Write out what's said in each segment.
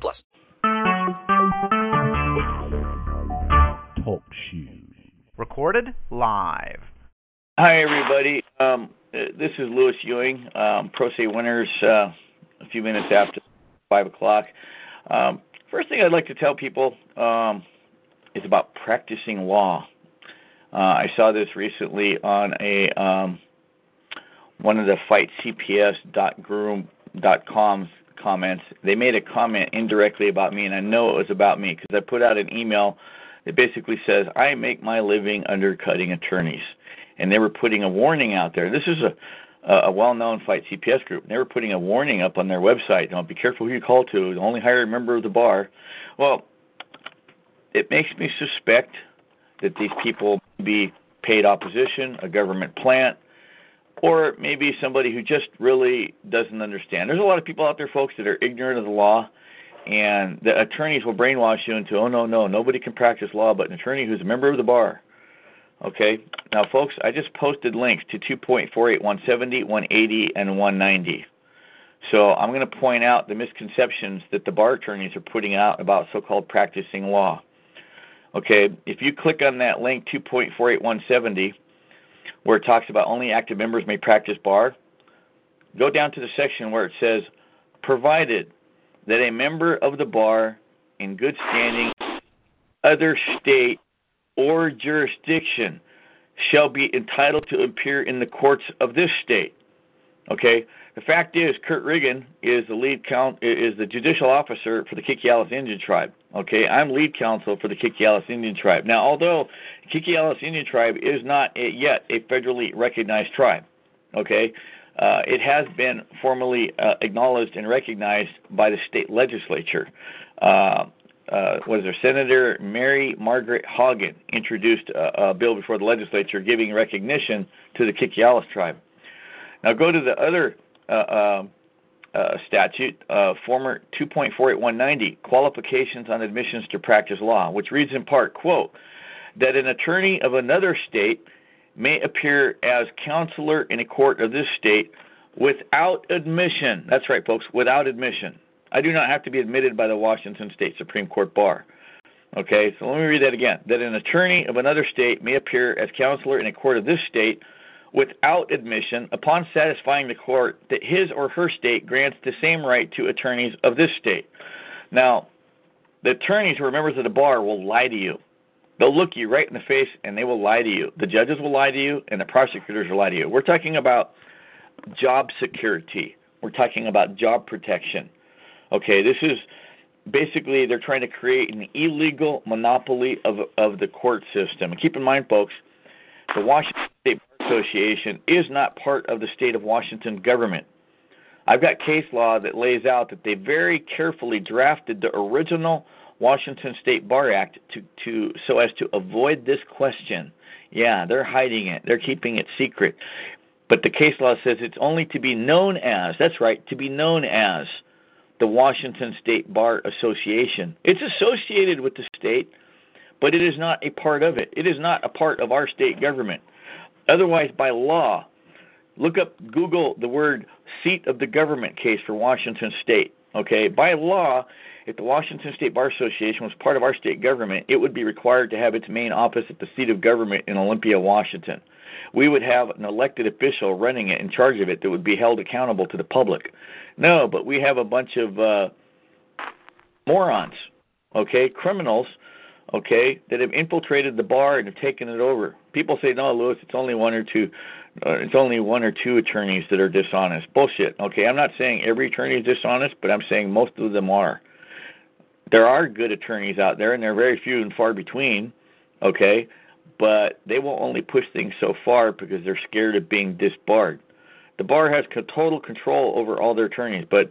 plus. Talk shoes. Recorded live. Hi, everybody. Um, this is Lewis Ewing, um, Pro Se Winners, uh, a few minutes after 5 o'clock. Um, first thing I'd like to tell people um, is about practicing law. Uh, I saw this recently on a um, one of the fightcps.groom.com's comments. They made a comment indirectly about me, and I know it was about me because I put out an email that basically says, I make my living undercutting attorneys. And they were putting a warning out there. This is a a well-known fight CPS group. They were putting a warning up on their website. Know, be careful who you call to. Only hire a member of the bar. Well, it makes me suspect that these people be paid opposition, a government plant, or maybe somebody who just really doesn't understand. There's a lot of people out there, folks, that are ignorant of the law, and the attorneys will brainwash you into, oh no, no, nobody can practice law but an attorney who's a member of the bar. Okay, now, folks, I just posted links to 2.48, 170, 180, and 190. So I'm going to point out the misconceptions that the bar attorneys are putting out about so-called practicing law. Okay, if you click on that link 2.48170 where it talks about only active members may practice bar, go down to the section where it says provided that a member of the bar in good standing other state or jurisdiction shall be entitled to appear in the courts of this state. Okay, the fact is, Kurt Riggin is the lead count is the judicial officer for the Kikiallus Indian tribe. Okay, I'm lead counsel for the Kikiallus Indian tribe. Now, although Kikiallus Indian tribe is not yet a federally recognized tribe, okay, uh, it has been formally uh, acknowledged and recognized by the state legislature. Uh, uh, was there Senator Mary Margaret Haugen introduced a, a, bill before the legislature giving recognition to the Kikiallus tribe. Now go to the other uh, uh, uh statute, uh, former 2.48190, qualifications on admissions to practice law, which reads in part, quote, that an attorney of another state may appear as counselor in a court of this state without admission. That's right, folks, without admission. I do not have to be admitted by the Washington State Supreme Court Bar. Okay, so let me read that again. That an attorney of another state may appear as counselor in a court of this state without admission upon satisfying the court that his or her state grants the same right to attorneys of this state. Now, the attorneys who are members of the bar will lie to you. They'll look you right in the face and they will lie to you. The judges will lie to you and the prosecutors will lie to you. We're talking about job security. We're talking about job protection. Okay, this is basically they're trying to create an illegal monopoly of of the court system. And keep in mind, folks, the Washington Association is not part of the state of Washington government. I've got case law that lays out that they very carefully drafted the original Washington State Bar Act to, to so as to avoid this question. Yeah, they're hiding it. They're keeping it secret. But the case law says it's only to be known as, that's right, to be known as the Washington State Bar Association. It's associated with the state, but it is not a part of it. It is not a part of our state government. Otherwise, by law, look up Google the word seat of the government case for Washington State. Okay, by law, if the Washington State Bar Association was part of our state government, it would be required to have its main office at the seat of government in Olympia, Washington. We would have an elected official running it in charge of it that would be held accountable to the public. No, but we have a bunch of uh, morons, okay, criminals, okay, that have infiltrated the bar and have taken it over. People say, no, Lewis, it's only one or two. Uh, it's only one or two attorneys that are dishonest. Bullshit. Okay, I'm not saying every attorney is dishonest, but I'm saying most of them are. There are good attorneys out there, and they're very few and far between. Okay, but they will only push things so far because they're scared of being disbarred. The bar has total control over all their attorneys, but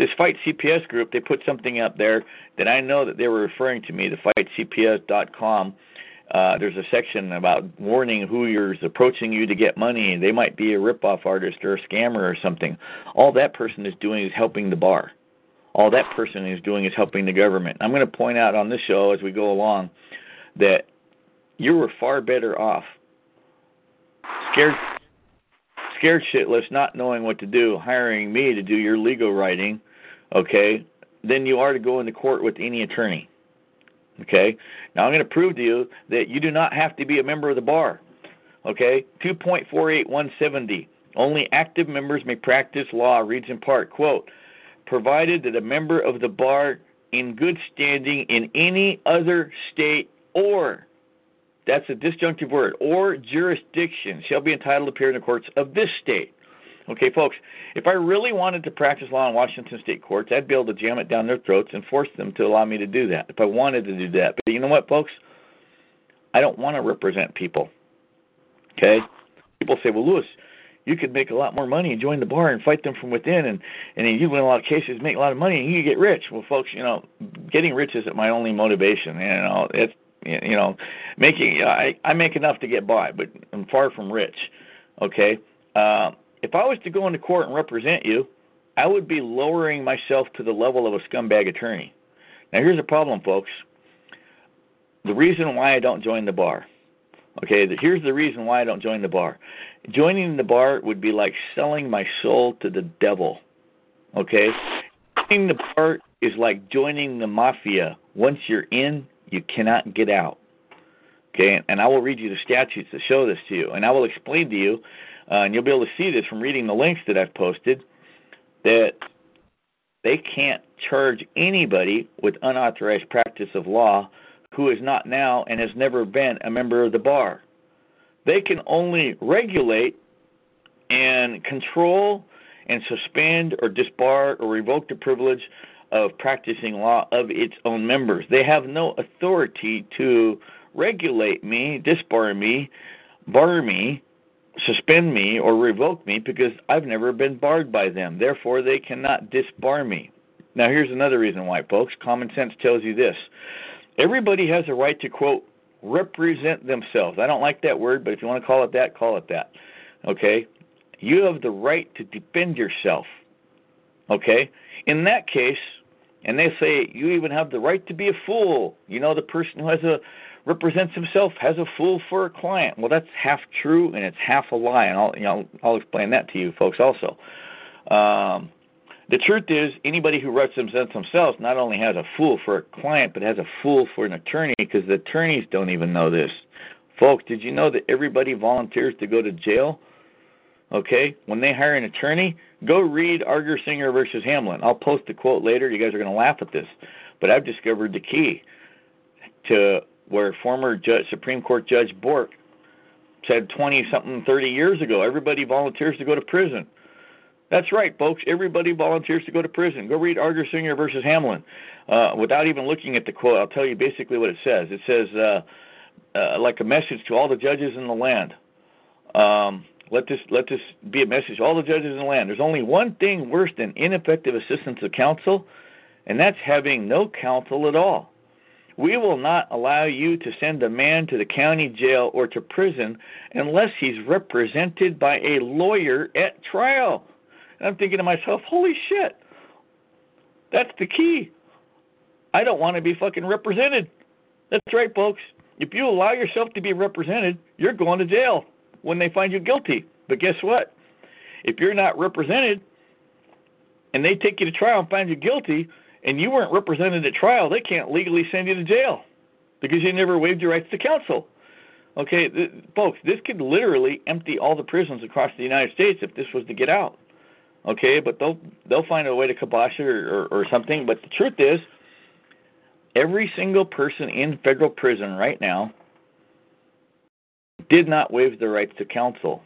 this Fight CPS group, they put something up there that I know that they were referring to me, the fightcps.com. Uh, there's a section about warning who is approaching you to get money. They might be a ripoff artist or a scammer or something. All that person is doing is helping the bar. All that person is doing is helping the government. I'm going to point out on this show as we go along that you were far better off scared scared shitless, not knowing what to do, hiring me to do your legal writing, okay, than you are to go into court with any attorney. Okay? Now I'm going to prove to you that you do not have to be a member of the bar. Okay? 2.48170. Only active members may practice law reads in part, quote, provided that a member of the bar in good standing in any other state or that's a disjunctive word, or jurisdiction shall be entitled to appear in the courts of this state. Okay, folks, if I really wanted to practice law in Washington state courts, I'd be able to jam it down their throats and force them to allow me to do that if I wanted to do that. But you know what, folks? I don't want to represent people. Okay? People say, well, Lewis, you could make a lot more money and join the bar and fight them from within and and you win a lot of cases make a lot of money and you get rich well folks you know getting rich isn't my only motivation you know it's you know, making I I make enough to get by, but I'm far from rich. Okay, uh, if I was to go into court and represent you, I would be lowering myself to the level of a scumbag attorney. Now here's the problem, folks. The reason why I don't join the bar. Okay, here's the reason why I don't join the bar. Joining the bar would be like selling my soul to the devil. Okay? Joining the bar is like joining the mafia. Once you're in, you cannot get out. Okay, and I will read you the statutes that show this to you, and I will explain to you, uh, and you'll be able to see this from reading the links that I've posted, that they can't charge anybody with unauthorized practice of law who is not now and has never been a member of the bar. They can only regulate and control and suspend or disbar or revoke the privilege of practicing law of its own members. They have no authority to regulate me, disbar me, bar me, suspend me, or revoke me because I've never been barred by them. Therefore, they cannot disbar me. Now, here's another reason why, folks. Common sense tells you this everybody has a right to, quote, represent themselves. I don't like that word, but if you want to call it that, call it that. Okay? You have the right to defend yourself. Okay? In that case, and they say you even have the right to be a fool. You know, the person who has a represents himself has a fool for a client. Well, that's half true and it's half a lie, and I'll you know I'll explain that to you folks also. Um, the truth is, anybody who represents themselves not only has a fool for a client, but has a fool for an attorney because the attorneys don't even know this. Folks, did you know that everybody volunteers to go to jail? Okay, when they hire an attorney, go read Argersinger versus Hamlin. I'll post a quote later. You guys are going to laugh at this, but I've discovered the key to where former judge, Supreme Court Judge Bork said 20 something, 30 years ago, everybody volunteers to go to prison. That's right, folks. Everybody volunteers to go to prison. Go read Argersinger versus Hamlin. Uh, without even looking at the quote, I'll tell you basically what it says. It says, uh, uh, like a message to all the judges in the land. Um, let this let this be a message to all the judges in the land. There's only one thing worse than ineffective assistance of counsel, and that's having no counsel at all. We will not allow you to send a man to the county jail or to prison unless he's represented by a lawyer at trial. And I'm thinking to myself, holy shit, that's the key. I don't want to be fucking represented. That's right, folks. If you allow yourself to be represented, you're going to jail when they find you guilty. But guess what? If you're not represented and they take you to trial and find you guilty and you weren't represented at trial, they can't legally send you to jail because you never waived your rights to counsel. Okay, th- folks, this could literally empty all the prisons across the United States if this was to get out. Okay, but they'll they'll find a way to kibosh it or, or, or something. But the truth is, every single person in federal prison right now did not waive their rights to counsel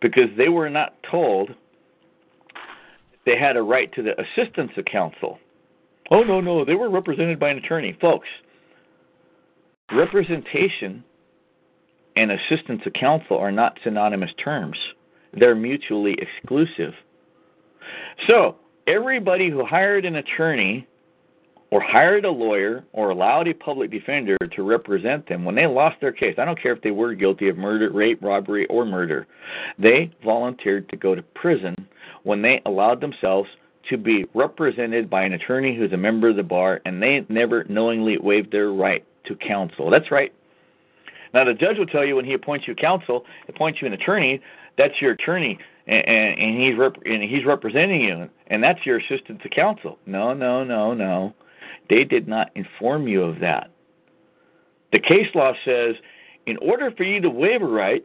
because they were not told they had a right to the assistance of counsel. Oh, no, no, they were represented by an attorney. Folks, representation and assistance of counsel are not synonymous terms, they're mutually exclusive. So, everybody who hired an attorney or hired a lawyer or allowed a public defender to represent them when they lost their case, I don't care if they were guilty of murder, rape, robbery, or murder, they volunteered to go to prison when they allowed themselves to be represented by an attorney who's a member of the bar and they never knowingly waived their right to counsel. That's right. Now, the judge will tell you when he appoints you counsel, appoints you an attorney, that's your attorney, and, and, and he's rep- and he's representing you, and that's your assistant to counsel. No, no, no, no. They did not inform you of that. The case law says in order for you to waive a right,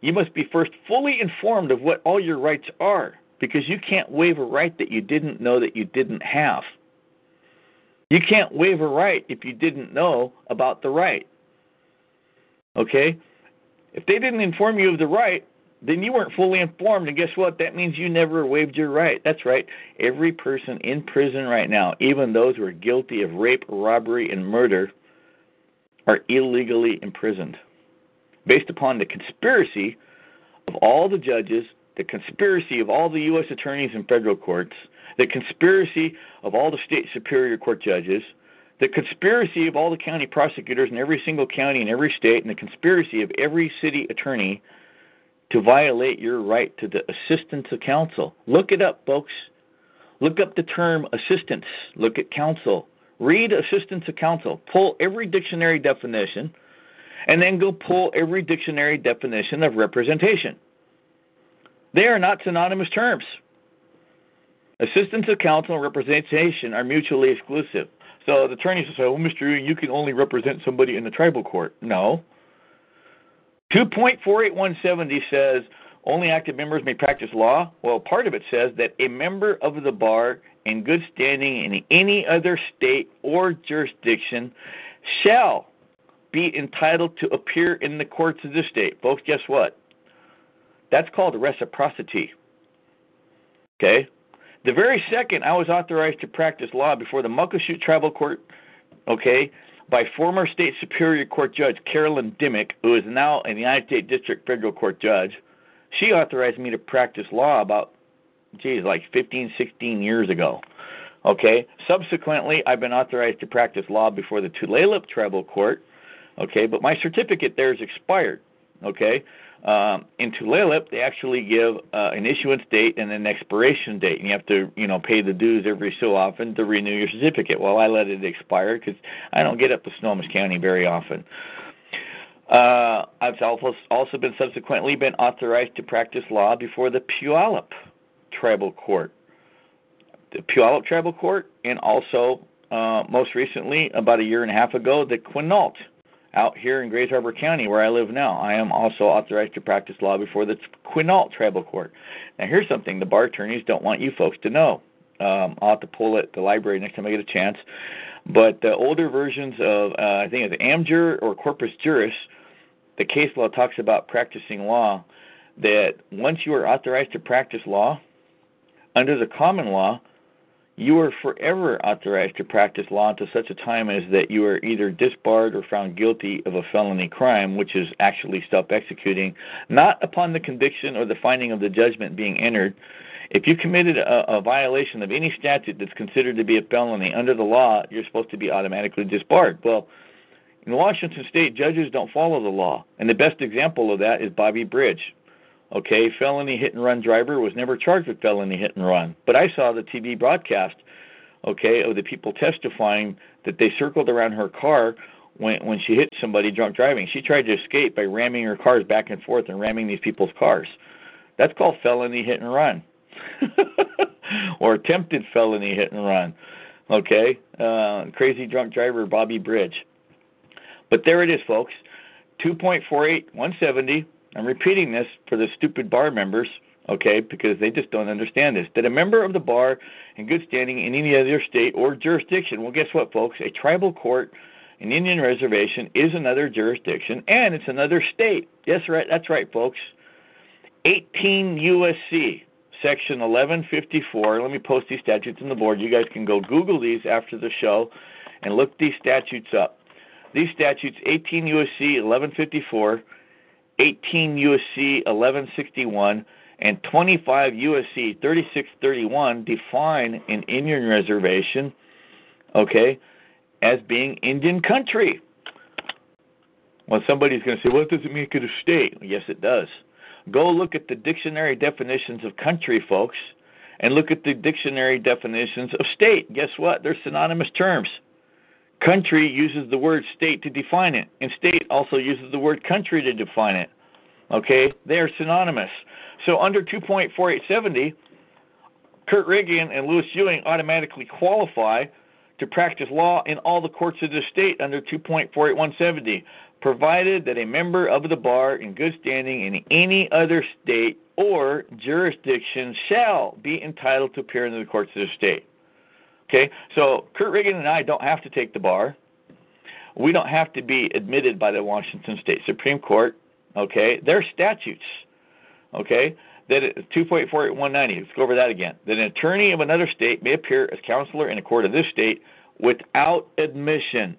you must be first fully informed of what all your rights are because you can't waive a right that you didn't know that you didn't have. You can't waive a right if you didn't know about the right. Okay? If they didn't inform you of the right, then you weren't fully informed. And guess what? That means you never waived your right. That's right. Every person in prison right now, even those who are guilty of rape, robbery, and murder, are illegally imprisoned based upon the conspiracy of all the judges, the conspiracy of all the U.S. attorneys and federal courts, the conspiracy of all the state superior court judges, the conspiracy of all the county prosecutors in every single county in every state, and the conspiracy of every city attorney to violate your right to the assistance of counsel. Look it up, folks. Look up the term assistance. Look at counsel. Read assistance of counsel. Pull every dictionary definition, and then go pull every dictionary definition of representation. They are not synonymous terms. Assistance of counsel and representation are mutually exclusive. So the attorneys will say, "Oh, Mr. you can only represent somebody in the tribal court." No, 2.48170 says only active members may practice law. Well, part of it says that a member of the bar in good standing in any other state or jurisdiction shall be entitled to appear in the courts of the state. Folks, guess what? That's called reciprocity. Okay? The very second I was authorized to practice law before the Muckleshoot Tribal Court, okay, by former State Superior Court Judge Carolyn Dimmick, who is now a United States District Federal Court Judge. She authorized me to practice law about, geez, like 15, 16 years ago. Okay. Subsequently, I've been authorized to practice law before the Tulalip Tribal Court. Okay, but my certificate there is expired. Okay. Um, in Tulalip, they actually give uh, an issuance date and an expiration date, and you have to, you know, pay the dues every so often to renew your certificate. Well, I let it expire because I don't get up to Snohomish County very often. Uh, I've also been subsequently been authorized to practice law before the Puyallup Tribal Court, the Puyallup Tribal Court, and also uh, most recently, about a year and a half ago, the Quinault out here in Grays Harbor County, where I live now. I am also authorized to practice law before the Quinault Tribal Court. Now, here's something the bar attorneys don't want you folks to know. Um, I'll have to pull it at the library next time I get a chance. But the older versions of, uh, I think it's AmJur or Corpus Juris, the case law talks about practicing law, that once you are authorized to practice law, under the common law, you are forever authorized to practice law until such a time as that you are either disbarred or found guilty of a felony crime, which is actually self executing, not upon the conviction or the finding of the judgment being entered. If you committed a, a violation of any statute that's considered to be a felony under the law, you're supposed to be automatically disbarred. Well, in Washington state, judges don't follow the law. And the best example of that is Bobbe Bridge. Okay, felony hit and run driver was never charged with felony hit and run. But I saw the TV broadcast, okay, of the people testifying that they circled around her car when when she hit somebody drunk driving. She tried to escape by ramming her cars back and forth and ramming these people's cars. That's called felony hit and run. or attempted felony hit and run. Okay? Uh, crazy drunk driver Bobbe Bridge. But there it is, folks. 2.48, 170 I'm repeating this for the stupid bar members, okay, because they just don't understand this. That a member of the bar in good standing in any other state or jurisdiction, well, guess what, folks? A tribal court, an Indian reservation, is another jurisdiction, and it's another state. Yes, right. That's right, folks. 18 USC, section 1154. Let me post these statutes on the board. You guys can go Google these after the show and look these statutes up. These statutes, 18 USC 1154 18 USC 1161 and 25 USC 3631 define an Indian reservation, okay, as being Indian country. Well, somebody's going to say, well, does it make it a state? Yes, it does. Go look at the dictionary definitions of country, folks, and look at the dictionary definitions of state. Guess what? They're synonymous terms. Country uses the word state to define it, and state also uses the word country to define it. Okay? They are synonymous. So under 2.4870, Kurt Riggin and Louis Ewing automatically qualify to practice law in all the courts of the state under 2.48170 provided that a member of the bar in good standing in any other state or jurisdiction shall be entitled to appear in the courts of the state. Okay, so Kurt Riggin and I don't have to take the bar. We don't have to be admitted by the Washington State Supreme Court. Okay, their statutes. Okay, that 2.48190. Let's go over that again. That an attorney of another state may appear as counselor in a court of this state without admission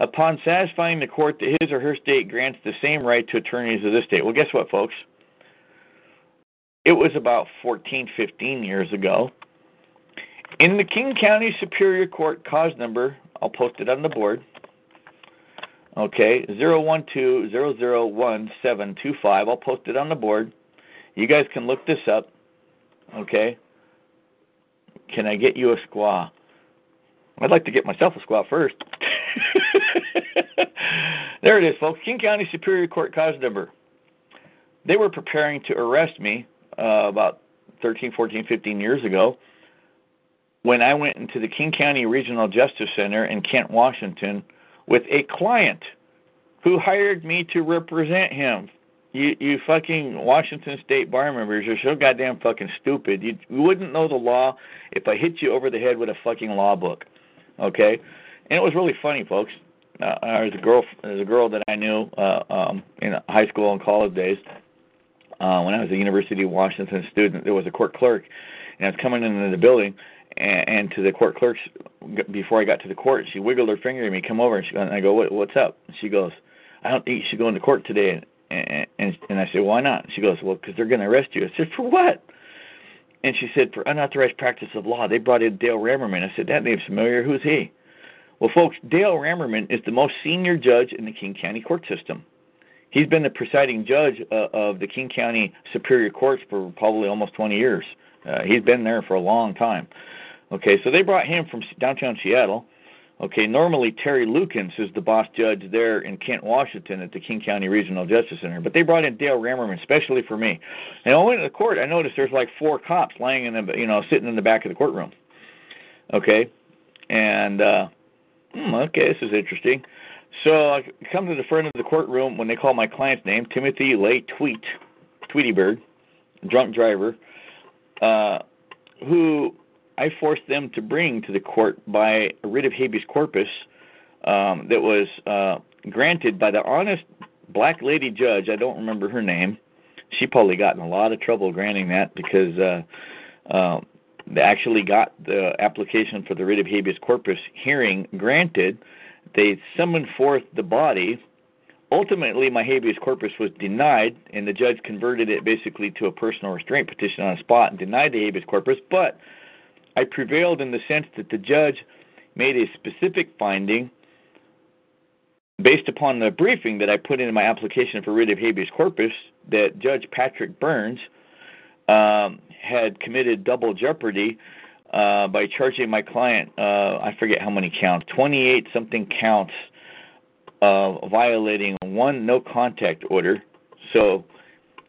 upon satisfying the court that his or her state grants the same right to attorneys of this state. Well, guess what, folks? It was about 14, 15 years ago. In the King County Superior Court cause number, I'll post it on the board. Okay, 012001725. I'll post it on the board. You guys can look this up. Okay. Can I get you a squaw? I'd like to get myself a squaw first. there it is, folks. King County Superior Court cause number. They were preparing to arrest me uh, about 13, 14, 15 years ago when I went into the King County Regional Justice Center in Kent, Washington, with a client who hired me to represent him. You, you fucking Washington State bar members are so goddamn fucking stupid. You, you wouldn't know the law if I hit you over the head with a fucking law book. Okay, and it was really funny, folks. Uh, there's a girl, there's a girl that I knew uh, um, in high school and college days. Uh, when I was a University of Washington student, there was a court clerk, and I was coming into the building, and, to the court clerks before I got to the court, she wiggled her finger at me, come over, and, she, and I go, what, "What's up?" She goes, "I don't think you should go into court today." And and, and I said, "Why not?" She goes, "Well, because they're going to arrest you." I said, "For what?" And she said, "For unauthorized practice of law." They brought in Dale Ramerman. I said, "That name's familiar. Who's he?" Well, folks, Dale Ramerman is the most senior judge in the King County court system. He's been the presiding judge uh, of the King County Superior Courts for probably almost 20 years. Uh, he's been there for a long time. Okay, so they brought him from downtown Seattle. Okay, normally Terry Lukens is the boss judge there in Kent, Washington at the King County Regional Justice Center. But they brought in Dale Ramerman especially for me. And I went to the court, I noticed there's like four cops laying in the, you know, sitting in the back of the courtroom. Okay, and uh, hmm, okay, this is interesting. So I come to the front of the courtroom when they call my client's name, Timothy Lay Tweet, Tweety Bird, drunk driver, uh, who I forced them to bring to the court by a writ of habeas corpus um, that was uh, granted by the honest black lady judge. I don't remember her name. She probably got in a lot of trouble granting that because uh, uh, they actually got the application for the writ of habeas corpus hearing granted. They summoned forth the body. Ultimately, my habeas corpus was denied, and the judge converted it basically to a personal restraint petition on the spot and denied the habeas corpus. But I prevailed in the sense that the judge made a specific finding based upon the briefing that I put in my application for writ of habeas corpus that Judge Patrick Burns um, had committed double jeopardy uh, by charging my client, uh, I forget how many counts, 28 something counts of violating one no contact order. So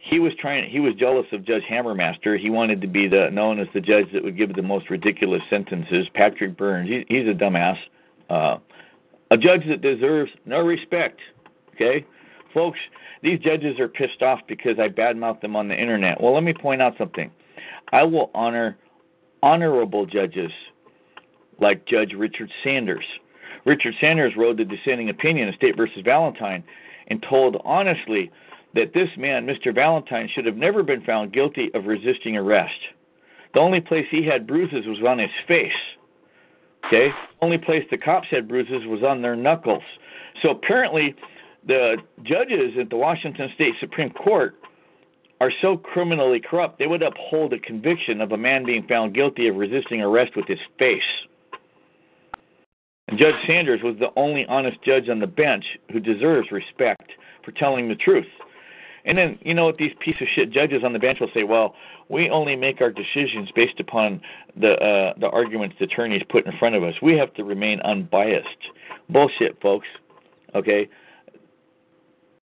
he was trying he was jealous of Judge Hammermaster. He wanted to be the known as the judge that would give the most ridiculous sentences. Patrick Burns, he, he's a dumbass. Uh, a judge that deserves no respect. Okay? Folks, these judges are pissed off because I badmouth them on the internet. Well, let me point out something. I will honor honorable judges like Judge Richard Sanders. Richard Sanders wrote the dissenting opinion of State versus Valentine and told honestly that this man, Mr. Valentine, should have never been found guilty of resisting arrest. The only place he had bruises was on his face. Okay? The only place the cops had bruises was on their knuckles. So apparently, the judges at the Washington State Supreme Court are so criminally corrupt they would uphold a conviction of a man being found guilty of resisting arrest with his face. And Judge Sanders was the only honest judge on the bench who deserves respect for telling the truth. And then, you know what these piece of shit judges on the bench will say, well, we only make our decisions based upon the uh, the arguments the attorneys put in front of us. We have to remain unbiased. Bullshit, folks. Okay?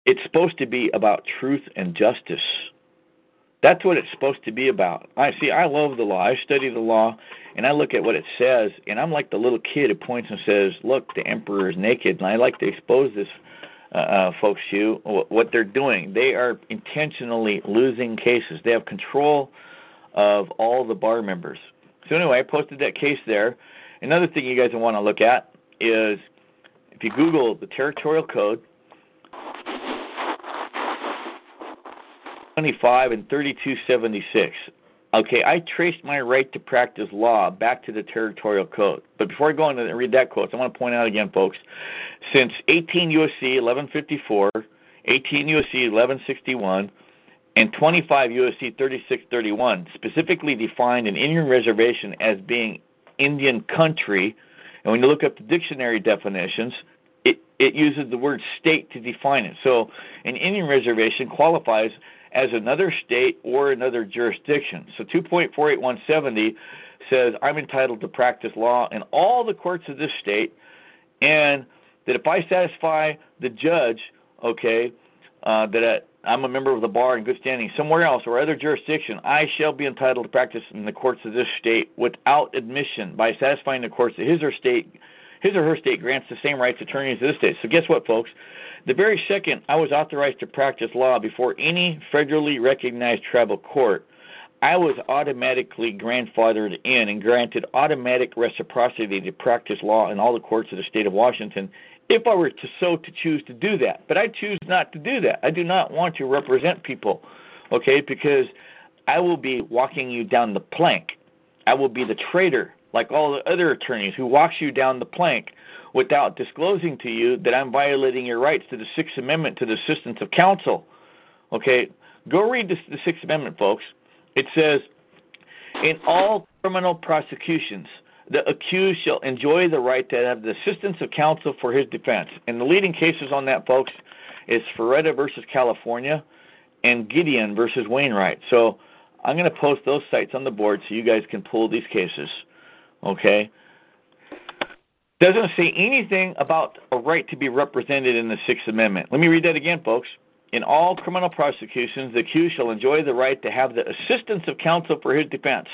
It's supposed to be about truth and justice. That's what it's supposed to be about. I see. I love the law. I study the law, and I look at what it says, and I'm like the little kid who points and says, "Look, the emperor is naked," and I like to expose this, uh, uh, folks. You what they're doing? They are intentionally losing cases. They have control of all the bar members. So anyway, I posted that case there. Another thing you guys want to look at is if you Google the territorial code 25 and 3276. Okay, I traced my right to practice law back to the territorial code. But before I go on and read that quote, I want to point out again, folks, since 18 USC 1154, 18 USC 1161, and 25 USC 3631 specifically defined an Indian reservation as being Indian country. And when you look up the dictionary definitions, it, it uses the word state to define it. So an Indian reservation qualifies as another state or another jurisdiction. So 2.48170 says I'm entitled to practice law in all the courts of this state, and that if I satisfy the judge, okay, uh, that I'm a member of the bar in good standing somewhere else or other jurisdiction, I shall be entitled to practice in the courts of this state without admission by satisfying the courts of his or state, his or her state grants the same rights attorneys to this state. So guess what, folks? The very second I was authorized to practice law before any federally recognized tribal court, I was automatically grandfathered in and granted automatic reciprocity to practice law in all the courts of the state of Washington if I were to so to choose to do that. But I choose not to do that. I do not want to represent people, okay, because I will be walking you down the plank. I will be the traitor, like all the other attorneys who walks you down the plank without disclosing to you that I'm violating your rights to the Sixth Amendment to the assistance of counsel. Okay, go read this, the Sixth Amendment, folks. It says, in all criminal prosecutions, the accused shall enjoy the right to have the assistance of counsel for his defense. And the leading cases on that, folks, is Faretta versus California and Gideon versus Wainwright. So I'm going to post those sites on the board so you guys can pull these cases. Okay? doesn't say anything about a right to be represented in the Sixth Amendment. Let me read that again, folks. In all criminal prosecutions, the accused shall enjoy the right to have the assistance of counsel for his defense.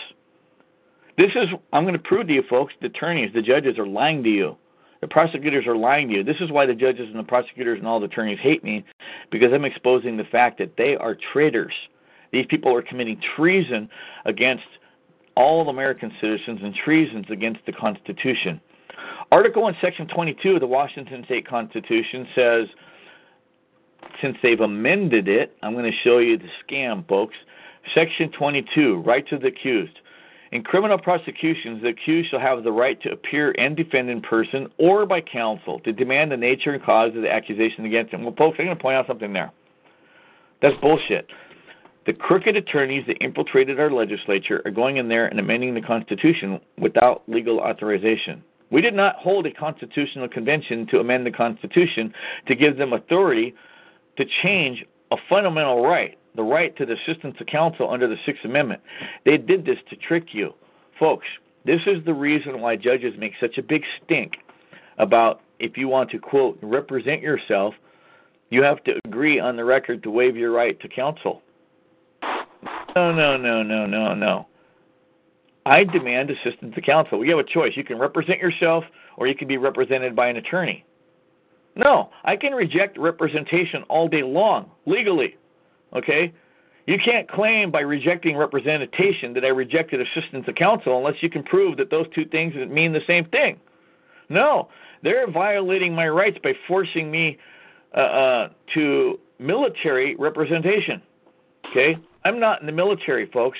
This is, I'm going to prove to you, folks, the attorneys, the judges are lying to you. The prosecutors are lying to you. This is why the judges and the prosecutors and all the attorneys hate me, because I'm exposing the fact that they are traitors. These people are committing treason against all American citizens and treasons against the Constitution. Article 1, Section 22 of the Washington State Constitution says, since they've amended it, I'm going to show you the scam, folks. Section 22, rights of the accused. In criminal prosecutions, the accused shall have the right to appear and defend in person or by counsel to demand the nature and cause of the accusation against him. Well, folks, I'm going to point out something there. That's bullshit. The crooked attorneys that infiltrated our legislature are going in there and amending the Constitution without legal authorization. We did not hold a constitutional convention to amend the Constitution to give them authority to change a fundamental right, the right to the assistance of counsel under the Sixth Amendment. They did this to trick you. Folks, this is the reason why judges make such a big stink about if you want to, quote, represent yourself, you have to agree on the record to waive your right to counsel. No, no, no, no, no, no. I demand assistance to counsel. You have a choice. You can represent yourself or you can be represented by an attorney. No, I can reject representation all day long, legally. Okay? You can't claim by rejecting representation that I rejected assistance to counsel unless you can prove that those two things mean the same thing. No, they're violating my rights by forcing me uh, uh, to military representation. Okay? I'm not in the military, folks.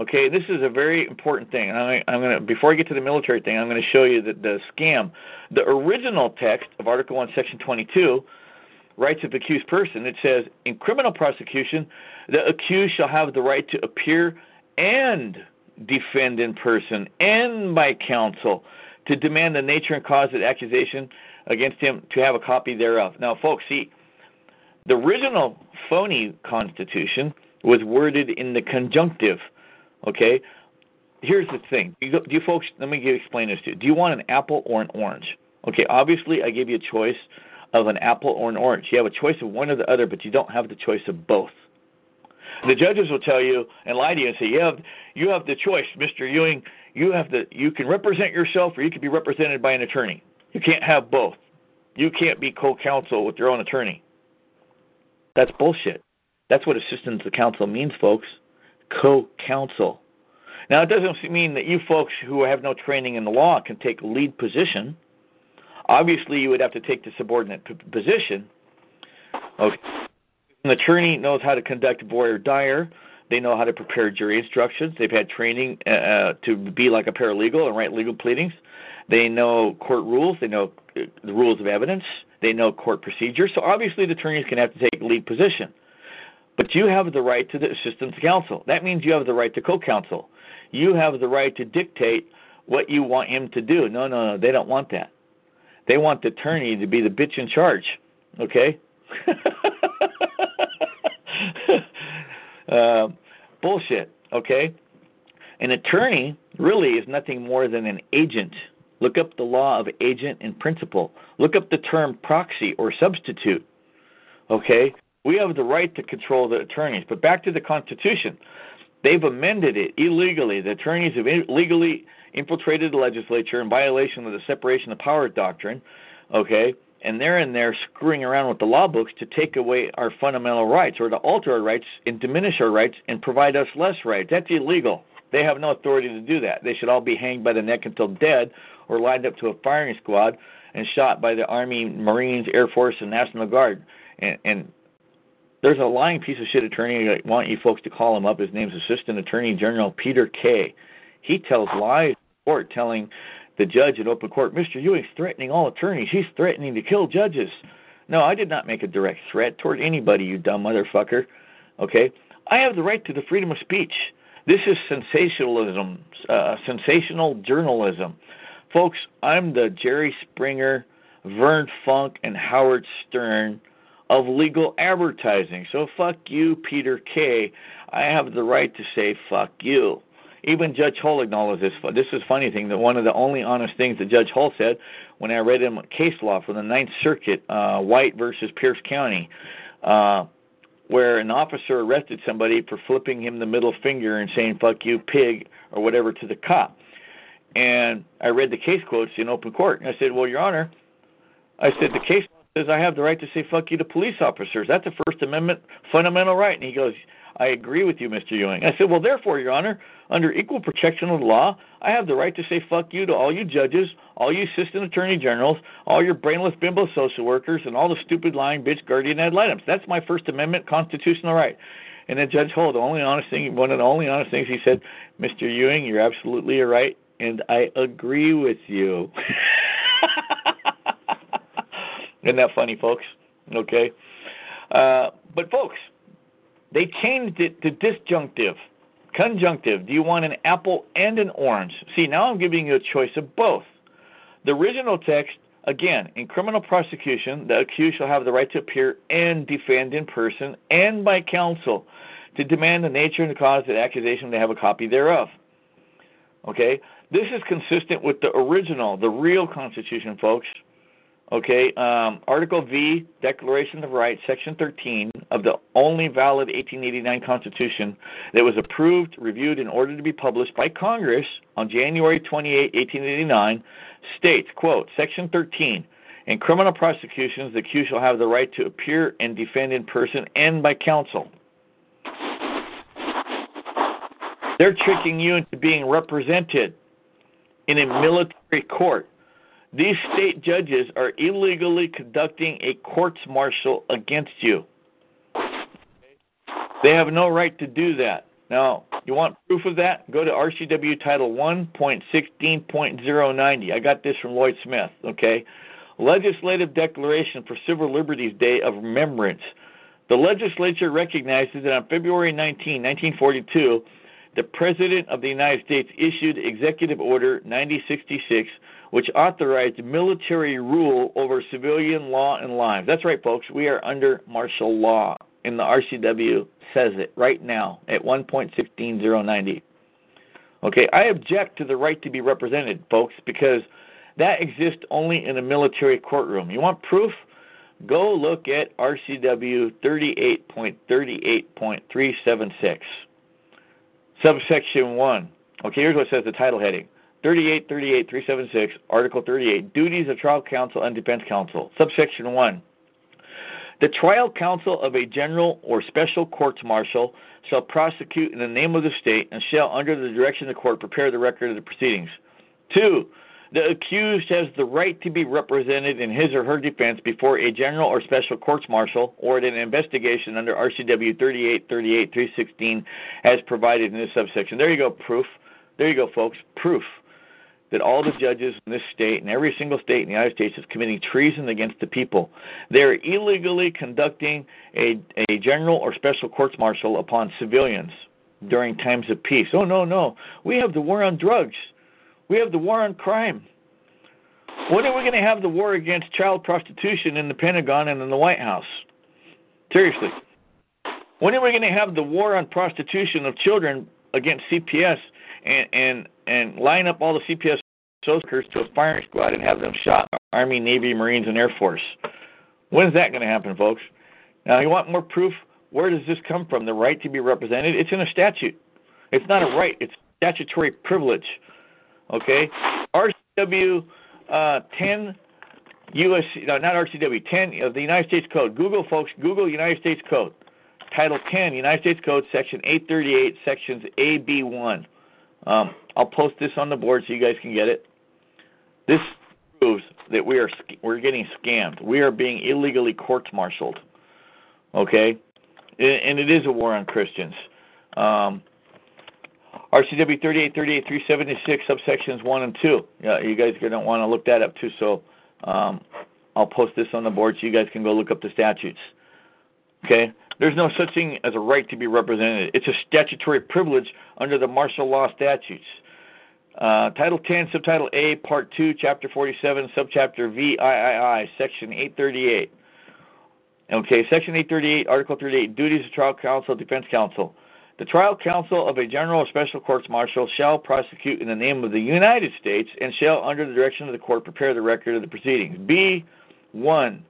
Okay, this is a very important thing. I'm going to before I get to the military thing, I'm going to show you the, the scam. The original text of Article One, Section 22 rights of accused person, it says in criminal prosecution, the accused shall have the right to appear and defend in person and by counsel to demand the nature and cause of the accusation against him to have a copy thereof. Now, folks, see, the original phony Constitution was worded in the conjunctive. Okay, here's the thing. Do you, do you folks? Let me explain this to you. Do you want an apple or an orange? Okay, obviously, I gave you a choice of an apple or an orange. You have a choice of one or the other, but you don't have the choice of both. The judges will tell you and lie to you and say, "You have you have the choice, Mr. Ewing. You have the you can represent yourself, or you can be represented by an attorney. You can't have both. You can't be co-counsel with your own attorney. That's bullshit. That's what assistance to counsel means, folks. Co-counsel. Now, it doesn't mean that you folks who have no training in the law can take a lead position. Obviously, you would have to take the subordinate p- position. Okay. An attorney knows how to conduct voir dire. They know how to prepare jury instructions. They've had training uh, uh to be like a paralegal and write legal pleadings. They know court rules. They know uh, the rules of evidence. They know court procedures. So obviously, the attorneys can have to take lead position. But you have the right to the assistance counsel. That means you have the right to co-counsel. You have the right to dictate what you want him to do. No, no, no. They don't want that. They want the attorney to be the bitch in charge. Okay. uh, bullshit. Okay. An attorney really is nothing more than an agent. Look up the law of agent and principal. Look up the term proxy or substitute. Okay? We have the right to control the attorneys. But back to the Constitution. They've amended it illegally. The attorneys have illegally infiltrated the legislature in violation of the separation of power doctrine. Okay? And they're in there screwing around with the law books to take away our fundamental rights or to alter our rights and diminish our rights and provide us less rights. That's illegal. They have no authority to do that. They should all be hanged by the neck until dead or lined up to a firing squad and shot by the Army, Marines, Air Force, and National Guard. And, and there's a lying piece of shit attorney. I want you folks to call him up. His name's Assistant Attorney General Peter Kay. He tells lies in court, telling the judge in open court, Mr. Ewing's threatening all attorneys. He's threatening to kill judges. No, I did not make a direct threat toward anybody, you dumb motherfucker. Okay? I have the right to the freedom of speech. This is sensationalism, uh, sensational journalism. Folks, I'm the Jerry Springer, Vern Fonk, and Howard Stern of legal advertising. So fuck you, Peter Kay. I have the right to say fuck you. Even Judge Hull acknowledged this. This is funny thing that one of the only honest things that Judge Hull said when I read him case law from the Ninth Circuit, uh, White versus Pierce County, uh, where an officer arrested somebody for flipping him the middle finger and saying "fuck you, pig" or whatever to the cop and I read the case quotes in open court. And I said, Well, Your Honor, I said, the case says I have the right to say fuck you to police officers. That's a First Amendment fundamental right. And he goes, I agree with you, Mr. Ewing. I said, Well, therefore, Your Honor, under equal protection of the law, I have the right to say fuck you to all you judges, all you assistant attorney generals, all your brainless bimbo social workers, and all the stupid lying bitch guardian ad litem. That's my First Amendment constitutional right. And then Judge Hull, the only honest thing, one of the only honest things he said, Mr. Ewing, you're absolutely right and I agree with you. Isn't that funny, folks? Okay. Uh, but, folks, they changed it to disjunctive, conjunctive. Do you want an apple and an orange? See, now I'm giving you a choice of both. The original text, again, in criminal prosecution, the accused shall have the right to appear and defend in person and by counsel to demand the nature and the cause of the accusation to have a copy thereof. Okay? This is consistent with the original, the real Constitution, folks. Okay, um, Article V, Declaration of Rights, Section 13 of the only valid 1889 Constitution that was approved, reviewed, and ordered to be published by Congress on January 28, 1889, states, quote, Section 13, in criminal prosecutions, the accused shall have the right to appear and defend in person and by counsel. They're tricking you into being represented in a military court. These state judges are illegally conducting a courts martial against you. They have no right to do that. Now, you want proof of that? Go to RCW Title 1.16.090. I got this from Lloyd Smith, okay? Legislative Declaration for Civil Liberties Day of Remembrance. The legislature recognizes that on February 19, 1942, the President of the United States issued Executive Order 9066, which authorized military rule over civilian law and lives. That's right, folks. We are under martial law, and the RCW says it right now at 1.16090. Okay, I object to the right to be represented, folks, because that exists only in a military courtroom. You want proof? Go look at RCW 38.38.376. Subsection 1. Okay, here's what says the title heading 38, 38, 376, Article 38, Duties of Trial Counsel and Defense Counsel. Subsection 1. The trial counsel of a general or special courts martial shall prosecute in the name of the state and shall, under the direction of the court, prepare the record of the proceedings. 2. The accused has the right to be represented in his or her defense before a general or special courts martial or in an investigation under RCW 3838 as provided in this subsection. There you go, proof. There you go, folks. Proof that all the judges in this state and every single state in the United States is committing treason against the people. They're illegally conducting a, a general or special courts martial upon civilians during times of peace. Oh, no, no. We have the war on drugs. We have the war on crime. When are we going to have the war against child prostitution in the Pentagon and in the White House? Seriously. When are we going to have the war on prostitution of children against CPS and and and line up all the CPS workers to a firing squad and have them shot? Army, Navy, Marines, and Air Force. When is that going to happen, folks? Now, you want more proof? Where does this come from? The right to be represented? It's in a statute. It's not a right. It's statutory privilege. Okay, RCW uh, 10 U.S. No, not RCW 10 of the United States Code. Google, folks. Google United States Code. Title 10, United States Code, Section 838, Sections A, B, 1. Um, I'll post this on the board so you guys can get it. This proves that we are we're getting scammed. We are being illegally court-martialed. Okay, and it is a war on Christians. Um, RCW 3838 376 subsections 1 and 2. Yeah, you guys are going to want to look that up too. So um, I'll post this on the board so you guys can go look up the statutes. Okay? There's no such thing as a right to be represented. It's a statutory privilege under the martial law statutes. Uh, Title 10, Subtitle A, Part 2, Chapter 47, Subchapter VIII, Section 838. Okay, Section 838, Article 38, Duties of Trial Counsel, Defense Counsel. The trial counsel of a general or special courts martial shall prosecute in the name of the United States and shall, under the direction of the court, prepare the record of the proceedings. B1.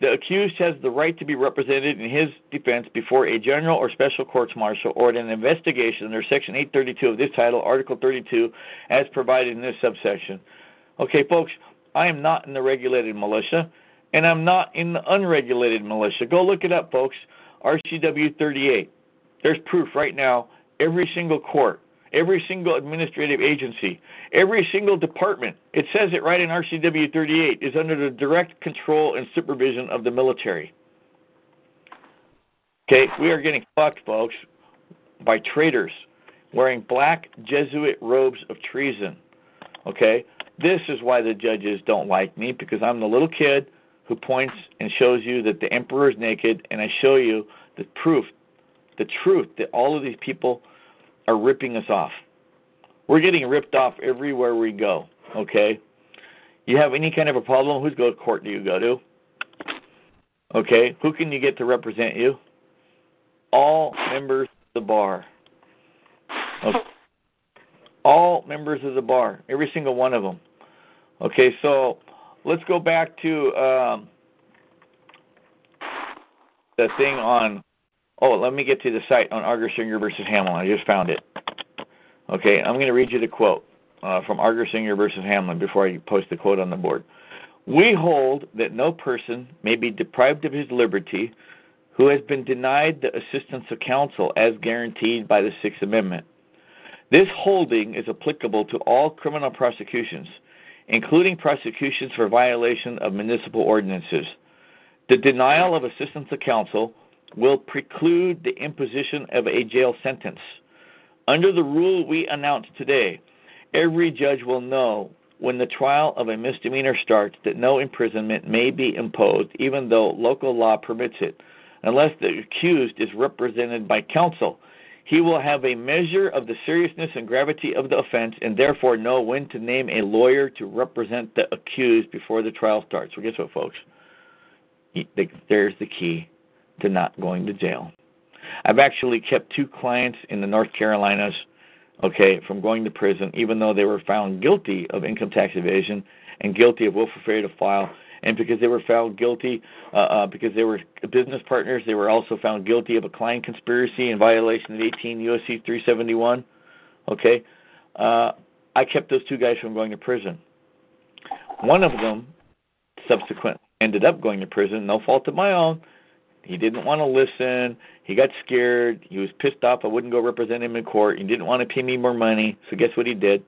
The accused has the right to be represented in his defense before a general or special courts martial or in an investigation under Section 832 of this title, Article 32, as provided in this subsection. Okay, folks, I am not in the regulated militia, and I'm not in the unregulated militia. Go look it up, folks. RCW 38. There's proof right now. Every single court, every single administrative agency, every single department, it says it right in RCW 38, is under the direct control and supervision of the military. Okay, we are getting fucked, folks, by traitors wearing black Jesuit robes of treason. Okay, this is why the judges don't like me because I'm the little kid who points and shows you that the emperor is naked, and I show you the proof the truth that all of these people are ripping us off. We're getting ripped off everywhere we go, okay? You have any kind of a problem, whose court do you go to? Okay, who can you get to represent you? All members of the bar. Okay. All members of the bar, every single one of them. Okay, so let's go back to um, the thing on Oh, let me get to the site on Argersinger versus Hamlin. I just found it. Okay, I'm going to read you the quote uh, from Argersinger versus Hamlin before I post the quote on the board. We hold that no person may be deprived of his liberty who has been denied the assistance of counsel as guaranteed by the Sixth Amendment. This holding is applicable to all criminal prosecutions, including prosecutions for violation of municipal ordinances. The denial of assistance of counsel will preclude the imposition of a jail sentence. Under the rule we announced today, every judge will know when the trial of a misdemeanor starts that no imprisonment may be imposed, even though local law permits it, unless the accused is represented by counsel. He will have a measure of the seriousness and gravity of the offense and therefore know when to name a lawyer to represent the accused before the trial starts. Well, guess what, folks? There's the key to not going to jail. I've actually kept two clients in the North Carolinas, okay, from going to prison, even though they were found guilty of income tax evasion and guilty of willful failure to file. And because they were found guilty, uh, uh, because they were business partners, they were also found guilty of a Klein conspiracy in violation of 18 USC 371. Okay, uh, I kept those two guys from going to prison. One of them subsequently ended up going to prison, no fault of my own. He didn't want to listen. He got scared. He was pissed off. I wouldn't go represent him in court. He didn't want to pay me more money. So guess what he did?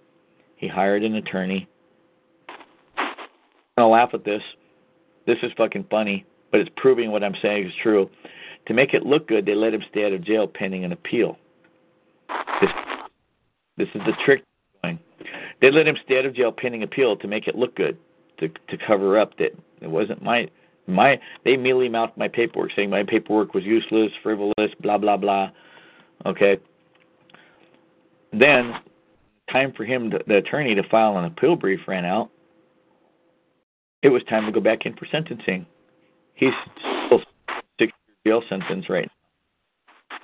He hired an attorney. I'll laugh at this. This is fucking funny, but it's proving what I'm saying is true. To make it look good, they let him stay out of jail pending an appeal. This, this is the trick. They let him stay out of jail pending appeal to make it look good, to to cover up that it wasn't my my they immediately mouthed my paperwork saying my paperwork was useless, frivolous, blah blah blah. Okay. Then time for him to, the attorney to file an appeal brief ran out. It was time to go back in for sentencing. He's still six jail sentence right now.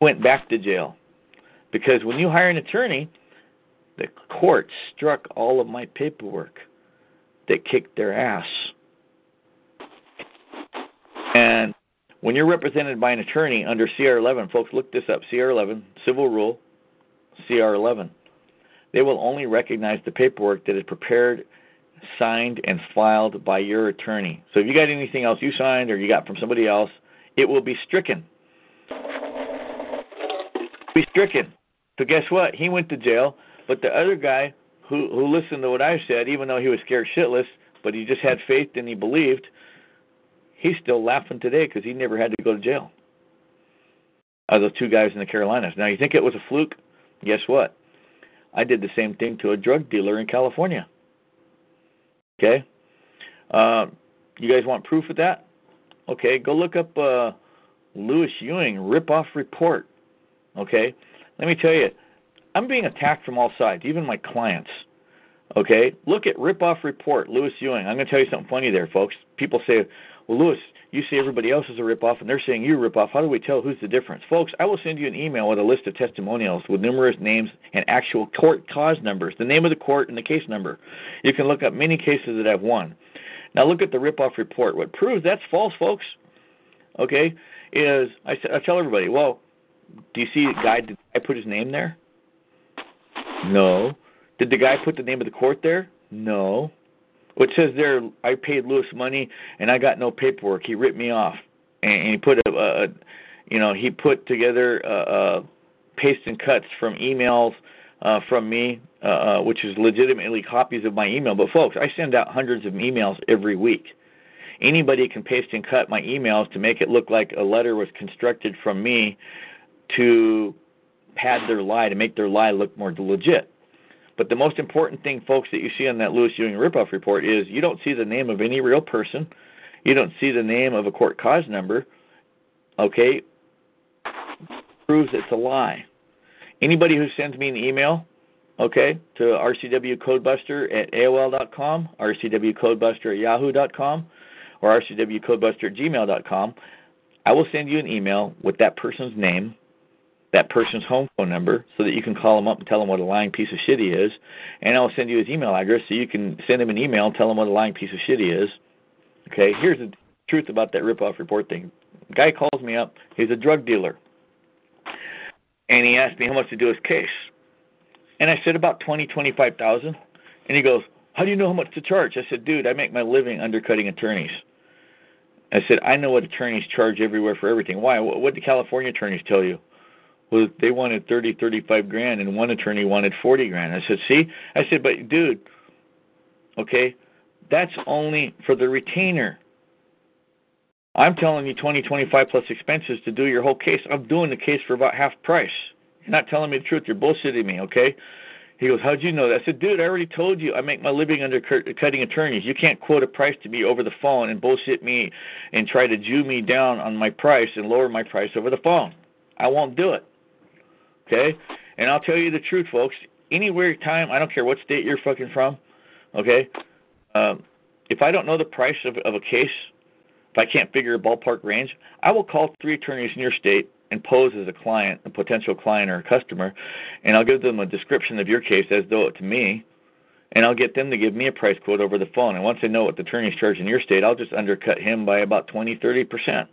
Went back to jail. Because when you hire an attorney, the court struck all of my paperwork that kicked their ass. And when you're represented by an attorney under CR 11, folks, look this up CR 11, Civil Rule, CR 11. They will only recognize the paperwork that is prepared, signed, and filed by your attorney. So if you got anything else you signed or you got from somebody else, it will be stricken. Be stricken. So guess what? He went to jail, but the other guy who who listened to what I said, even though he was scared shitless, but he just had faith and he believed. He's still laughing today because he never had to go to jail. Of those two guys in the Carolinas. Now you think it was a fluke? Guess what? I did the same thing to a drug dealer in California. Okay, uh, you guys want proof of that? Okay, go look up uh, Lewis Ewing rip-off report. Okay, let me tell you, I'm being attacked from all sides, even my clients. Okay, look at ripoff report, Lewis Ewing. I'm going to tell you something funny there, folks. People say, "Well, Lewis, you say everybody else is a ripoff, and they're saying you're a ripoff. How do we tell who's the difference?" Folks, I will send you an email with a list of testimonials with numerous names and actual court cause numbers, the name of the court and the case number. You can look up many cases that I've won. Now look at the ripoff report. What proves that's false, folks? Okay, is I, I tell everybody, well, do you see guy? Did I put his name there? No. Did the guy put the name of the court there? No. What says there, I paid Lewis money and I got no paperwork. He ripped me off, and he put a, a you know, he put together uh, uh, paste and cuts from emails uh, from me, uh, uh, which is legitimately copies of my email. But folks, I send out hundreds of emails every week. Anybody can paste and cut my emails to make it look like a letter was constructed from me to pad their lie to make their lie look more legit. But the most important thing, folks, that you see on that Lewis Ewing ripoff report is you don't see the name of any real person. You don't see the name of a court cause number. Okay? Proves it's a lie. Anybody who sends me an email, okay, to rcwcodebuster at AOL.com, rcwcodebuster at yahoo.com, or rcwcodebuster at gmail.com, I will send you an email with that person's name, that person's home phone number so that you can call him up and tell him what a lying piece of shit he is. And I'll send you his email address so you can send him an email and tell him what a lying piece of shit he is. Okay, here's the truth about that ripoff report thing. Guy calls me up. He's a drug dealer. And he asked me how much to do his case. And I said about twenty, twenty-five thousand. And he goes, How do you know how much to charge? I said, Dude, I make my living undercutting attorneys. I said, I know what attorneys charge everywhere for everything. Why? What did California attorneys tell you? Well they wanted thirty thirty five grand and one attorney wanted forty grand i said see i said but dude okay that's only for the retainer i'm telling you twenty twenty five plus expenses to do your whole case i'm doing the case for about half price you're not telling me the truth you're bullshitting me okay He goes, How'd you know that? I said, Dude, I already told you I make my living under cutting attorneys. You can't quote a price to me over the phone and bullshit me and try to Jew me down on my price and lower my price over the phone. I won't do it. Okay? And I'll tell you the truth, folks. Anywhere, time, I don't care what state you're fucking from. Okay? Um, if I don't know the price of, of a case, if I can't figure a ballpark range, I will call three attorneys in your state and pose as a client, a potential client or a customer, and I'll give them a description of your case as though it to me, and I'll get them to give me a price quote over the phone. And once I know what the attorney's charge in your state, I'll just undercut him by about twenty, thirty percent.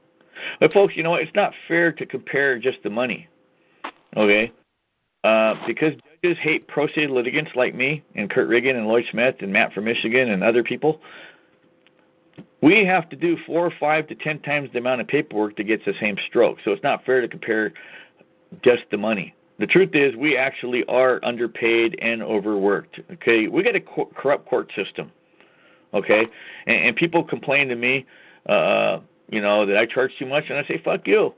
But folks, you know what? It's not fair to compare just the money. Okay? Uh, because judges hate pro se litigants like me and Kurt Riggin and Lloyd Smith and Matt from Michigan and other people. We have to do four or five to ten times the amount of paperwork to get the same stroke. So it's not fair to compare just the money. The truth is, we actually are underpaid and overworked. Okay, we got a co- corrupt court system. Okay, and, and people complain to me, uh, you know, that I charge too much, and I say, "Fuck you."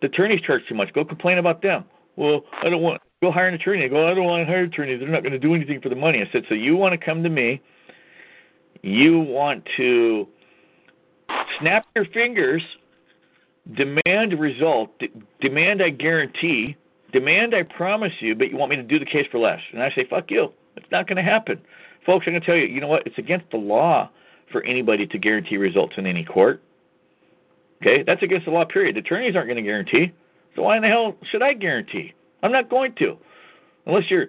The attorneys charge too much. Go complain about them. Well, I don't want. Go hire an attorney. I go, I don't want to hire an attorney. They're not going to do anything for the money. I said, so you want to come to me? You want to snap your fingers, demand a result, d- demand I guarantee, demand I promise you, but you want me to do the case for less. And I say, fuck you. It's not going to happen. Folks, I'm going to tell you, you know what? It's against the law for anybody to guarantee results in any court. Okay? That's against the law, period. Attorneys aren't going to guarantee. So why in the hell should I guarantee? I'm not going to. Unless you're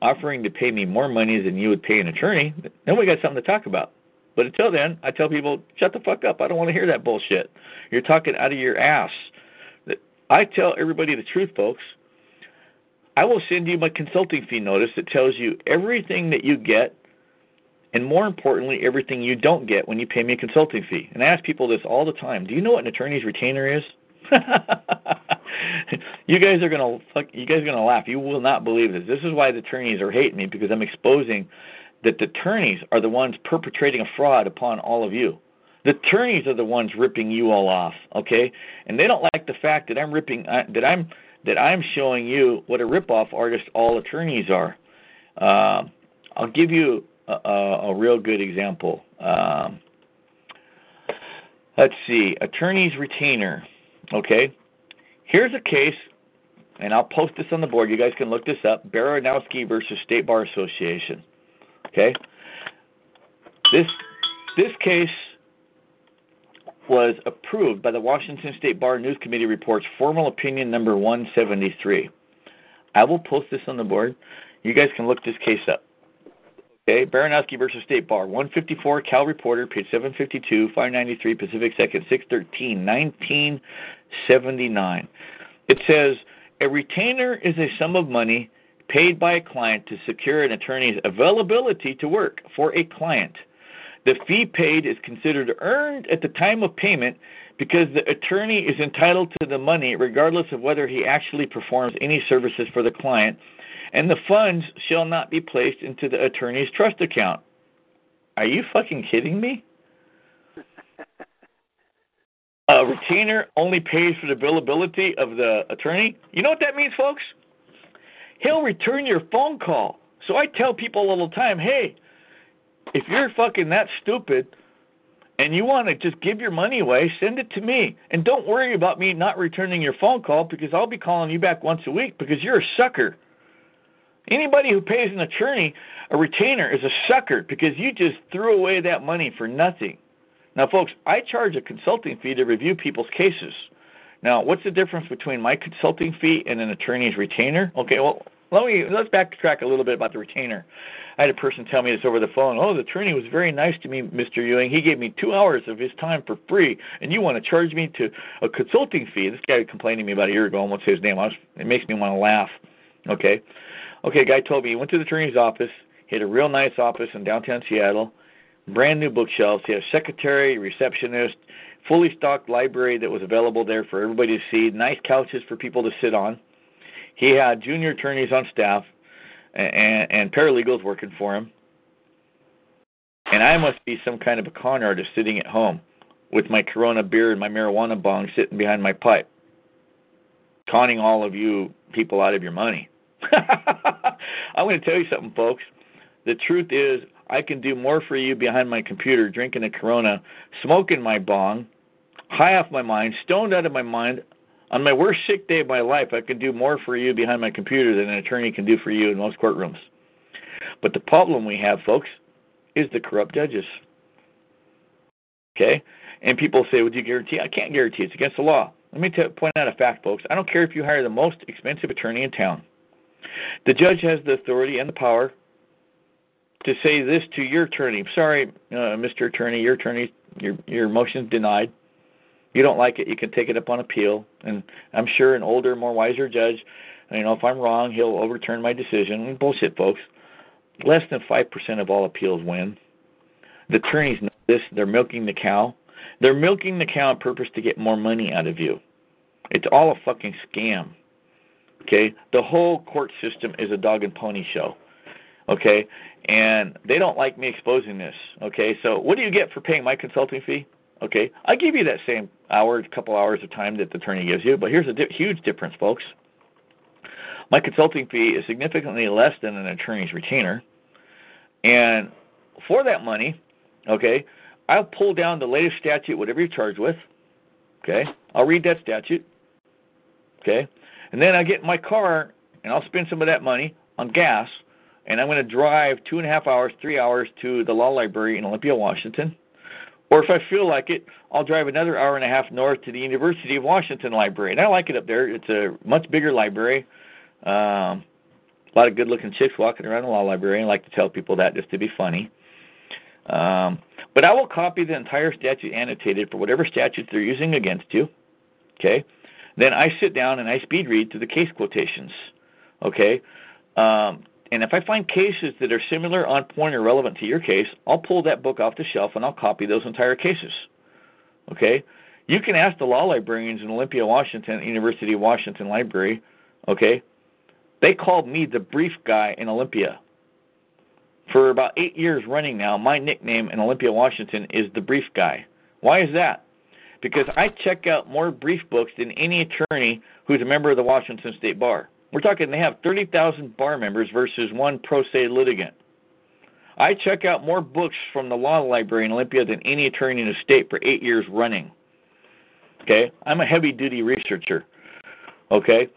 offering to pay me more money than you would pay an attorney, then we got something to talk about. But until then, I tell people, shut the fuck up. I don't want to hear that bullshit. You're talking out of your ass. I tell everybody the truth, folks. I will send you my consulting fee notice that tells you everything that you get, and more importantly, everything you don't get when you pay me a consulting fee. And I ask people this all the time. Do you know what an attorney's retainer is? you guys are gonna fuck. You guys are gonna laugh. You will not believe this. This is why the attorneys are hating me because I'm exposing that the attorneys are the ones perpetrating a fraud upon all of you. The attorneys are the ones ripping you all off, okay? And they don't like the fact that I'm ripping uh, that I'm that I'm showing you what a rip-off artist all attorneys are. Uh, I'll give you a, a, real good example. Um, let's see, attorney's retainer. Okay, here's a case, and I'll post this on the board. You guys can look this up: Baranowski versus State Bar Association. Okay? This this case was approved by the Washington State Bar News Committee reports formal opinion number 173. I will post this on the board. You guys can look this case up. Okay, Baranowski versus State Bar, 154 Cal Reporter, page 752, 593 Pacific Second, 613, 1979. It says a retainer is a sum of money paid by a client to secure an attorney's availability to work for a client. The fee paid is considered earned at the time of payment because the attorney is entitled to the money regardless of whether he actually performs any services for the client, and the funds shall not be placed into the attorney's trust account. Are you fucking kidding me? A retainer only pays for the billability of the attorney. You know what that means, folks? he'll return your phone call. So I tell people all the time, hey, if you're fucking that stupid and you want to just give your money away, send it to me. And don't worry about me not returning your phone call because I'll be calling you back once a week because you're a sucker. Anybody who pays an attorney a retainer is a sucker because you just threw away that money for nothing. Now, folks, I charge a consulting fee to review people's cases. Now, what's the difference between my consulting fee and an attorney's retainer? Okay, well, let me let's backtrack a little bit about the retainer. I had a person tell me this over the phone. Oh, the attorney was very nice to me, Mr. Ewing. He gave me two hours of his time for free, and you want to charge me to a consulting fee? This guy complained to me about a year ago. I won't say his name. I was, it makes me want to laugh. Okay, okay. a Guy told me he went to the attorney's office. He had a real nice office in downtown Seattle. Brand new bookshelves. He had a secretary, receptionist, fully stocked library that was available there for everybody to see. Nice couches for people to sit on he had junior attorneys on staff and, and paralegals working for him. And I must be some kind of a con artist sitting at home with my Corona beer and my marijuana bong sitting behind my pipe, conning all of you people out of your money. I'm going to tell you something, folks. The truth is, I can do more for you behind my computer, drinking a Corona, smoking my bong, high off my mind, stoned out of my mind. On my worst sick day of my life, I can do more for you behind my computer than an attorney can do for you in most courtrooms. But the problem we have, folks, is the corrupt judges. Okay? And people say, Would you guarantee? I can't guarantee. It's against the law. Let me t- point out a fact, folks. I don't care if you hire the most expensive attorney in town. The judge has the authority and the power to say this to your attorney. Sorry, uh, Mr. Attorney, your attorney, your your motion's denied. You don't like it, you can take it up on appeal. And I'm sure an older, more wiser judge, you know, if I'm wrong, he'll overturn my decision. Bullshit, folks. Less than five percent of all appeals win. The attorneys know this. They're milking the cow. They're milking the cow on purpose to get more money out of you. It's all a fucking scam. Okay? The whole court system is a dog and pony show. Okay? And they don't like me exposing this. Okay? So what do you get for paying my consulting fee? Okay? I give you that same hour, couple hours of time that the attorney gives you, but here's a di- huge difference, folks. My consulting fee is significantly less than an attorney's retainer. And for that money, okay, I'll pull down the latest statute, whatever you're charged with. Okay, I'll read that statute. Okay, and then I get in my car and I'll spend some of that money on gas, and I'm going to drive two and a half hours, three hours to the law library in Olympia, Washington. Or if I feel like it, I'll drive another hour and a half north to the University of Washington Library, and I like it up there. It's a much bigger library. Um, a lot of good-looking chicks walking around the law library. I like to tell people that just to be funny. Um, but I will copy the entire statute annotated for whatever statutes they're using against you. Okay. Then I sit down and I speed read to the case quotations. Okay. Um, and if I find cases that are similar, on point, or relevant to your case, I'll pull that book off the shelf and I'll copy those entire cases. Okay. You can ask the law librarians in Olympia, Washington, University of Washington Library. Okay. They called me the brief guy in Olympia for about eight years running now, my nickname in Olympia, Washington is the Brief Guy. Why is that? Because I check out more brief books than any attorney who's a member of the Washington State Bar. We're talking they have 30,000 bar members versus one pro se litigant. I check out more books from the law library in Olympia than any attorney in the state for eight years running. Okay? I'm a heavy duty researcher. Okay?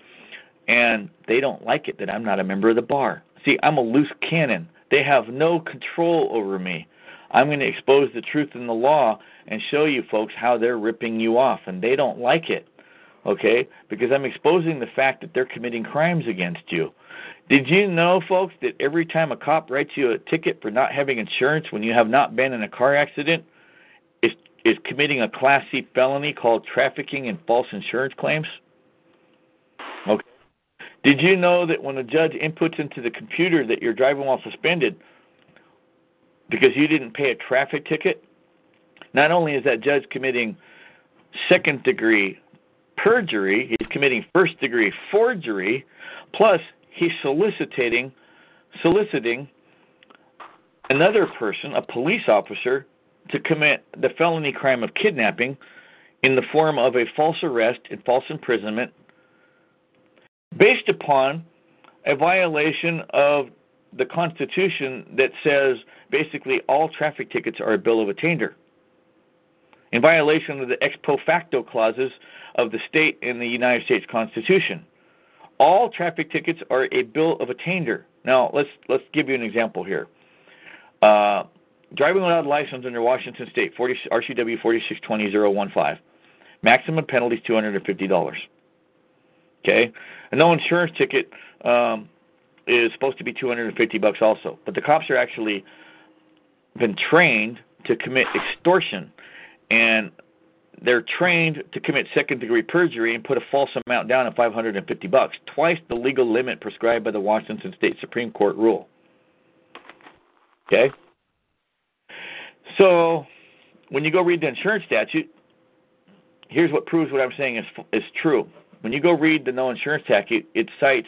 And they don't like it that I'm not a member of the bar. See, I'm a loose cannon. They have no control over me. I'm going to expose the truth in the law and show you folks how they're ripping you off, and they don't like it, okay? Because I'm exposing the fact that they're committing crimes against you. Did you know, folks, that every time a cop writes you a ticket for not having insurance when you have not been in a car accident, is is committing a Class C felony called trafficking in false insurance claims? Okay. Did you know that when a judge inputs into the computer that you're driving while suspended because you didn't pay a traffic ticket, not only is that judge committing second degree perjury, he's committing first degree forgery, plus he's soliciting soliciting another person, a police officer, to commit the felony crime of kidnapping in the form of a false arrest and false imprisonment based upon a violation of the Constitution that says basically all traffic tickets are a bill of attainder, in violation of the ex post facto clauses of the state and the United States Constitution. All traffic tickets are a bill of attainder. Now let's let's give you an example here. Uh, driving without a license under Washington State 40, RCW 4620015. Maximum penalty is two hundred and fifty dollars. Okay, a no insurance ticket um, is supposed to be 250 bucks also, but the cops are actually been trained to commit extortion, and they're trained to commit second degree perjury and put a false amount down of 550 bucks, twice the legal limit prescribed by the Washington State Supreme Court rule. Okay? So, when you go read the insurance statute, here's what proves what I'm saying is is true. When you go read the no insurance statute, it cites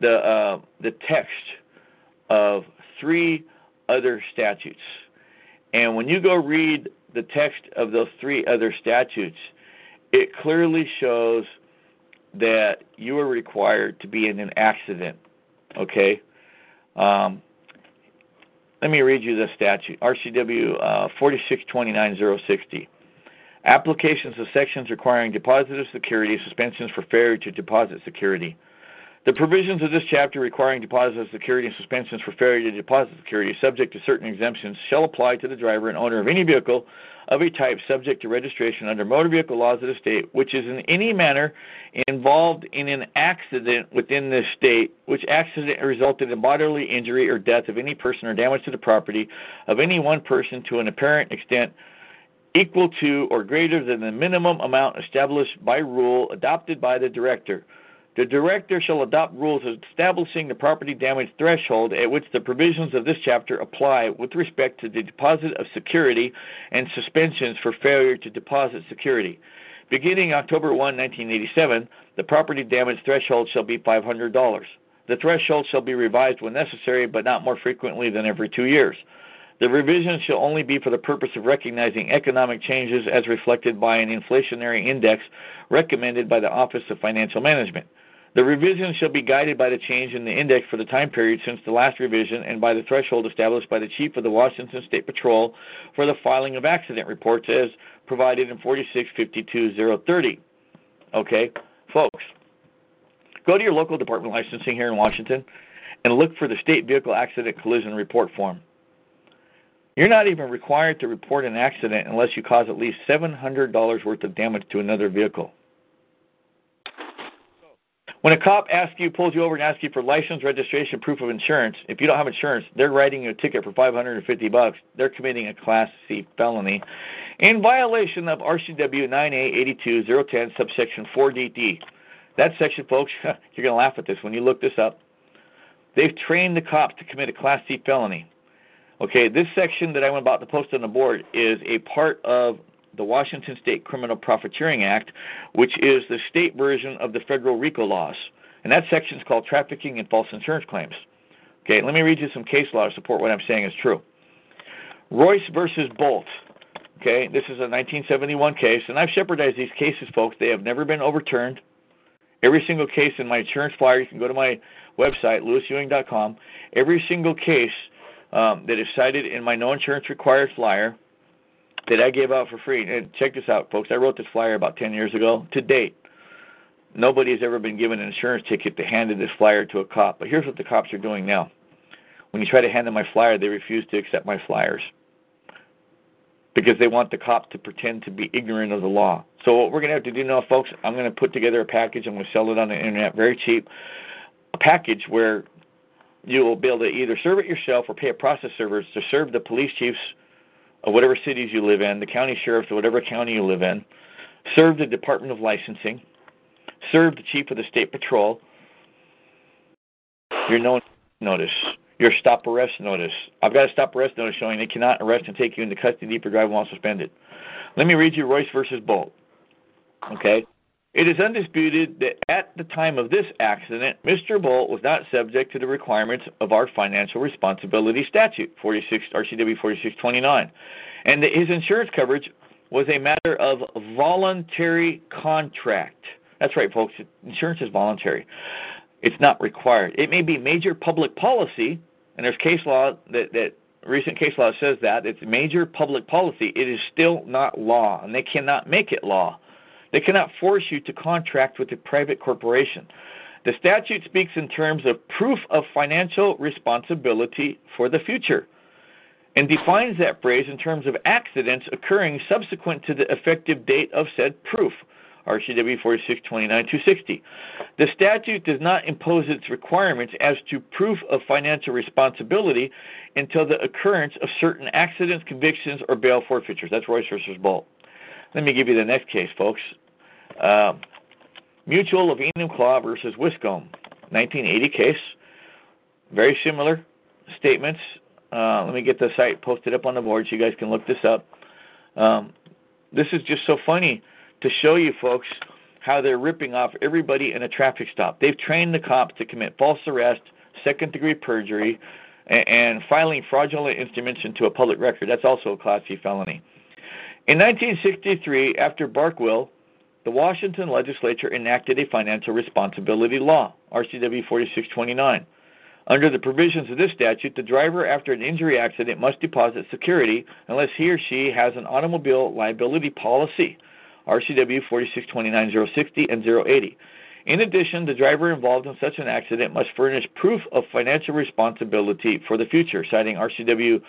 the uh, the text of three other statutes, and when you go read the text of those three other statutes, it clearly shows that you are required to be in an accident Okay. Um, let me read you the statute RCW uh, 4629060. Applications of sections requiring deposit of security, suspensions for failure to deposit security. The provisions of this chapter requiring deposit of security and suspensions for failure to deposit security, subject to certain exemptions, shall apply to the driver and owner of any vehicle of a type subject to registration under motor vehicle laws of the state, which is in any manner involved in an accident within this state, which accident resulted in bodily injury or death of any person or damage to the property of any one person to an apparent extent equal to or greater than the minimum amount established by rule adopted by the director. The director shall adopt rules establishing the property damage threshold at which the provisions of this chapter apply with respect to the deposit of security and suspensions for failure to deposit security. Beginning October 1, 1987, the property damage threshold shall be $500. The threshold shall be revised when necessary, but not more frequently than every two years. The revision shall only be for the purpose of recognizing economic changes as reflected by an inflationary index recommended by the Office of Financial Management. The revision shall be guided by the change in the index for the time period since the last revision and by the threshold established by the Chief of the Washington State Patrol for the filing of accident reports as provided in 4652030. Okay, folks, go to your local department licensing here in Washington and look for the State Vehicle Accident Collision Report form. You're not even required to report an accident unless you cause at least $700 worth of damage to another vehicle. When a cop asks you, pulls you over and asks you for license, registration, proof of insurance, if you don't have insurance, they're writing you a ticket for 550 bucks. They're committing a Class C felony in violation of RCW 9A82010 subsection 4DD. That section, folks, you're going to laugh at this when you look this up. They've trained the cops to commit a Class C felony. Okay, this section that I'm about to post on the board is a part of the Washington State Criminal Profiteering Act, which is the state version of the federal RICO laws. And that section is called Trafficking and False Insurance Claims. Okay, let me read you some case law to support what I'm saying is true. Royce versus Bolt. Okay, this is a 1971 case, and I've Shepardized these cases, folks. They have never been overturned. Every single case in my insurance flyer, you can go to my website, lewisewing.com. Every single case um, that is cited in my no insurance required flyer that I gave out for free. And check this out, folks. I wrote this flyer about 10 years ago. To date, nobody has ever been given an insurance ticket to hand this flyer to a cop. But here's what the cops are doing now. When you try to hand them my flyer, they refuse to accept my flyers because they want the cop to pretend to be ignorant of the law. So what we're going to have to do now, folks, I'm going to put together a package. I'm going to sell it on the internet very cheap. A package where you will be able to either serve it yourself or pay a process server to serve the police chiefs of whatever cities you live in, the county sheriffs of whatever county you live in, serve the Department of Licensing, serve the chief of the state patrol, your no notice, your stop arrest notice. I've got a stop arrest notice showing they cannot arrest and take you into custody for driving while suspended. Let me read you Royce versus Bolt. Okay? It is undisputed that at the time of this accident, Mr. Bolt was not subject to the requirements of our financial responsibility statute, 46 RCW 4629, and that his insurance coverage was a matter of voluntary contract. That's right, folks. Insurance is voluntary. It's not required. It may be major public policy, and there's case law that, that recent case law says that it's major public policy. It is still not law, and they cannot make it law. They cannot force you to contract with a private corporation. The statute speaks in terms of proof of financial responsibility for the future and defines that phrase in terms of accidents occurring subsequent to the effective date of said proof. RCW 4629260. The statute does not impose its requirements as to proof of financial responsibility until the occurrence of certain accidents, convictions, or bail forfeitures. That's Royce versus Bolt. Let me give you the next case, folks. Uh, Mutual of Enumclaw versus Wiscombe, 1980 case. Very similar statements. Uh, let me get the site posted up on the board so you guys can look this up. Um, this is just so funny to show you folks how they're ripping off everybody in a traffic stop. They've trained the cops to commit false arrest, second degree perjury, and, and filing fraudulent instruments into a public record. That's also a Class C felony. In 1963, after Barkwell, the Washington legislature enacted a financial responsibility law, RCW 4629. Under the provisions of this statute, the driver after an injury accident must deposit security unless he or she has an automobile liability policy, RCW 4629060 and 080. In addition, the driver involved in such an accident must furnish proof of financial responsibility for the future, citing RCW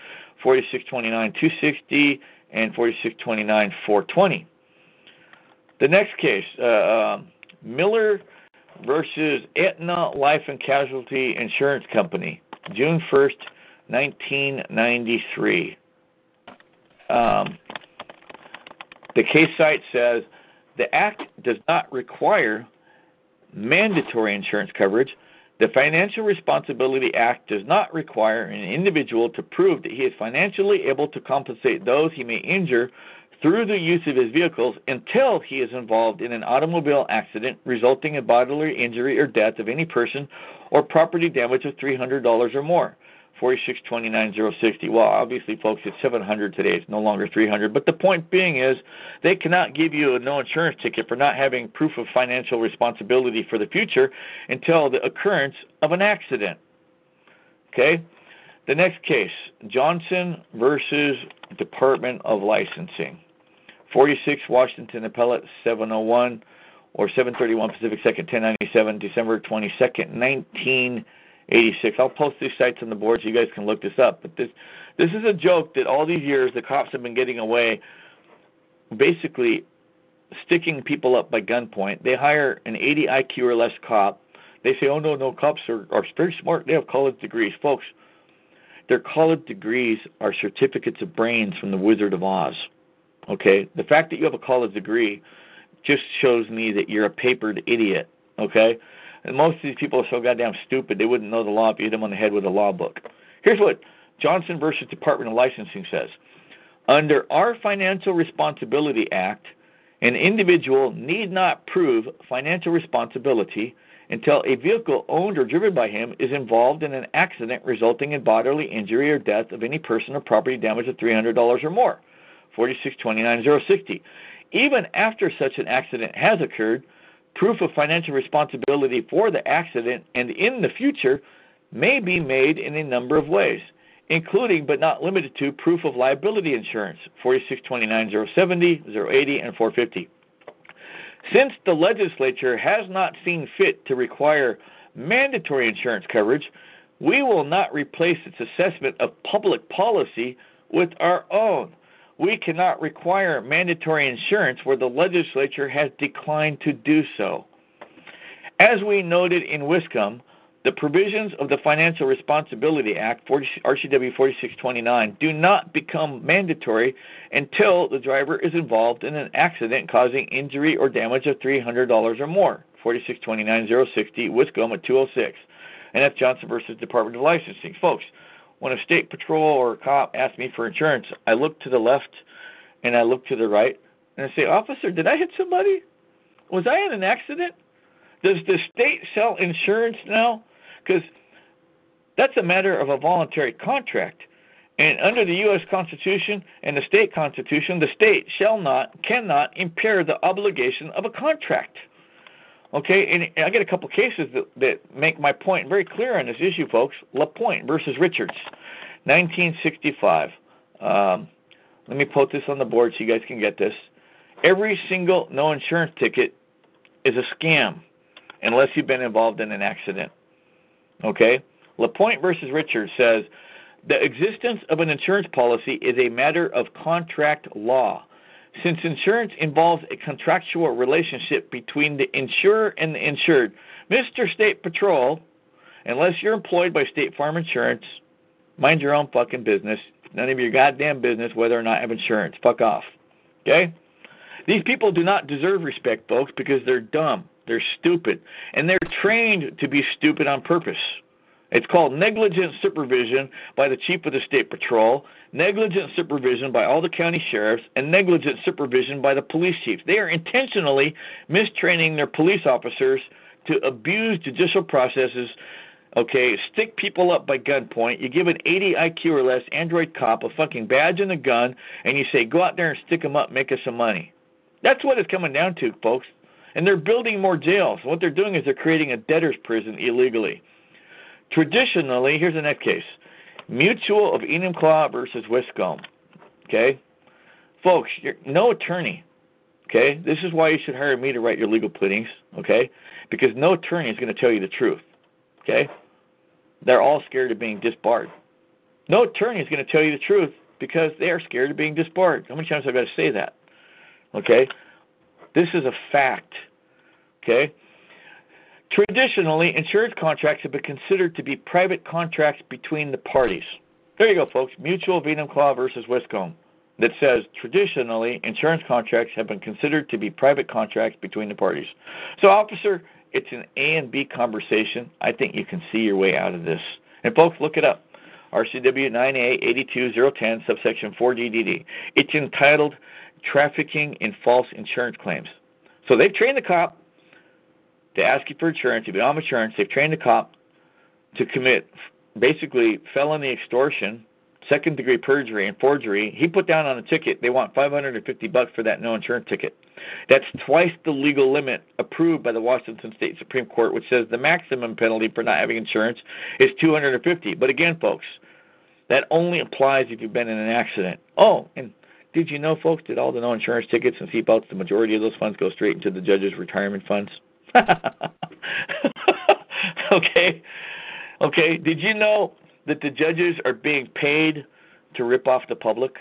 4629260 and 4629 420. The next case, uh, uh, Miller versus Aetna Life and Casualty Insurance Company, June 1st, 1993. Um, the case site says the Act does not require mandatory insurance coverage. The Financial Responsibility Act does not require an individual to prove that he is financially able to compensate those he may injure through the use of his vehicles until he is involved in an automobile accident resulting in bodily injury or death of any person or property damage of $300 or more. 4629060. Well, obviously, folks, it's 700 today. It's no longer 300. But the point being is, they cannot give you a no insurance ticket for not having proof of financial responsibility for the future until the occurrence of an accident. Okay? The next case Johnson versus Department of Licensing. 46 Washington Appellate 701 or 731 Pacific 2nd 1097 December 22nd 1986. I'll post these sites on the board so you guys can look this up. But this this is a joke that all these years the cops have been getting away basically sticking people up by gunpoint. They hire an 80 IQ or less cop. They say, "Oh no, no, cops are are very smart. They have college degrees." Folks, their college degrees are certificates of brains from the Wizard of Oz. Okay, the fact that you have a college degree just shows me that you're a papered idiot. Okay, and most of these people are so goddamn stupid they wouldn't know the law if you hit them on the head with a law book. Here's what Johnson versus Department of Licensing says: Under our Financial Responsibility Act, an individual need not prove financial responsibility until a vehicle owned or driven by him is involved in an accident resulting in bodily injury or death of any person or property damage of $300 or more. 4629060. Even after such an accident has occurred, proof of financial responsibility for the accident and in the future may be made in a number of ways, including but not limited to proof of liability insurance 4629070, 080, and 450. Since the legislature has not seen fit to require mandatory insurance coverage, we will not replace its assessment of public policy with our own we cannot require mandatory insurance where the legislature has declined to do so. As we noted in Wiscombe, the provisions of the Financial Responsibility Act, 40, RCW 4629, do not become mandatory until the driver is involved in an accident causing injury or damage of $300 or more. 4629060, Wiscombe at 206. And that's Johnson versus Department of Licensing. Folks, when a state patrol or a cop asks me for insurance, I look to the left and I look to the right and I say, Officer, did I hit somebody? Was I in an accident? Does the state sell insurance now? Because that's a matter of a voluntary contract. And under the U.S. Constitution and the state constitution, the state shall not, cannot impair the obligation of a contract. Okay, and I get a couple cases that, that make my point very clear on this issue, folks. LaPointe versus Richards, 1965. Um, let me put this on the board so you guys can get this. Every single no insurance ticket is a scam unless you've been involved in an accident. Okay? LaPointe versus Richards says the existence of an insurance policy is a matter of contract law. Since insurance involves a contractual relationship between the insurer and the insured, Mr. State Patrol, unless you're employed by State Farm Insurance, mind your own fucking business. None of your goddamn business whether or not I have insurance. Fuck off. Okay? These people do not deserve respect, folks, because they're dumb. They're stupid. And they're trained to be stupid on purpose. It's called negligent supervision by the chief of the state patrol, negligent supervision by all the county sheriffs, and negligent supervision by the police chiefs. They are intentionally mistraining their police officers to abuse judicial processes. Okay, stick people up by gunpoint. You give an 80 IQ or less android cop a fucking badge and a gun, and you say, go out there and stick them up, make us some money. That's what it's coming down to, folks. And they're building more jails. What they're doing is they're creating a debtor's prison illegally. Traditionally, here's the next case Mutual of Enumclaw versus Wiscombe. Okay? Folks, you're, no attorney. Okay? This is why you should hire me to write your legal pleadings. Okay? Because no attorney is going to tell you the truth. Okay? They're all scared of being disbarred. No attorney is going to tell you the truth because they are scared of being disbarred. How many times have I got to say that? Okay? This is a fact. Okay? Traditionally, insurance contracts have been considered to be private contracts between the parties. There you go, folks. Mutual of Enumclaw versus Wiscomb that says traditionally insurance contracts have been considered to be private contracts between the parties. So, officer, it's an A and B conversation. I think you can see your way out of this. And folks, look it up. RCW 9A82010, subsection 4DDD. It's entitled Trafficking in False Insurance Claims. So they've trained the cop to ask you for insurance, to be on insurance. They've trained the cop to commit basically felony extortion, second degree perjury, and forgery. He put down on a ticket they want 550 bucks for that no insurance ticket. That's twice the legal limit approved by the Washington State Supreme Court, which says the maximum penalty for not having insurance is 250. But again, folks, that only applies if you've been in an accident. Oh, and did you know, folks, that all the no insurance tickets and seatbelts, the majority of those funds go straight into the judge's retirement funds? okay. Okay. Did you know that the judges are being paid to rip off the public?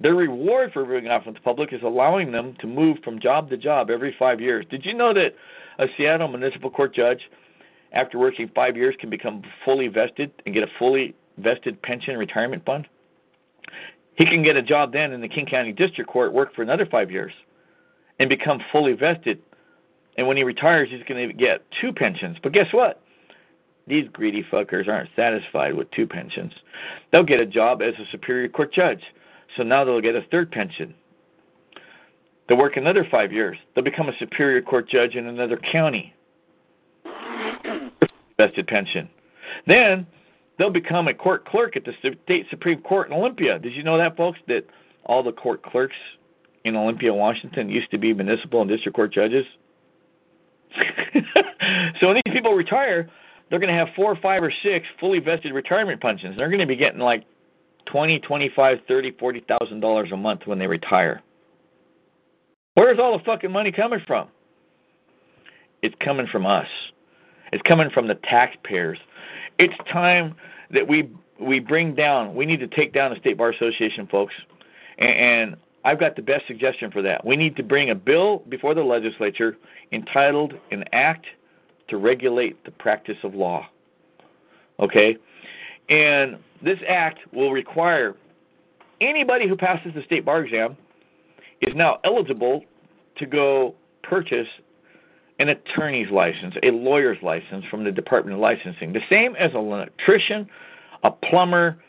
Their reward for ripping off the public is allowing them to move from job to job every five years. Did you know that a Seattle municipal court judge, after working five years, can become fully vested and get a fully vested pension retirement fund? He can get a job then in the King County District Court, work for another five years, and become fully vested. And when he retires, he's going to get two pensions. But guess what? These greedy fuckers aren't satisfied with two pensions. They'll get a job as a Superior Court judge. So now they'll get a third pension. They'll work another five years. They'll become a Superior Court judge in another county. Vested pension. Then they'll become a court clerk at the state Supreme Court in Olympia. Did you know that, folks? That all the court clerks in Olympia, Washington, used to be municipal and district court judges. so when these people retire, they're going to have four, five, or six fully vested retirement pensions. They're going to be getting like twenty, twenty-five, thirty, forty thousand dollars a month when they retire. Where's all the fucking money coming from? It's coming from us. It's coming from the taxpayers. It's time that we we bring down. We need to take down the State Bar Association, folks. And, and I've got the best suggestion for that. We need to bring a bill before the legislature entitled "An Act to Regulate the Practice of Law." Okay, and this act will require anybody who passes the state bar exam is now eligible to go purchase an attorney's license, a lawyer's license from the Department of Licensing, the same as an electrician, a plumber,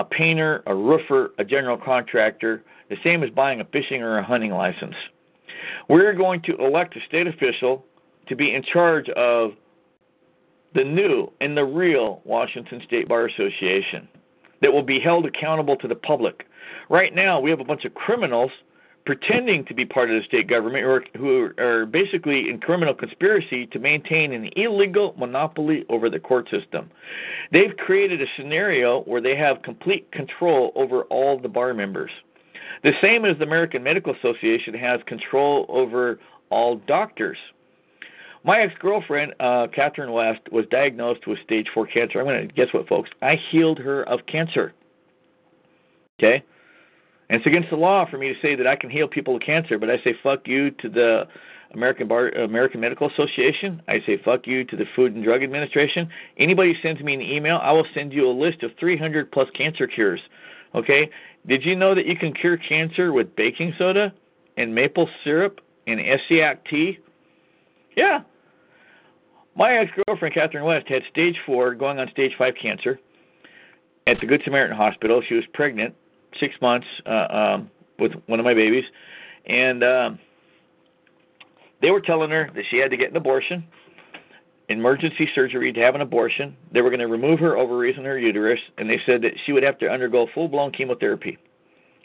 a painter, a roofer, a general contractor, the same as buying a fishing or a hunting license. We're going to elect a state official to be in charge of the new and the real Washington State Bar Association that will be held accountable to the public. Right now, we have a bunch of criminals pretending to be part of the state government or who are basically in criminal conspiracy to maintain an illegal monopoly over the court system. They've created a scenario where they have complete control over all the bar members. The same as the American Medical Association has control over all doctors. My ex girlfriend, uh, Catherine West, was diagnosed with stage four cancer. I'm going to guess what, folks? I healed her of cancer. Okay? And it's against the law for me to say that I can heal people of cancer, but I say fuck you to the American Bar American Medical Association. I say fuck you to the Food and Drug Administration. Anybody who sends me an email, I will send you a list of 300 plus cancer cures. Okay? Did you know that you can cure cancer with baking soda and maple syrup and Essiac tea? Yeah. My ex-girlfriend Catherine West had stage four, going on stage five cancer at the Good Samaritan Hospital. She was pregnant six months uh, um, with one of my babies, and um, they were telling her that she had to get an abortion, emergency surgery to have an abortion. They were going to remove her ovaries and her uterus, and they said that she would have to undergo full blown chemotherapy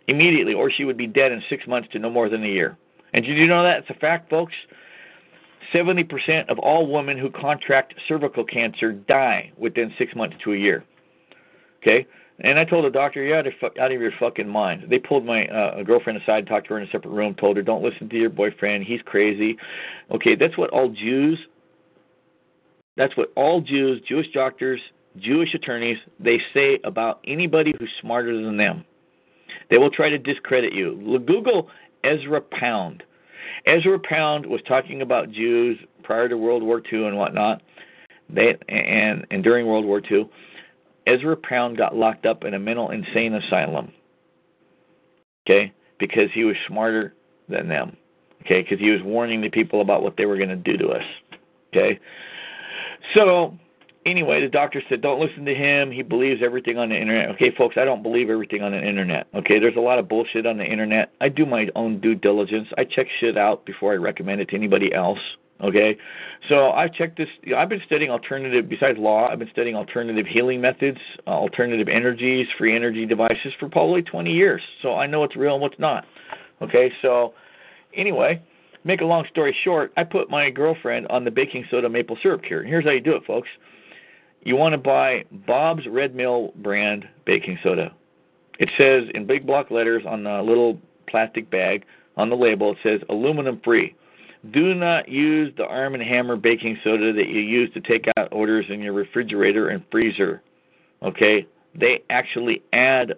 immediately, or she would be dead in six months to no more than a year. And did you know that? It's a fact, folks. 70% of all women who contract cervical cancer die within six months to a year. Okay? And I told the doctor, you're out of, out of your fucking mind. They pulled my uh, girlfriend aside, talked to her in a separate room, told her, don't listen to your boyfriend. He's crazy. Okay, that's what all Jews, that's what all Jews, Jewish doctors, Jewish attorneys, they say about anybody who's smarter than them. They will try to discredit you. Google Ezra Pound. Ezra Pound was talking about Jews prior to World War II and whatnot, they, and and during World War II. Ezra Pound got locked up in a mental insane asylum. Okay, because he was smarter than them. Okay, because he was warning the people about what they were going to do to us. Okay, so anyway, the doctor said, don't listen to him. He believes everything on the internet. Okay, folks, I don't believe everything on the internet. Okay, there's a lot of bullshit on the internet. I do my own due diligence. I check shit out before I recommend it to anybody else. Okay, so I've checked this. I've been studying alternative, besides law, I've been studying alternative healing methods, uh, alternative energies, free energy devices for probably 20 years. So I know what's real and what's not. Okay, so anyway, make a long story short, I put my girlfriend on the baking soda maple syrup cure. And here's how you do it, folks. You want to buy Bob's Red Mill brand baking soda. It says in big block letters on the little plastic bag on the label, it says aluminum free. Do not use the Arm & Hammer baking soda that you use to take out odors in your refrigerator and freezer. Okay? They actually add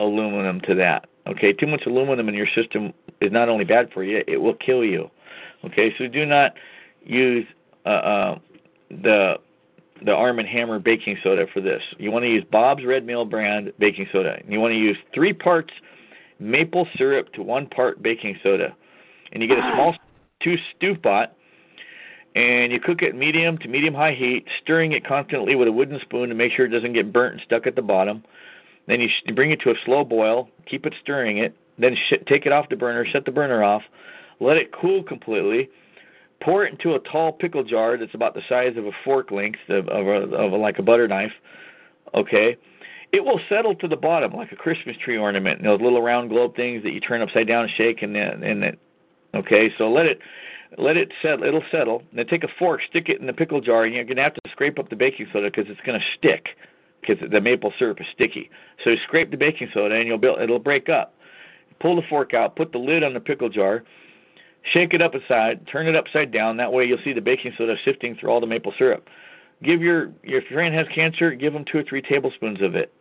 aluminum to that. Okay? Too much aluminum in your system is not only bad for you, it will kill you. Okay? So do not use uh, uh, the the Arm & Hammer baking soda for this. You want to use Bob's Red Mill brand baking soda. You want to use 3 parts maple syrup to 1 part baking soda. And you get a small two stew pot, and you cook it medium to medium high heat, stirring it constantly with a wooden spoon to make sure it doesn't get burnt and stuck at the bottom. Then you, bring it to a slow boil, keep it stirring it, then sh- take it off the burner, shut the burner off, let it cool completely. Pour it into a tall pickle jar that's about the size of a fork length of, of, a, of a, like a butter knife. Okay, it will settle to the bottom like a Christmas tree ornament. Those little round globe things that you turn upside down and shake, and then and it Okay, so let it let it settle. It'll settle. Then take a fork, stick it in the pickle jar, and you're gonna have to scrape up the baking soda because it's gonna stick because the maple syrup is sticky. So you scrape the baking soda and you'll build, it'll break up. Pull the fork out, put the lid on the pickle jar, shake it up aside, turn it upside down. That way you'll see the baking soda sifting through all the maple syrup. Give your if your friend has cancer, give them two or three tablespoons of it.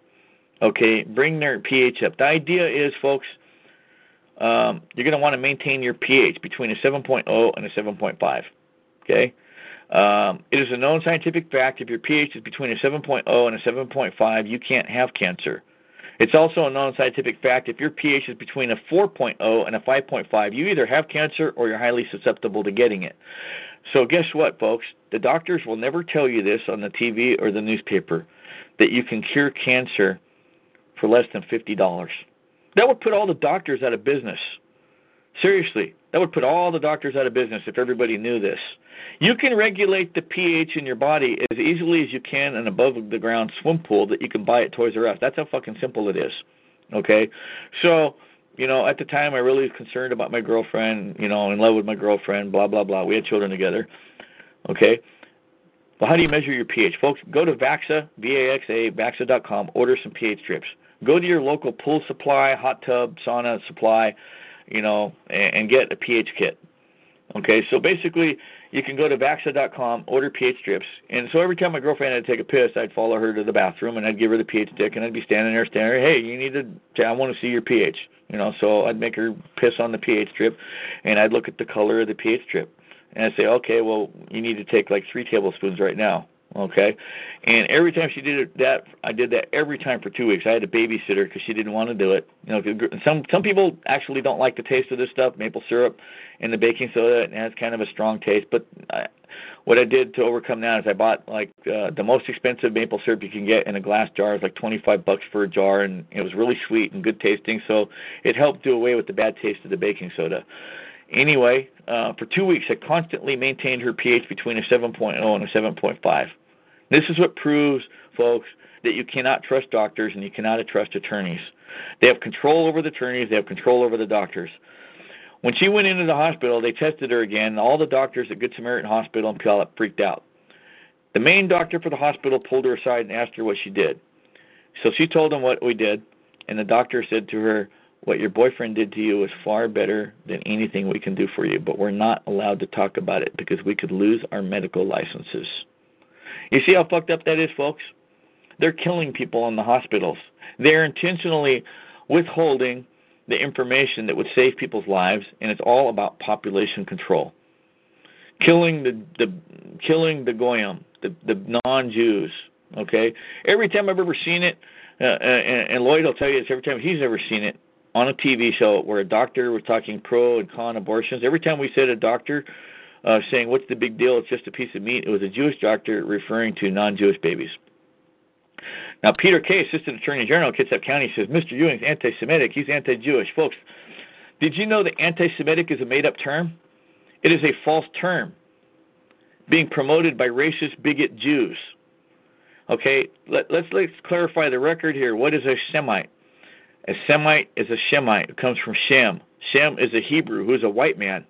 Okay, bring their pH up. The idea is, folks um, you're going to want to maintain your pH between a 7.0 and a 7.5. Okay? Um, it is a known scientific fact if your pH is between a 7.0 and a 7.5, you can't have cancer. It's also a known scientific fact if your pH is between a 4.0 and a 5.5, you either have cancer or you're highly susceptible to getting it. So, guess what, folks? The doctors will never tell you this on the TV or the newspaper that you can cure cancer for less than $50. That would put all the doctors out of business. Seriously, that would put all the doctors out of business if everybody knew this. You can regulate the pH in your body as easily as you can an above the ground swim pool that you can buy at Toys R Us. That's how fucking simple it is. Okay? So, you know, at the time I really was concerned about my girlfriend, you know, in love with my girlfriend, blah blah blah. We had children together. Okay? Well, how do you measure your pH? Folks, go to Vaxa, V A X A, Vaxa.com, order some pH strips. Go to your local pool supply, hot tub, sauna supply, you know, and, and get a pH kit. Okay, so basically, you can go to Vaxa.com, order pH strips, and so every time my girlfriend had to take a piss, I'd follow her to the bathroom and I'd give her the pH stick, and I'd be standing there, standing there. Hey, you need to, I want to see your pH. You know, so I'd make her piss on the pH strip, and I'd look at the color of the pH strip, and I'd say, okay, well, you need to take like three tablespoons right now. Okay, and every time she did it, that I did that every time for two weeks. I had a babysitter because she didn't want to do it. You know, some some people actually don't like the taste of this stuff, maple syrup, and the baking soda. It has kind of a strong taste. But I, what I did to overcome that is I bought like uh, the most expensive maple syrup you can get in a glass jar. It's like 25 bucks for a jar, and it was really sweet and good tasting. So it helped do away with the bad taste of the baking soda. Anyway, uh, for two weeks, I constantly maintained her pH between a 7.0 and a 7.5. This is what proves, folks, that you cannot trust doctors and you cannot trust attorneys. They have control over the attorneys, they have control over the doctors. When she went into the hospital, they tested her again. and All the doctors at Good Samaritan Hospital and Puyallup freaked out. The main doctor for the hospital pulled her aside and asked her what she did. So she told him what we did, and the doctor said to her, What your boyfriend did to you is far better than anything we can do for you, but we're not allowed to talk about it because we could lose our medical licenses. You see how fucked up that is, folks? They're killing people in the hospitals. They're intentionally withholding the information that would save people's lives, and it's all about population control. Killing the the killing the goyim, the the non-Jews. Okay, every time I've ever seen it, uh, and, and Lloyd will tell you this every time he's ever seen it on a TV show where a doctor was talking pro and con abortions. Every time we said a doctor uh, saying, "What's the big deal? It's just a piece of meat," it was a Jewish doctor referring to non-Jewish babies. Now, Peter Kay, Assistant Attorney General Kitsap County, says Mr. Ewing's anti-Semitic. He's anti-Jewish, folks. Did you know that anti-Semitic is a made-up term? It is a false term being promoted by racist bigot Jews. Okay, Let, let's let's clarify the record here. What is a Semite? A Semite is a Shemite. It comes from Shem. Shem is a Hebrew who is a white man.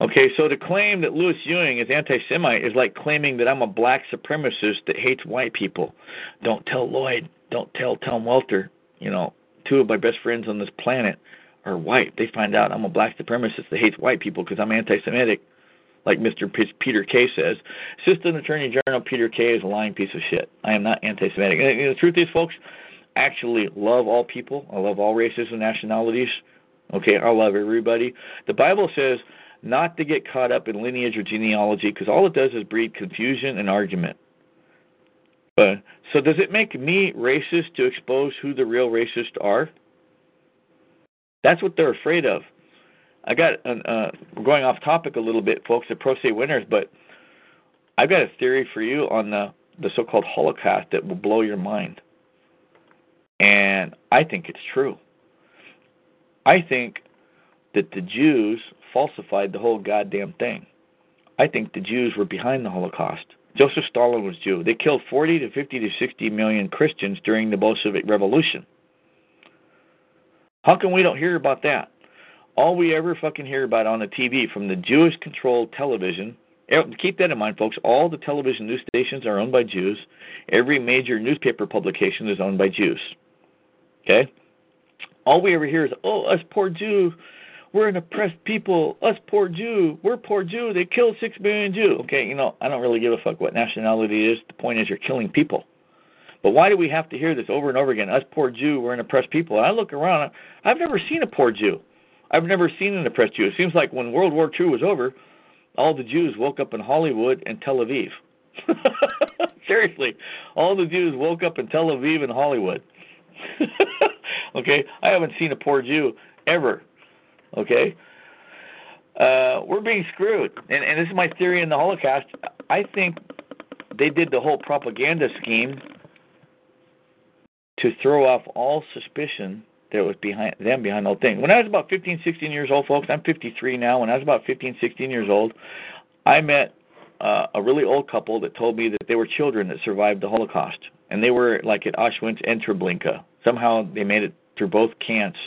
Okay, so to claim that Louis Ewing is anti Semite is like claiming that I'm a black supremacist that hates white people. Don't tell Lloyd, don't tell Tom Welter. You know, two of my best friends on this planet are white. They find out I'm a black supremacist that hates white people because I'm anti Semitic, like Mr. P- Peter Kay says. Assistant Attorney General Peter Kay is a lying piece of shit. I am not anti Semitic. The truth is, folks, I actually love all people, I love all races and nationalities. Okay, I love everybody. The Bible says, not to get caught up in lineage or genealogy because all it does is breed confusion and argument. So, does it make me racist to expose who the real racists are? That's what they're afraid of. I got uh, we're going off topic a little bit, folks, at Pro Se Winners, but I've got a theory for you on the the so-called Holocaust that will blow your mind, and I think it's true. I think that the Jews falsified the whole goddamn thing. I think the Jews were behind the Holocaust. Joseph Stalin was Jew. They killed 40 to 50 to 60 million Christians during the Bolshevik Revolution. How come we don't hear about that? All we ever fucking hear about on the TV from the Jewish controlled television, eh, keep that in mind, folks. All the television news stations are owned by Jews. Every major newspaper publication is owned by Jews. Okay? All we ever hear is, oh, us poor Jews we're an oppressed people. Us poor Jew. We're poor Jew. They killed six million Jew. Okay, you know, I don't really give a fuck what nationality it is. The point is you're killing people. But why do we have to hear this over and over again? Us poor Jew, we're an oppressed people. I look around, I've never seen a poor Jew. I've never seen an oppressed Jew. It seems like when World War II was over, all the Jews woke up in Hollywood and Tel Aviv. Seriously, all the Jews woke up in Tel Aviv and Hollywood. okay, I haven't seen a poor Jew ever. Okay? Uh, we're being screwed. And, and this is my theory in the Holocaust. I think they did the whole propaganda scheme to throw off all suspicion that was behind them behind the whole thing. When I was about 15, 16 years old, folks, I'm 53 now. When I was about 15, 16 years old, I met uh, a really old couple that told me that they were children that survived the Holocaust, and they were like at Auschwitz and Treblinka. Somehow they made it through both camps,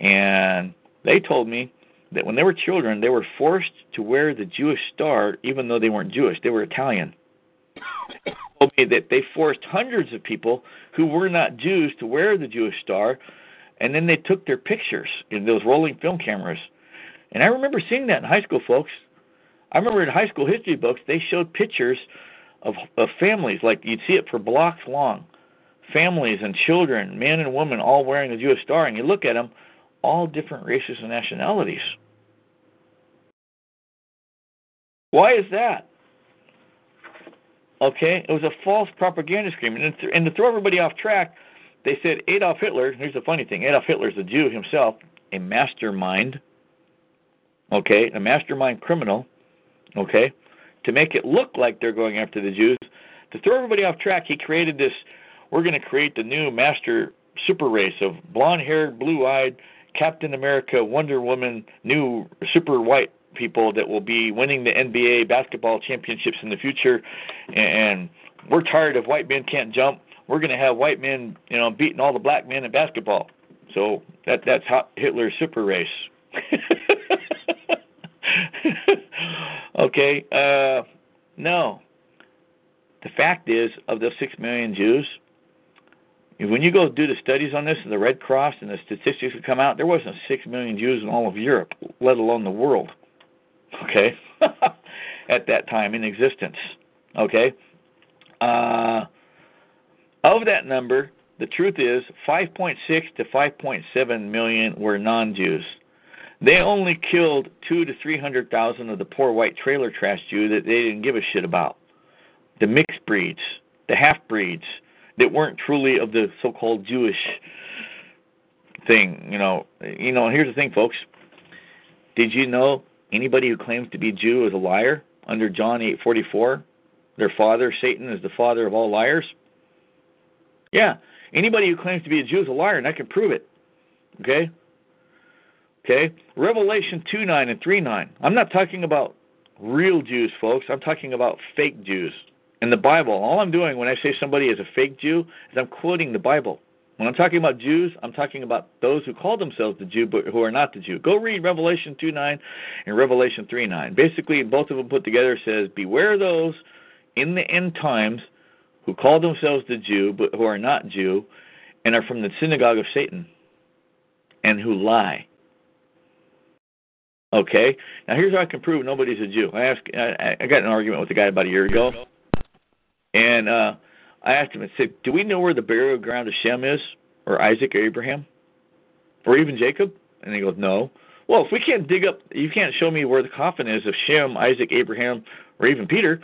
and they told me that when they were children, they were forced to wear the Jewish star, even though they weren't Jewish. They were Italian. they told me that they forced hundreds of people who were not Jews to wear the Jewish star, and then they took their pictures in those rolling film cameras. And I remember seeing that in high school, folks. I remember in high school history books they showed pictures of of families like you'd see it for blocks long, families and children, men and women, all wearing the Jewish star, and you look at them all different races and nationalities. Why is that? Okay, it was a false propaganda scheme. And, and to throw everybody off track, they said Adolf Hitler, here's the funny thing Adolf Hitler is a Jew himself, a mastermind, okay, a mastermind criminal, okay, to make it look like they're going after the Jews. To throw everybody off track, he created this we're going to create the new master super race of blonde haired, blue eyed, Captain America, Wonder Woman, new super white people that will be winning the NBA basketball championships in the future. And we're tired of white men can't jump. We're going to have white men, you know, beating all the black men in basketball. So that that's Hitler's super race. okay, uh, no. The fact is, of those six million Jews, when you go do the studies on this, and the Red Cross and the statistics that come out, there wasn't six million Jews in all of Europe, let alone the world. Okay, at that time in existence. Okay, uh, of that number, the truth is 5.6 to 5.7 million were non-Jews. They only killed two to three hundred thousand of the poor white trailer trash Jew that they didn't give a shit about. The mixed breeds, the half breeds that weren't truly of the so-called Jewish thing. You know, you know. Here's the thing, folks. Did you know anybody who claims to be Jew is a liar under John 8:44? Their father, Satan, is the father of all liars. Yeah, anybody who claims to be a Jew is a liar, and I can prove it. Okay. Okay. Revelation 2 9 and 3 9. I'm not talking about real Jews, folks. I'm talking about fake Jews in the Bible. All I'm doing when I say somebody is a fake Jew is I'm quoting the Bible. When I'm talking about Jews, I'm talking about those who call themselves the Jew but who are not the Jew. Go read Revelation 2 9 and Revelation 3 9. Basically, both of them put together says, Beware those in the end times who call themselves the Jew but who are not Jew and are from the synagogue of Satan and who lie. Okay, now here's how I can prove nobody's a Jew. I asked, I, I got an argument with a guy about a year ago and uh, I asked him, I said, Do we know where the burial ground of Shem is, or Isaac, or Abraham, or even Jacob? And he goes, No. Well, if we can't dig up, you can't show me where the coffin is of Shem, Isaac, Abraham, or even Peter,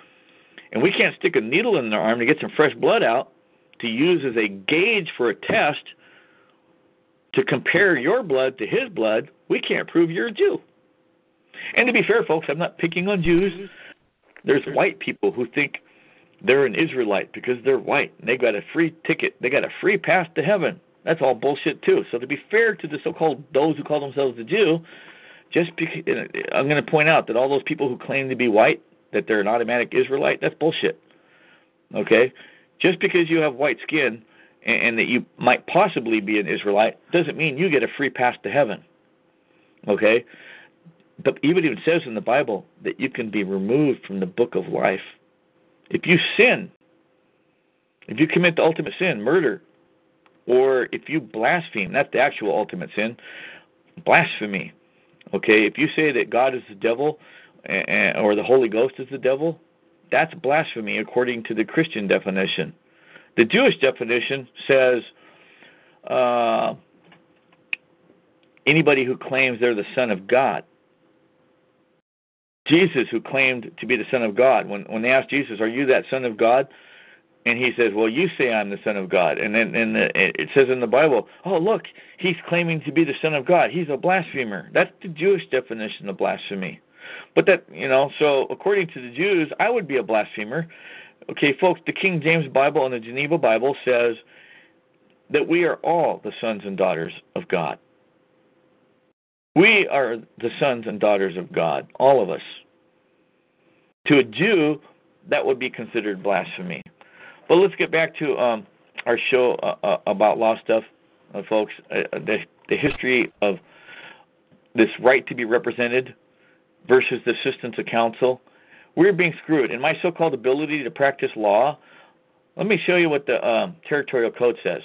and we can't stick a needle in their arm to get some fresh blood out to use as a gauge for a test to compare your blood to his blood, we can't prove you're a Jew. And to be fair, folks, I'm not picking on Jews. There's white people who think they're an Israelite because they're white. And they got a free ticket. They got a free pass to heaven. That's all bullshit too. So to be fair to the so-called those who call themselves the Jew, just because, I'm going to point out that all those people who claim to be white, that they're an automatic Israelite, that's bullshit. Okay, just because you have white skin and, and that you might possibly be an Israelite doesn't mean you get a free pass to heaven. Okay, but even it says in the Bible that you can be removed from the book of life if you sin, if you commit the ultimate sin, murder, or if you blaspheme, that's the actual ultimate sin, blasphemy. Okay, if you say that God is the devil or the Holy Ghost is the devil, that's blasphemy according to the Christian definition. The Jewish definition says uh, anybody who claims they're the Son of God. Jesus, who claimed to be the Son of God, when when they asked Jesus, "Are you that Son of God?" and he says, "Well, you say I'm the Son of God," and then and the, it says in the Bible, "Oh, look, he's claiming to be the Son of God. He's a blasphemer." That's the Jewish definition of blasphemy. But that you know, so according to the Jews, I would be a blasphemer. Okay, folks, the King James Bible and the Geneva Bible says that we are all the sons and daughters of God. We are the sons and daughters of God, all of us. To a Jew, that would be considered blasphemy. But let's get back to um, our show uh, uh, about law stuff, uh, folks. Uh, the, the history of this right to be represented versus the assistance of counsel. We're being screwed. In my so called ability to practice law, let me show you what the um, territorial code says.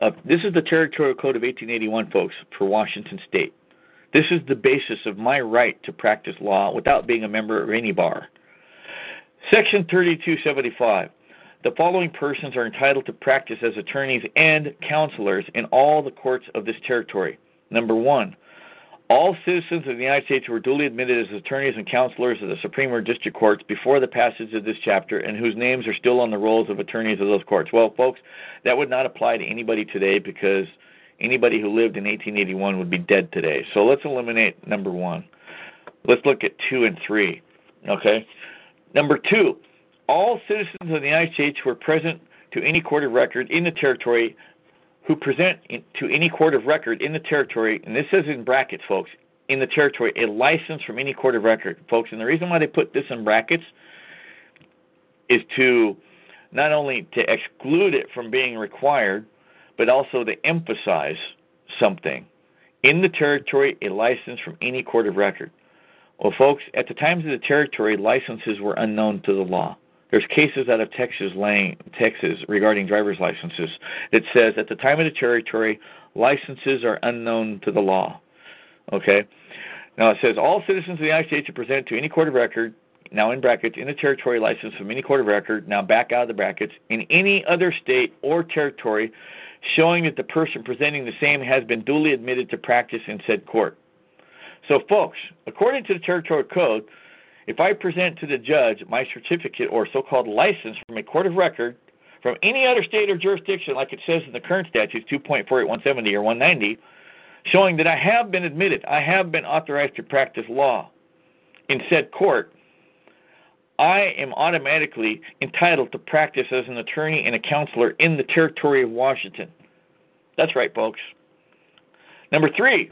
Uh, this is the Territorial Code of 1881, folks, for Washington State. This is the basis of my right to practice law without being a member of any bar. Section 3275. The following persons are entitled to practice as attorneys and counselors in all the courts of this territory. Number one, all citizens of the United States who were duly admitted as attorneys and counselors of the Supreme or District Courts before the passage of this chapter and whose names are still on the rolls of attorneys of those courts. Well, folks, that would not apply to anybody today because anybody who lived in 1881 would be dead today. So let's eliminate number one. Let's look at two and three. Okay? Number two, all citizens of the United States who are present to any court of record in the territory who present to any court of record in the territory, and this says in brackets, folks, in the territory, a license from any court of record, folks. And the reason why they put this in brackets is to not only to exclude it from being required, but also to emphasize something. in the territory a license from any court of record. Well, folks, at the times of the territory, licenses were unknown to the law. There's cases out of Texas, Texas regarding driver's licenses that says at the time of the territory, licenses are unknown to the law. Okay? Now it says all citizens of the United States are present to any court of record, now in brackets, in a territory license from any court of record, now back out of the brackets, in any other state or territory showing that the person presenting the same has been duly admitted to practice in said court. So, folks, according to the territorial code, if I present to the judge my certificate or so called license from a court of record from any other state or jurisdiction, like it says in the current statutes 2.48170 or 190, showing that I have been admitted, I have been authorized to practice law in said court, I am automatically entitled to practice as an attorney and a counselor in the territory of Washington. That's right, folks. Number three.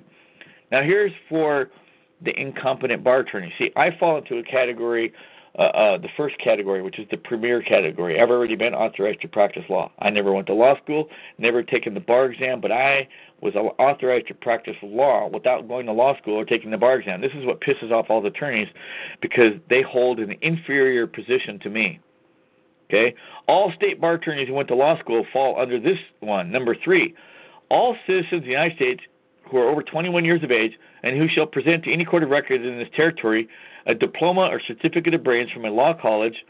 Now, here's for the incompetent bar attorney. See, I fall into a category, uh, uh, the first category, which is the premier category. I've already been authorized to practice law. I never went to law school, never taken the bar exam, but I was authorized to practice law without going to law school or taking the bar exam. This is what pisses off all the attorneys because they hold an inferior position to me. Okay? All state bar attorneys who went to law school fall under this one. Number three, all citizens of the United States who are over 21 years of age and who shall present to any court of record in this territory a diploma or certificate of brains from a law college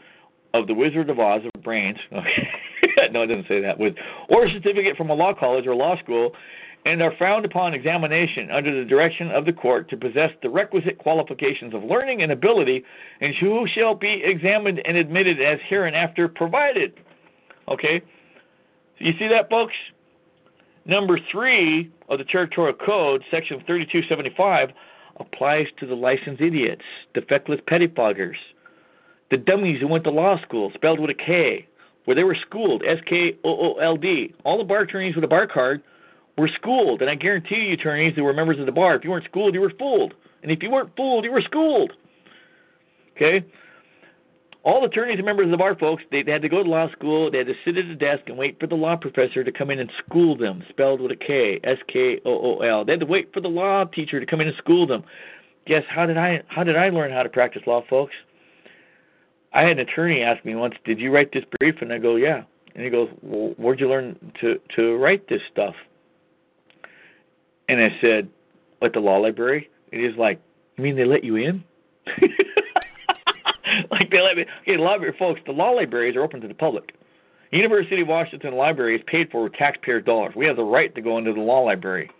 of the Wizard of Oz of brains. Okay. no, it doesn't say that. With or a certificate from a law college or law school and are found upon examination under the direction of the court to possess the requisite qualifications of learning and ability, and who shall be examined and admitted as hereinafter provided. Okay? You see that, folks? Number three of the Territorial Code, Section 3275, applies to the licensed idiots, the feckless pettifoggers, the dummies who went to law school, spelled with a K, where they were schooled, S K O O L D. All the bar attorneys with a bar card were schooled, and I guarantee you, attorneys who were members of the bar, if you weren't schooled, you were fooled, and if you weren't fooled, you were schooled. Okay. All attorneys and members of our folks, they, they had to go to law school. They had to sit at a desk and wait for the law professor to come in and school them, spelled with a K, S K O O L. They had to wait for the law teacher to come in and school them. Guess how did I how did I learn how to practice law, folks? I had an attorney ask me once, "Did you write this brief?" And I go, "Yeah." And he goes, "Well, where'd you learn to to write this stuff?" And I said, "At the law library." And he's like, "You mean they let you in?" like they let me. Okay, library folks, the law libraries are open to the public. University of Washington Library is paid for with taxpayer dollars. We have the right to go into the law library.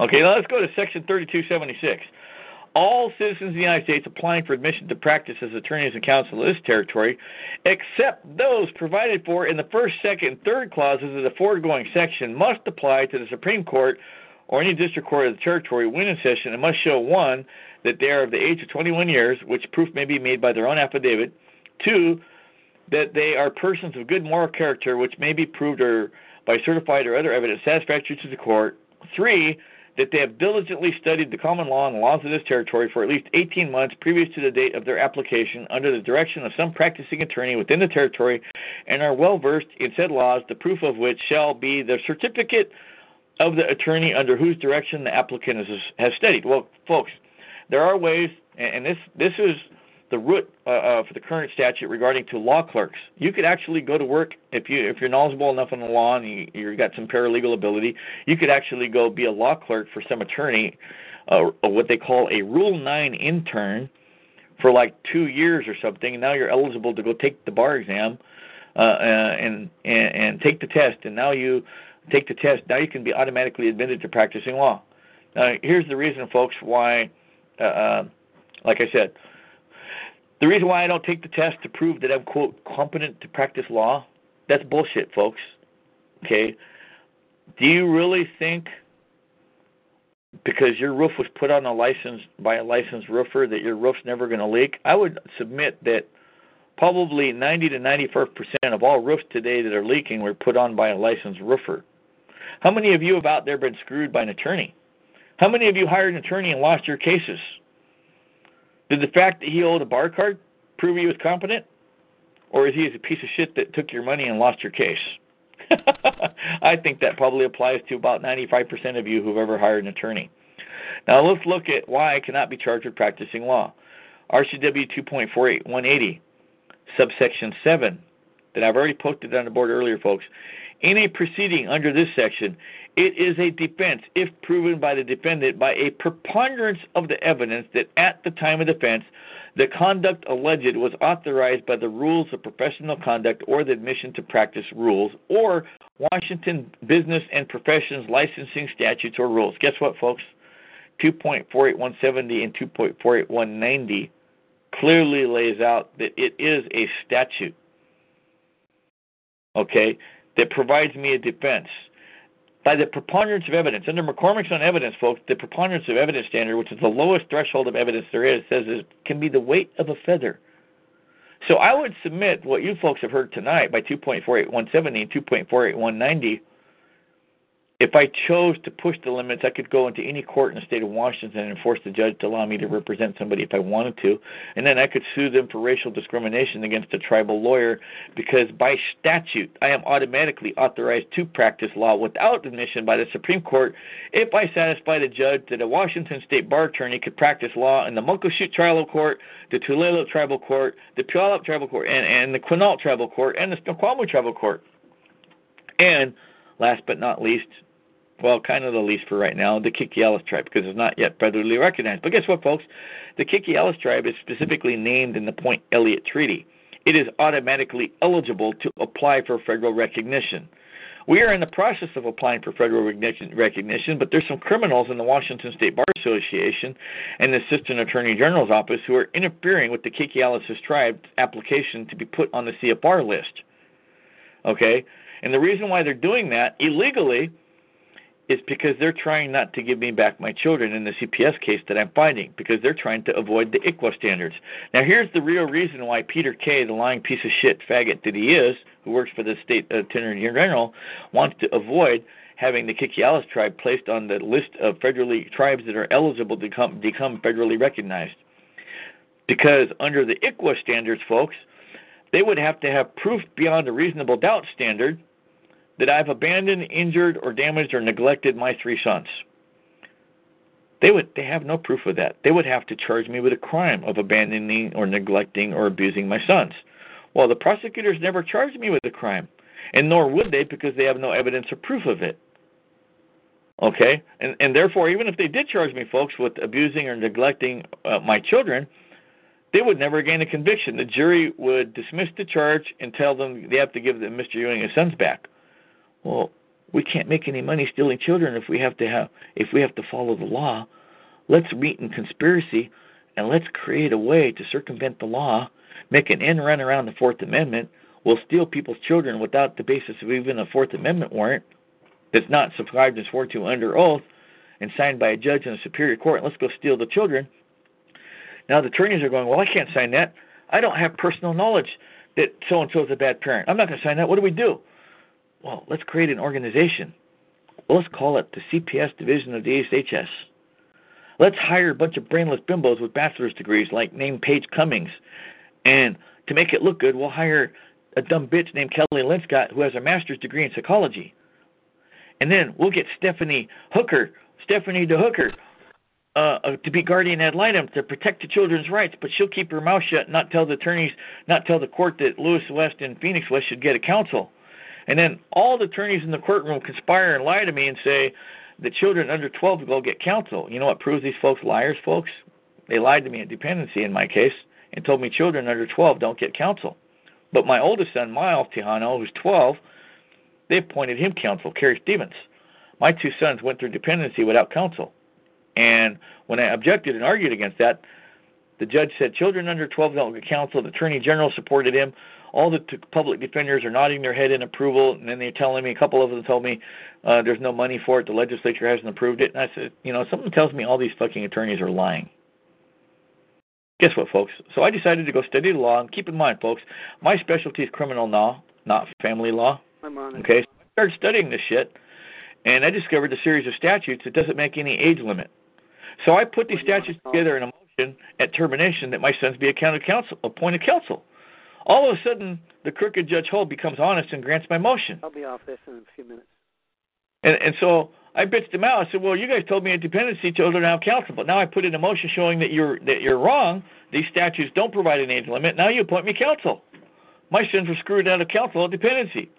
Okay, now let's go to Section 3276. All citizens of the United States applying for admission to practice as attorneys and counsel in this territory, except those provided for in the first, second, and third clauses of the foregoing section, must apply to the Supreme Court or any district court of the territory when in session and must show one that they are of the age of 21 years, which proof may be made by their own affidavit. Two, that they are persons of good moral character, which may be proved or by certified or other evidence satisfactory to the court. Three, that they have diligently studied the common law and laws of this territory for at least 18 months previous to the date of their application under the direction of some practicing attorney within the territory and are well versed in said laws, the proof of which shall be the certificate of the attorney under whose direction the applicant has, has studied. Well, folks, there are ways, and this this is the root uh, uh, for the current statute regarding to law clerks. You could actually go to work if you if you're knowledgeable enough on the law and you you got some paralegal ability. You could actually go be a law clerk for some attorney, uh, what they call a Rule Nine intern, for like two years or something. And now you're eligible to go take the bar exam, uh, uh, and, and and take the test. And now you take the test. Now you can be automatically admitted to practicing law. Now here's the reason, folks, why uh, uh, like I said, the reason why I don't take the test to prove that I'm quote competent to practice law, that's bullshit, folks. Okay? Do you really think because your roof was put on a license by a licensed roofer that your roof's never going to leak? I would submit that probably 90 to 94 percent of all roofs today that are leaking were put on by a licensed roofer. How many of you have out there been screwed by an attorney? How many of you hired an attorney and lost your cases? Did the fact that he owed a bar card prove he was competent? Or is he a piece of shit that took your money and lost your case? I think that probably applies to about 95% of you who've ever hired an attorney. Now let's look at why I cannot be charged with practicing law. RCW 2.48180, subsection 7, that I've already posted on the board earlier, folks. In a proceeding under this section, it is a defense if proven by the defendant by a preponderance of the evidence that at the time of defense, the conduct alleged was authorized by the rules of professional conduct or the admission to practice rules or Washington business and professions licensing statutes or rules. Guess what, folks? 2.48170 and 2.48190 clearly lays out that it is a statute, okay, that provides me a defense. By the preponderance of evidence, under McCormick's on evidence, folks, the preponderance of evidence standard, which is the lowest threshold of evidence there is, says it can be the weight of a feather. So I would submit what you folks have heard tonight by 2.48170 and 2.48190 if I chose to push the limits, I could go into any court in the state of Washington and force the judge to allow me to represent somebody if I wanted to. And then I could sue them for racial discrimination against a tribal lawyer because by statute, I am automatically authorized to practice law without admission by the Supreme Court if I satisfy the judge that a Washington state bar attorney could practice law in the Muckleshoot Tribal Court, the Tulalip Tribal Court, the Puyallup Tribal Court, and, and the Quinault Tribal Court, and the Snoqualmie Tribal Court. And last but not least, well, kind of the least for right now, the Kikiallus tribe, because it's not yet federally recognized. But guess what, folks? The Kikiallus tribe is specifically named in the Point Elliott Treaty. It is automatically eligible to apply for federal recognition. We are in the process of applying for federal recognition, but there's some criminals in the Washington State Bar Association and the Assistant Attorney General's office who are interfering with the Kikiallus tribe's application to be put on the CFR list. Okay? And the reason why they're doing that illegally is because they're trying not to give me back my children in the CPS case that I'm fighting because they're trying to avoid the ICWA standards. Now, here's the real reason why Peter Kay, the lying piece of shit faggot that he is, who works for the state attorney general, wants to avoid having the Kikiallus tribe placed on the list of federally tribes that are eligible to become, become federally recognized. Because under the ICWA standards, folks, they would have to have proof beyond a reasonable doubt standard that I've abandoned, injured, or damaged or neglected my three sons. They would they have no proof of that. They would have to charge me with a crime of abandoning or neglecting or abusing my sons. Well, the prosecutors never charged me with a crime, and nor would they because they have no evidence or proof of it. Okay, and and therefore, even if they did charge me, folks, with abusing or neglecting uh, my children, they would never gain a conviction. The jury would dismiss the charge and tell them they have to give them Mr. Ewing his sons back. Well, we can't make any money stealing children if we have to have if we have to follow the law. Let's meet in conspiracy and let's create a way to circumvent the law, make an end run around the Fourth Amendment. We'll steal people's children without the basis of even a Fourth Amendment warrant that's not subscribed and sworn to under oath and signed by a judge in a superior court. Let's go steal the children. Now the attorneys are going, Well, I can't sign that. I don't have personal knowledge that so and so is a bad parent. I'm not going to sign that. What do we do? well, let's create an organization. Well, let's call it the CPS division of the ASHS. Let's hire a bunch of brainless bimbos with bachelor's degrees, like named Paige Cummings. And to make it look good, we'll hire a dumb bitch named Kelly Linscott who has a master's degree in psychology. And then we'll get Stephanie Hooker, Stephanie DeHooker, uh, uh, to be guardian ad litem to protect the children's rights, but she'll keep her mouth shut, not tell the attorneys, not tell the court that Lewis West and Phoenix West should get a counsel. And then all the attorneys in the courtroom conspire and lie to me and say the children under 12 will go get counsel. You know what proves these folks liars, folks? They lied to me at dependency in my case and told me children under 12 don't get counsel. But my oldest son, Miles Tejano, who's 12, they appointed him counsel, Kerry Stevens. My two sons went through dependency without counsel. And when I objected and argued against that, the judge said children under 12 don't get counsel. The attorney general supported him all the t- public defenders are nodding their head in approval, and then they're telling me a couple of them told me uh, there's no money for it. The legislature hasn't approved it. And I said, you know, something tells me all these fucking attorneys are lying. Guess what, folks? So I decided to go study the law. And keep in mind, folks, my specialty is criminal law, not family law. I'm on it. Okay, so I started studying this shit, and I discovered a series of statutes that doesn't make any age limit. So I put these statutes together in a motion at termination that my sons be accounted counsel, appointed counsel. All of a sudden, the crooked Judge Hull becomes honest and grants my motion. I'll be off this in a few minutes. And, and so I bitched him out. I said, "Well, you guys told me at dependency children have counsel, but now I put in a motion showing that you're that you're wrong. These statutes don't provide an age limit. Now you appoint me counsel. My sins were screwed out of counsel at dependency."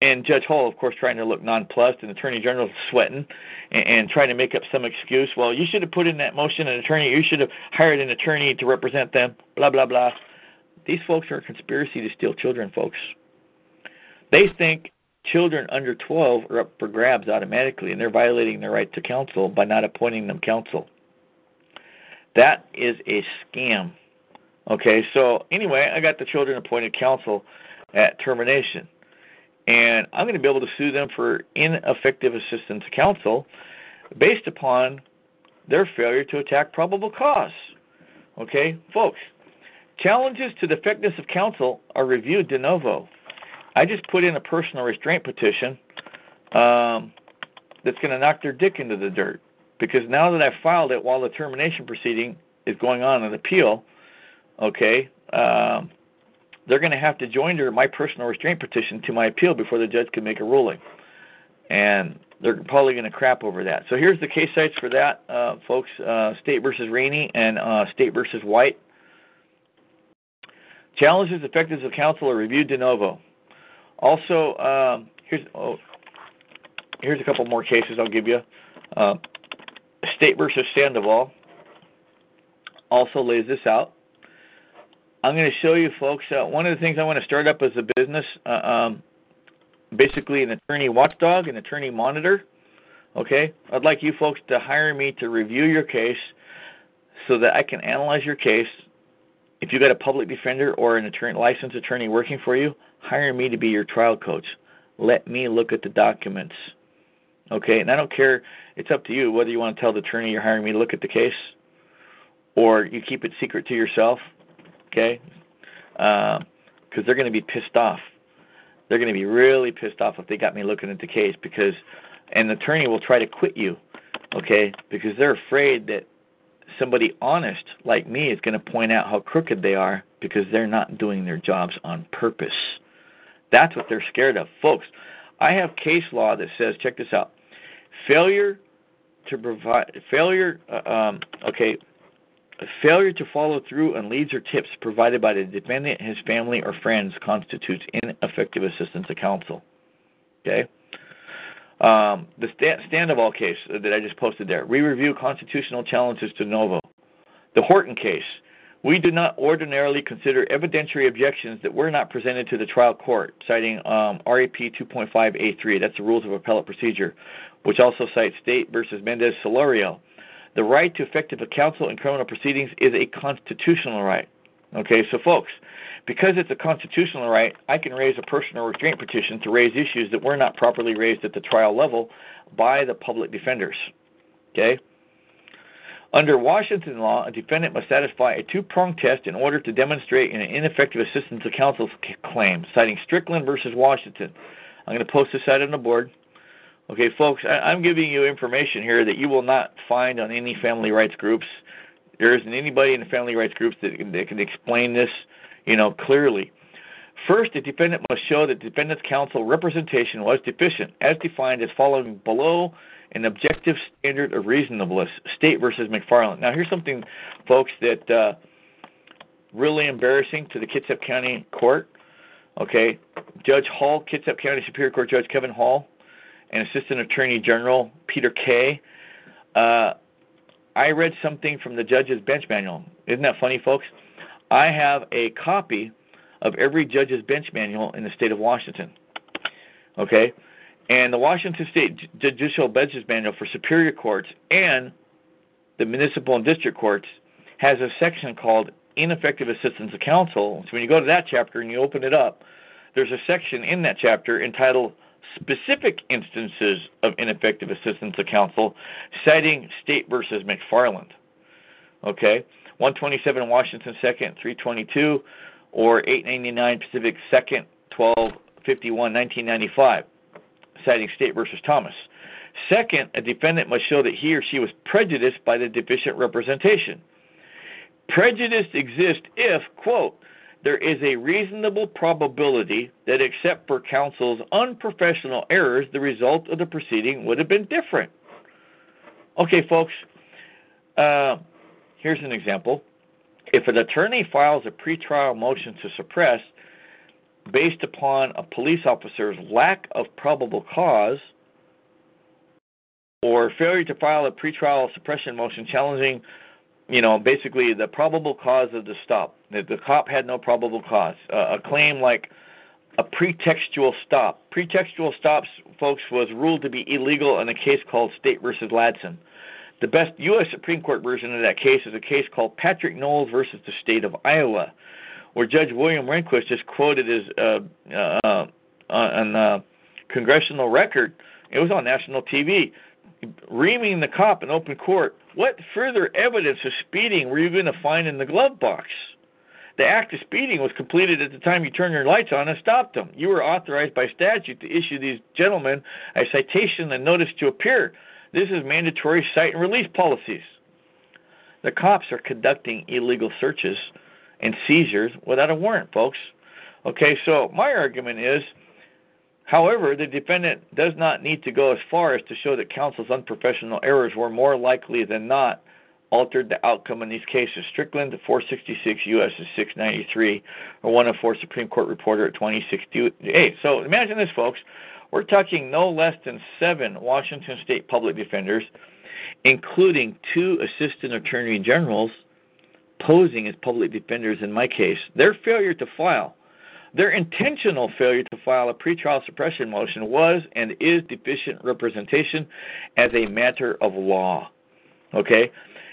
And Judge Hall, of course, trying to look nonplussed, and Attorney General sweating and, and trying to make up some excuse. Well, you should have put in that motion an attorney. You should have hired an attorney to represent them. Blah blah blah. These folks are a conspiracy to steal children, folks. They think children under 12 are up for grabs automatically, and they're violating their right to counsel by not appointing them counsel. That is a scam. Okay, so anyway, I got the children appointed counsel at termination and I'm going to be able to sue them for ineffective assistance to counsel based upon their failure to attack probable cause. Okay, folks, challenges to the effectiveness of counsel are reviewed de novo. I just put in a personal restraint petition um, that's going to knock their dick into the dirt because now that I've filed it while the termination proceeding is going on in appeal, okay, um, they're going to have to join my personal restraint petition to my appeal before the judge can make a ruling. And they're probably going to crap over that. So here's the case cites for that, uh, folks uh, State versus Rainey and uh, State versus White. Challenges effectiveness of counsel are reviewed de novo. Also, um, here's oh, here's a couple more cases I'll give you. Uh, State versus Sandoval also lays this out. I'm going to show you folks uh, one of the things I want to start up as a business, uh, um, basically an attorney watchdog, an attorney monitor. Okay, I'd like you folks to hire me to review your case so that I can analyze your case. If you've got a public defender or an attorney, licensed attorney working for you, hire me to be your trial coach. Let me look at the documents. Okay, and I don't care. It's up to you whether you want to tell the attorney you're hiring me to look at the case, or you keep it secret to yourself okay? Because uh, they're going to be pissed off. They're going to be really pissed off if they got me looking at the case because an attorney will try to quit you, okay? Because they're afraid that somebody honest like me is going to point out how crooked they are because they're not doing their jobs on purpose. That's what they're scared of. Folks, I have case law that says, check this out. Failure to provide failure uh, um, okay failure to follow through on leads or tips provided by the defendant, his family, or friends constitutes ineffective assistance of counsel. Okay? Um, the Sandoval case that I just posted there. We review constitutional challenges to novo. The Horton case. We do not ordinarily consider evidentiary objections that were not presented to the trial court, citing um, RAP 2.5A3. That's the Rules of Appellate Procedure, which also cites State versus Mendez Solorio the right to effective counsel in criminal proceedings is a constitutional right. Okay, so folks, because it's a constitutional right, I can raise a personal restraint petition to raise issues that were not properly raised at the trial level by the public defenders. Okay? Under Washington law, a defendant must satisfy a two pronged test in order to demonstrate an ineffective assistance of counsel claim, citing Strickland versus Washington. I'm going to post this out on the board. Okay, folks, I, am giving you information here that you will not find on any family rights groups. There isn't anybody in the family rights groups that, that can explain this, you know, clearly. First, the defendant must show that defendant's counsel representation was deficient, as defined as following below an objective standard of reasonableness. State versus McFarland. Now, here's something, folks, that uh, really embarrassing to the Kitsap County Court. Okay, Judge Hall, Kitsap County Superior Court Judge Kevin Hall, and Assistant Attorney General Peter Kay. Uh, I read something from the judge's bench manual. Isn't that funny, folks? I have a copy of every judge's bench manual in the state of Washington. Okay? And the Washington State Judicial Benches Manual for Superior Courts and the Municipal and District Courts has a section called Ineffective Assistance of Counsel. So when you go to that chapter and you open it up, there's a section in that chapter entitled specific instances of ineffective assistance of counsel, citing State versus McFarland. Okay, 127 Washington 2nd, 322, or 899 Pacific 2nd, 1251, 1995, citing State versus Thomas. Second, a defendant must show that he or she was prejudiced by the deficient representation. Prejudice exists if, quote, there is a reasonable probability that, except for counsel's unprofessional errors, the result of the proceeding would have been different. Okay, folks, uh, here's an example. If an attorney files a pretrial motion to suppress based upon a police officer's lack of probable cause or failure to file a pretrial suppression motion challenging, you know, basically the probable cause of the stop, that the cop had no probable cause, uh, a claim like a pretextual stop. Pretextual stops, folks, was ruled to be illegal in a case called State versus Ladson. The best U.S. Supreme Court version of that case is a case called Patrick Knowles versus the state of Iowa, where Judge William Rehnquist just quoted as uh, uh, on uh, congressional record. It was on national TV, reaming the cop in open court. What further evidence of speeding were you going to find in the glove box? The act of speeding was completed at the time you turned your lights on and stopped them. You were authorized by statute to issue these gentlemen a citation and notice to appear. This is mandatory cite and release policies. The cops are conducting illegal searches and seizures without a warrant, folks. Okay, so my argument is, however, the defendant does not need to go as far as to show that counsel's unprofessional errors were more likely than not altered the outcome in these cases. Strickland, 466 U.S. 693, or 104 Supreme Court reporter at 2068. So imagine this, folks. We're talking no less than seven Washington State public defenders, including two assistant attorney generals, posing as public defenders in my case. Their failure to file, their intentional failure to file a pretrial suppression motion was and is deficient representation as a matter of law. Okay?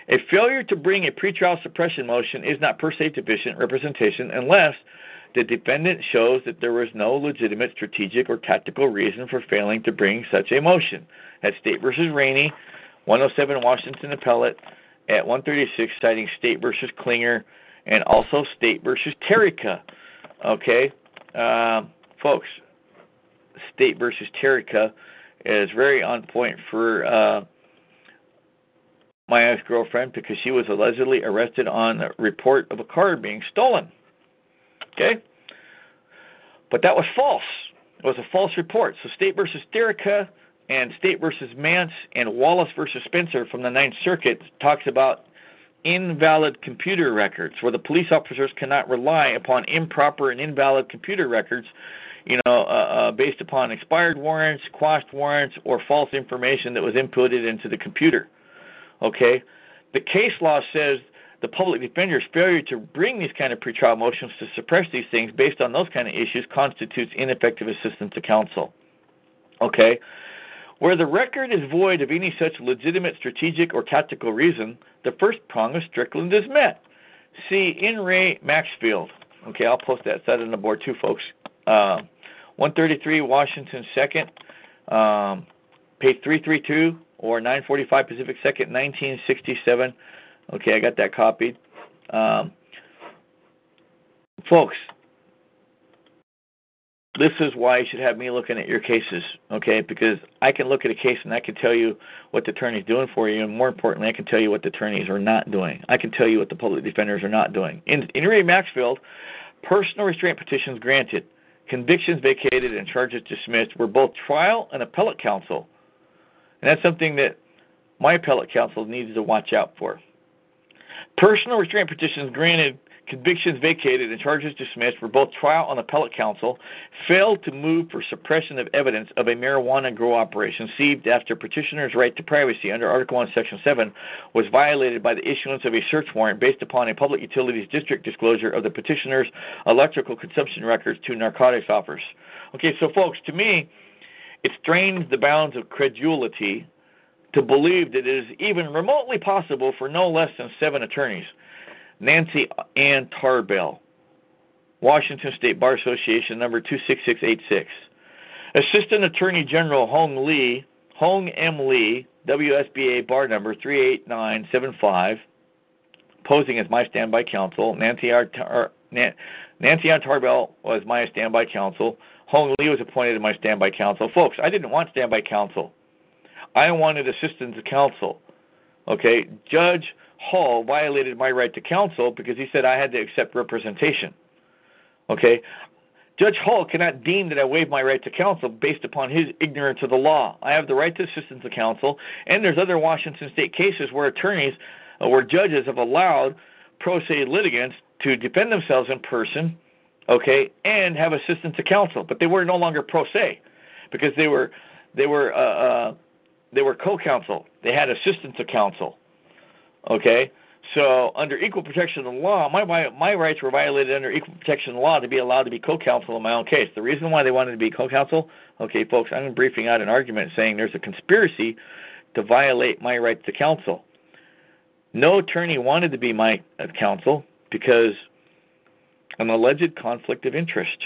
A failure to bring a pretrial suppression motion is not per se deficient representation unless the defendant shows that there was no legitimate strategic or tactical reason for failing to bring such a motion. At State versus Rainey, 107 Washington Appellate at 136, citing State versus Klinger, and also State versus Tarica. Okay, uh, folks, State versus Tarica is very on point for uh, my ex girlfriend because she was allegedly arrested on a report of a car being stolen. Okay? But that was false. It was a false report. So State versus Tarica and State versus Mance and Wallace versus Spencer from the Ninth Circuit talks about invalid computer records, where the police officers cannot rely upon improper and invalid computer records, you know, uh, uh, based upon expired warrants, quashed warrants, or false information that was inputted into the computer. Okay, the case law says the public defender's failure to bring these kind of pretrial motions to suppress these things based on those kind of issues constitutes ineffective assistance to counsel. Okay? Where the record is void of any such legitimate strategic or tactical reason, the first prong of Strickland is met. See In re Maxfield. Okay, I'll post that side on the board too, folks. Uh, 133 Washington 2nd, um, page 332 or 945 Pacific 2nd, 1967. Okay, I got that copied. Um, folks, this is why you should have me looking at your cases, okay? Because I can look at a case and I can tell you what the attorney's doing for you, and more importantly, I can tell you what the attorneys are not doing. I can tell you what the public defenders are not doing. In, in re Maxfield, personal restraint petitions granted, convictions vacated, and charges dismissed were both trial and appellate counsel. And that's something that my appellate counsel needs to watch out for. Personal restraint petitions granted, convictions vacated, and charges dismissed for both trial and appellate counsel failed to move for suppression of evidence of a marijuana grow operation seized after petitioner's right to privacy under Article 1, Section 7 was violated by the issuance of a search warrant based upon a public utilities district disclosure of the petitioner's electrical consumption records to narcotics offers. Okay, so folks, to me, it strains the bounds of credulity to believe that it is even remotely possible for no less than seven attorneys Nancy Ann Tarbell, Washington State Bar Association number 26686. Assistant Attorney General Hong Lee, Hong M. Lee, WSBA bar number 38975, posing as my standby counsel. Nancy, R. Tar- Nancy Ann Tarbell was my standby counsel. Hong Lee was appointed as my standby counsel. Folks, I didn't want standby counsel. I wanted assistance counsel. Okay, Judge Hall violated my right to counsel because he said I had to accept representation. Okay? Judge Hull cannot deem that I waived my right to counsel based upon his ignorance of the law. I have the right to assistance of counsel, and there's other Washington state cases where attorneys, or judges have allowed pro se litigants to defend themselves in person, okay, and have assistance of counsel, but they were no longer pro se because they were they were uh, uh, they were co-counsel. They had assistance of counsel, okay. So under equal protection of the law, my my rights were violated under equal protection of the law to be allowed to be co-counsel in my own case. The reason why they wanted to be co-counsel, okay, folks, I'm briefing out an argument saying there's a conspiracy to violate my right to counsel. No attorney wanted to be my counsel because an alleged conflict of interest.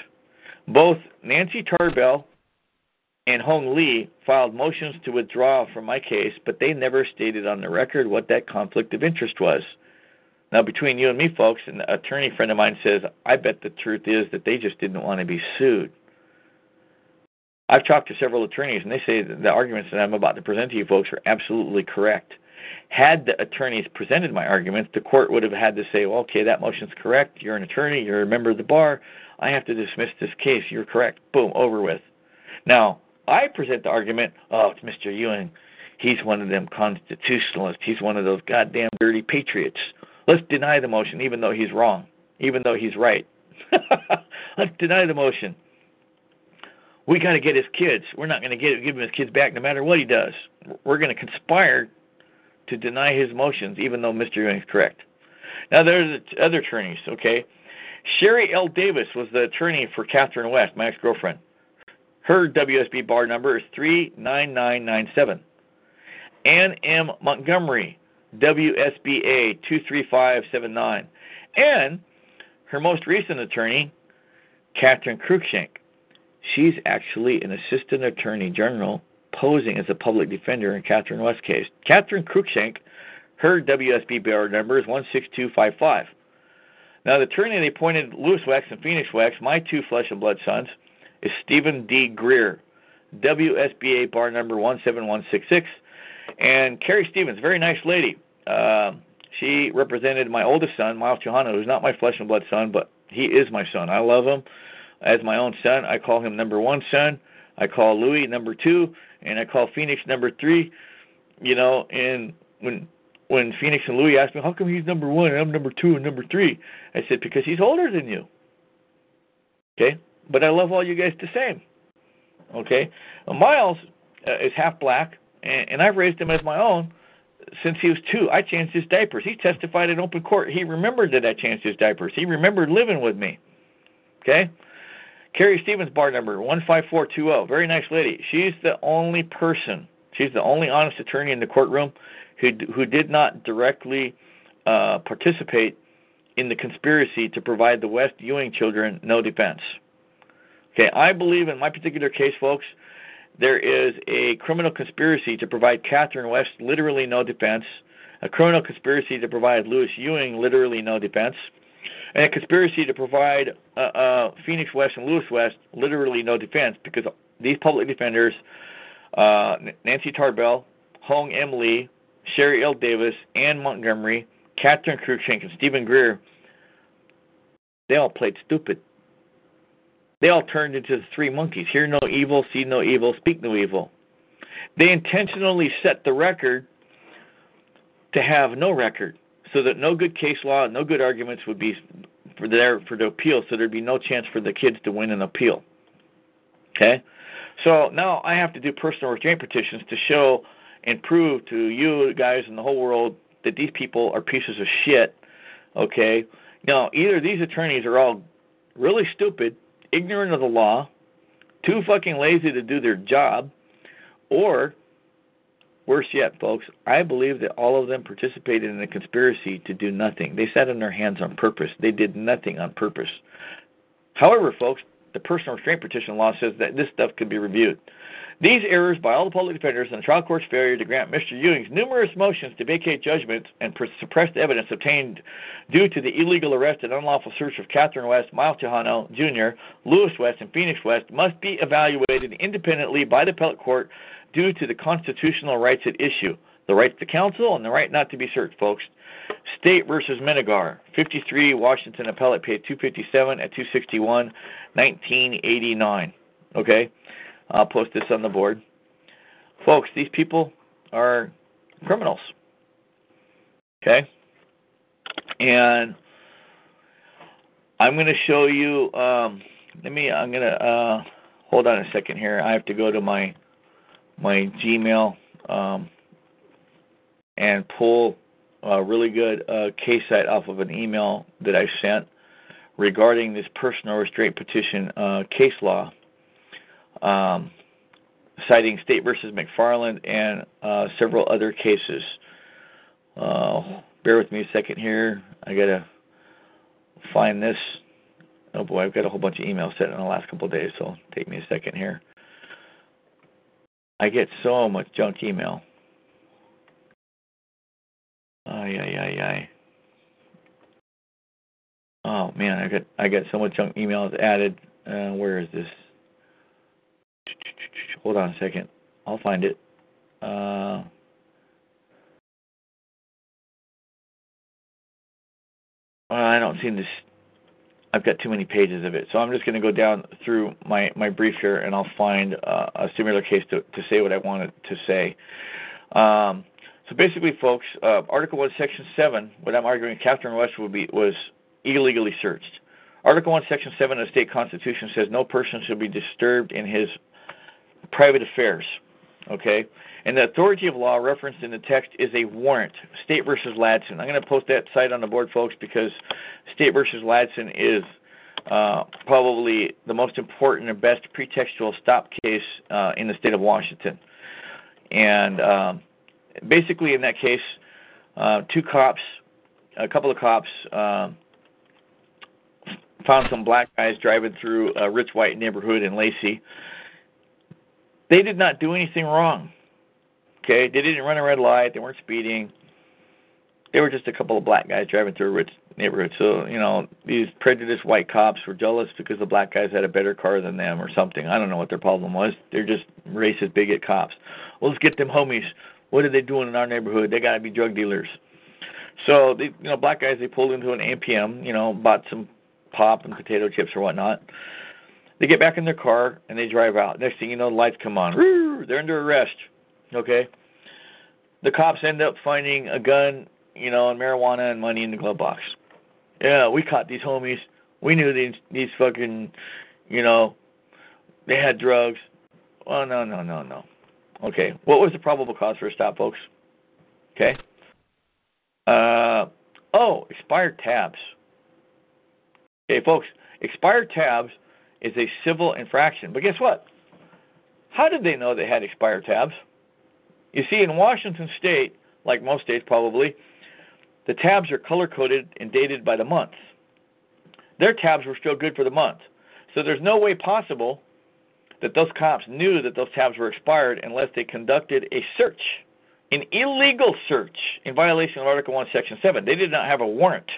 Both Nancy Tarbell and Hong Lee filed motions to withdraw from my case, but they never stated on the record what that conflict of interest was. Now, between you and me, folks, an attorney friend of mine says, I bet the truth is that they just didn't want to be sued. I've talked to several attorneys, and they say that the arguments that I'm about to present to you folks are absolutely correct. Had the attorneys presented my arguments, the court would have had to say, well, okay, that motion's correct. You're an attorney. You're a member of the bar. I have to dismiss this case. You're correct. Boom, over with. Now, I present the argument, oh, it's Mr. Ewing. He's one of them constitutionalists. He's one of those goddamn dirty patriots. Let's deny the motion, even though he's wrong, even though he's right. Let's deny the motion. We got to get his kids. We're not going to get give him his kids back, no matter what he does. We're going to conspire to deny his motions, even though Mr. Ewing is correct. Now, there's other attorneys, okay? Sherry L. Davis was the attorney for Catherine West, my ex girlfriend. Her WSB bar number is 39997. Ann M. Montgomery, WSBA 23579. And her most recent attorney, Catherine Cruikshank. She's actually an assistant attorney general posing as a public defender in Catherine West's case. Catherine Cruikshank, her WSB bar number is 16255. Now, the attorney they appointed Lewis West and Phoenix West, my two flesh and blood sons, is Stephen D. Greer, WSBA bar number 17166. And Carrie Stevens, very nice lady. Uh, she represented my oldest son, Miles Johanna, who's not my flesh and blood son, but he is my son. I love him as my own son. I call him number one son. I call Louis number two, and I call Phoenix number three. You know, and when when Phoenix and Louis asked me, how come he's number one and I'm number two and number three? I said, because he's older than you. Okay? But I love all you guys the same. Okay? Well, Miles uh, is half black, and, and I've raised him as my own since he was two. I changed his diapers. He testified in open court. He remembered that I changed his diapers. He remembered living with me. Okay? Carrie Stevens, bar number 15420. Very nice lady. She's the only person, she's the only honest attorney in the courtroom who, who did not directly uh, participate in the conspiracy to provide the West Ewing children no defense. Okay, I believe in my particular case, folks, there is a criminal conspiracy to provide Catherine West literally no defense, a criminal conspiracy to provide Lewis Ewing literally no defense, and a conspiracy to provide uh, uh, Phoenix West and Lewis West literally no defense because these public defenders, uh, Nancy Tarbell, Hong M. Lee, Sherry L. Davis, Ann Montgomery, Catherine Cruikshank, and Stephen Greer, they all played stupid. They all turned into the three monkeys hear no evil, see no evil, speak no evil. They intentionally set the record to have no record so that no good case law, no good arguments would be for there for the appeal, so there'd be no chance for the kids to win an appeal. Okay? So now I have to do personal restraint petitions to show and prove to you guys and the whole world that these people are pieces of shit. Okay? Now, either these attorneys are all really stupid ignorant of the law, too fucking lazy to do their job, or worse yet, folks, I believe that all of them participated in a conspiracy to do nothing. They sat on their hands on purpose. They did nothing on purpose. However, folks, the personal restraint petition law says that this stuff could be reviewed. These errors by all the public defenders and the trial court's failure to grant Mr. Ewing's numerous motions to vacate judgments and suppress the evidence obtained due to the illegal arrest and unlawful search of Catherine West, Miles Tejano Jr., Lewis West, and Phoenix West must be evaluated independently by the appellate court due to the constitutional rights at issue the right to counsel and the right not to be searched, folks. State versus Menegar, 53 Washington appellate paid 257 at 261, 1989. Okay, I'll post this on the board. Folks, these people are criminals. Okay, and I'm going to show you. Um, let me. I'm going to uh, hold on a second here. I have to go to my my Gmail um, and pull a really good uh, case cite off of an email that I sent regarding this personal restraint petition uh, case law, um, citing State versus McFarland and uh, several other cases. Uh, bear with me a second here. I gotta find this. Oh boy, I've got a whole bunch of emails sent in the last couple of days, so take me a second here. I get so much junk email. Ay ay ay ay. Oh man, I got I got so much junk emails added. Uh, where is this? Hold on a second. I'll find it. Uh, I don't seem to. I've got too many pages of it, so I'm just going to go down through my my brief here, and I'll find uh, a similar case to to say what I wanted to say. Um, so basically, folks, uh, Article 1, Section 7, what I'm arguing Catherine West would be, was illegally searched. Article 1, Section 7 of the state constitution says no person should be disturbed in his private affairs. Okay? And the authority of law referenced in the text is a warrant, State versus Ladson. I'm going to post that cite on the board, folks, because State versus Ladson is uh, probably the most important and best pretextual stop case uh, in the state of Washington. And um, basically, in that case, uh, two cops, a couple of cops, uh, found some black guys driving through a rich white neighborhood in Lacey. They did not do anything wrong. Okay, they didn't run a red light. They weren't speeding. They were just a couple of black guys driving through a rich neighborhood. So you know, these prejudiced white cops were jealous because the black guys had a better car than them or something. I don't know what their problem was. They're just racist, bigot cops. Well, let's get them homies. What are they doing in our neighborhood? They got to be drug dealers. So they, you know, black guys they pulled into an APM, you know, bought some pop and potato chips or whatnot. They get back in their car and they drive out. Next thing you know, the lights come on. They're under arrest. Okay. The cops end up finding a gun, you know, and marijuana and money in the glove box. Yeah, we caught these homies. We knew these these fucking, you know, they had drugs. Oh no no no no. Okay, what was the probable cause for a stop, folks? Okay. Uh, oh, expired tabs. Okay, folks, expired tabs is a civil infraction. But guess what? How did they know they had expired tabs? You see, in Washington state, like most states probably, the tabs are color coded and dated by the month. Their tabs were still good for the month. So there's no way possible that those cops knew that those tabs were expired unless they conducted a search, an illegal search in violation of Article 1, Section 7. They did not have a warrant.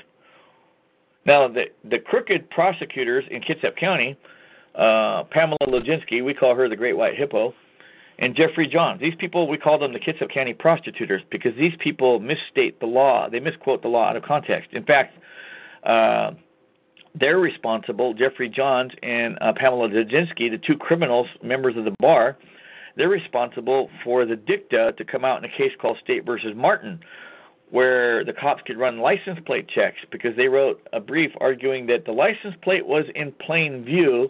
Now, the, the crooked prosecutors in Kitsap County, uh, Pamela Loginsky, we call her the Great White Hippo, and Jeffrey Johns. These people, we call them the Kitsap County prostitutors because these people misstate the law. They misquote the law out of context. In fact, uh, they're responsible, Jeffrey Johns and uh, Pamela Loginsky, the two criminals, members of the bar, they're responsible for the dicta to come out in a case called State versus Martin, where the cops could run license plate checks because they wrote a brief arguing that the license plate was in plain view,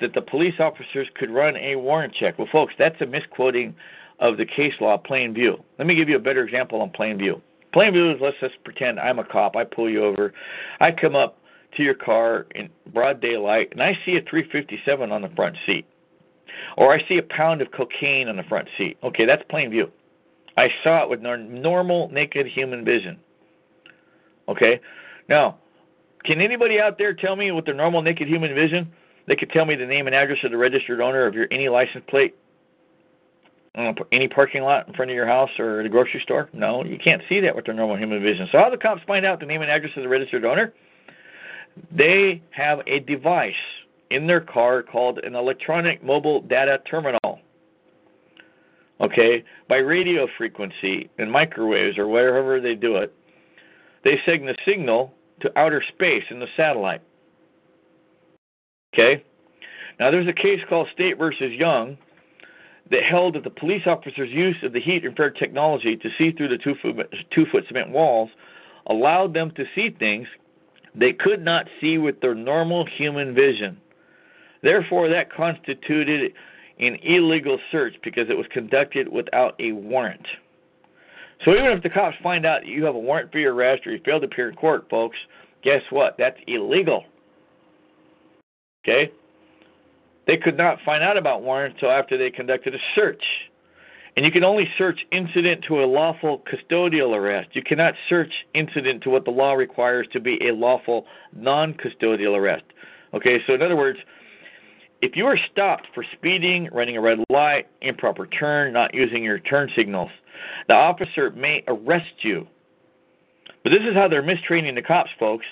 that the police officers could run a warrant check. Well, folks, that's a misquoting of the case law, plain view. Let me give you a better example on plain view. Plain view is let's just pretend I'm a cop. I pull you over. I come up to your car in broad daylight and I see a 357 on the front seat. Or I see a pound of cocaine on the front seat. Okay, that's plain view. I saw it with normal naked human vision. Okay? Now, can anybody out there tell me with their normal naked human vision they could tell me the name and address of the registered owner of your any license plate uh, any parking lot in front of your house or the grocery store? No, you can't see that with their normal human vision. So how do the cops find out the name and address of the registered owner? They have a device in their car called an electronic mobile data terminal. Okay, by radio frequency and microwaves or wherever they do it, they send the signal to outer space in the satellite. Okay? Now, there's a case called State versus Young that held that the police officer's use of the heat infrared technology to see through the two foot, two foot cement walls allowed them to see things they could not see with their normal human vision. Therefore, that constituted an illegal search because it was conducted without a warrant. So even if the cops find out you have a warrant for your arrest or you failed to appear in court, folks, guess what? That's illegal. Okay? They could not find out about warrants until after they conducted a search. And you can only search incident to a lawful custodial arrest. You cannot search incident to what the law requires to be a lawful non custodial arrest. Okay, so in other words, if you are stopped for speeding, running a red light, improper turn, not using your turn signals, the officer may arrest you. But this is how they're mistraining the cops, folks.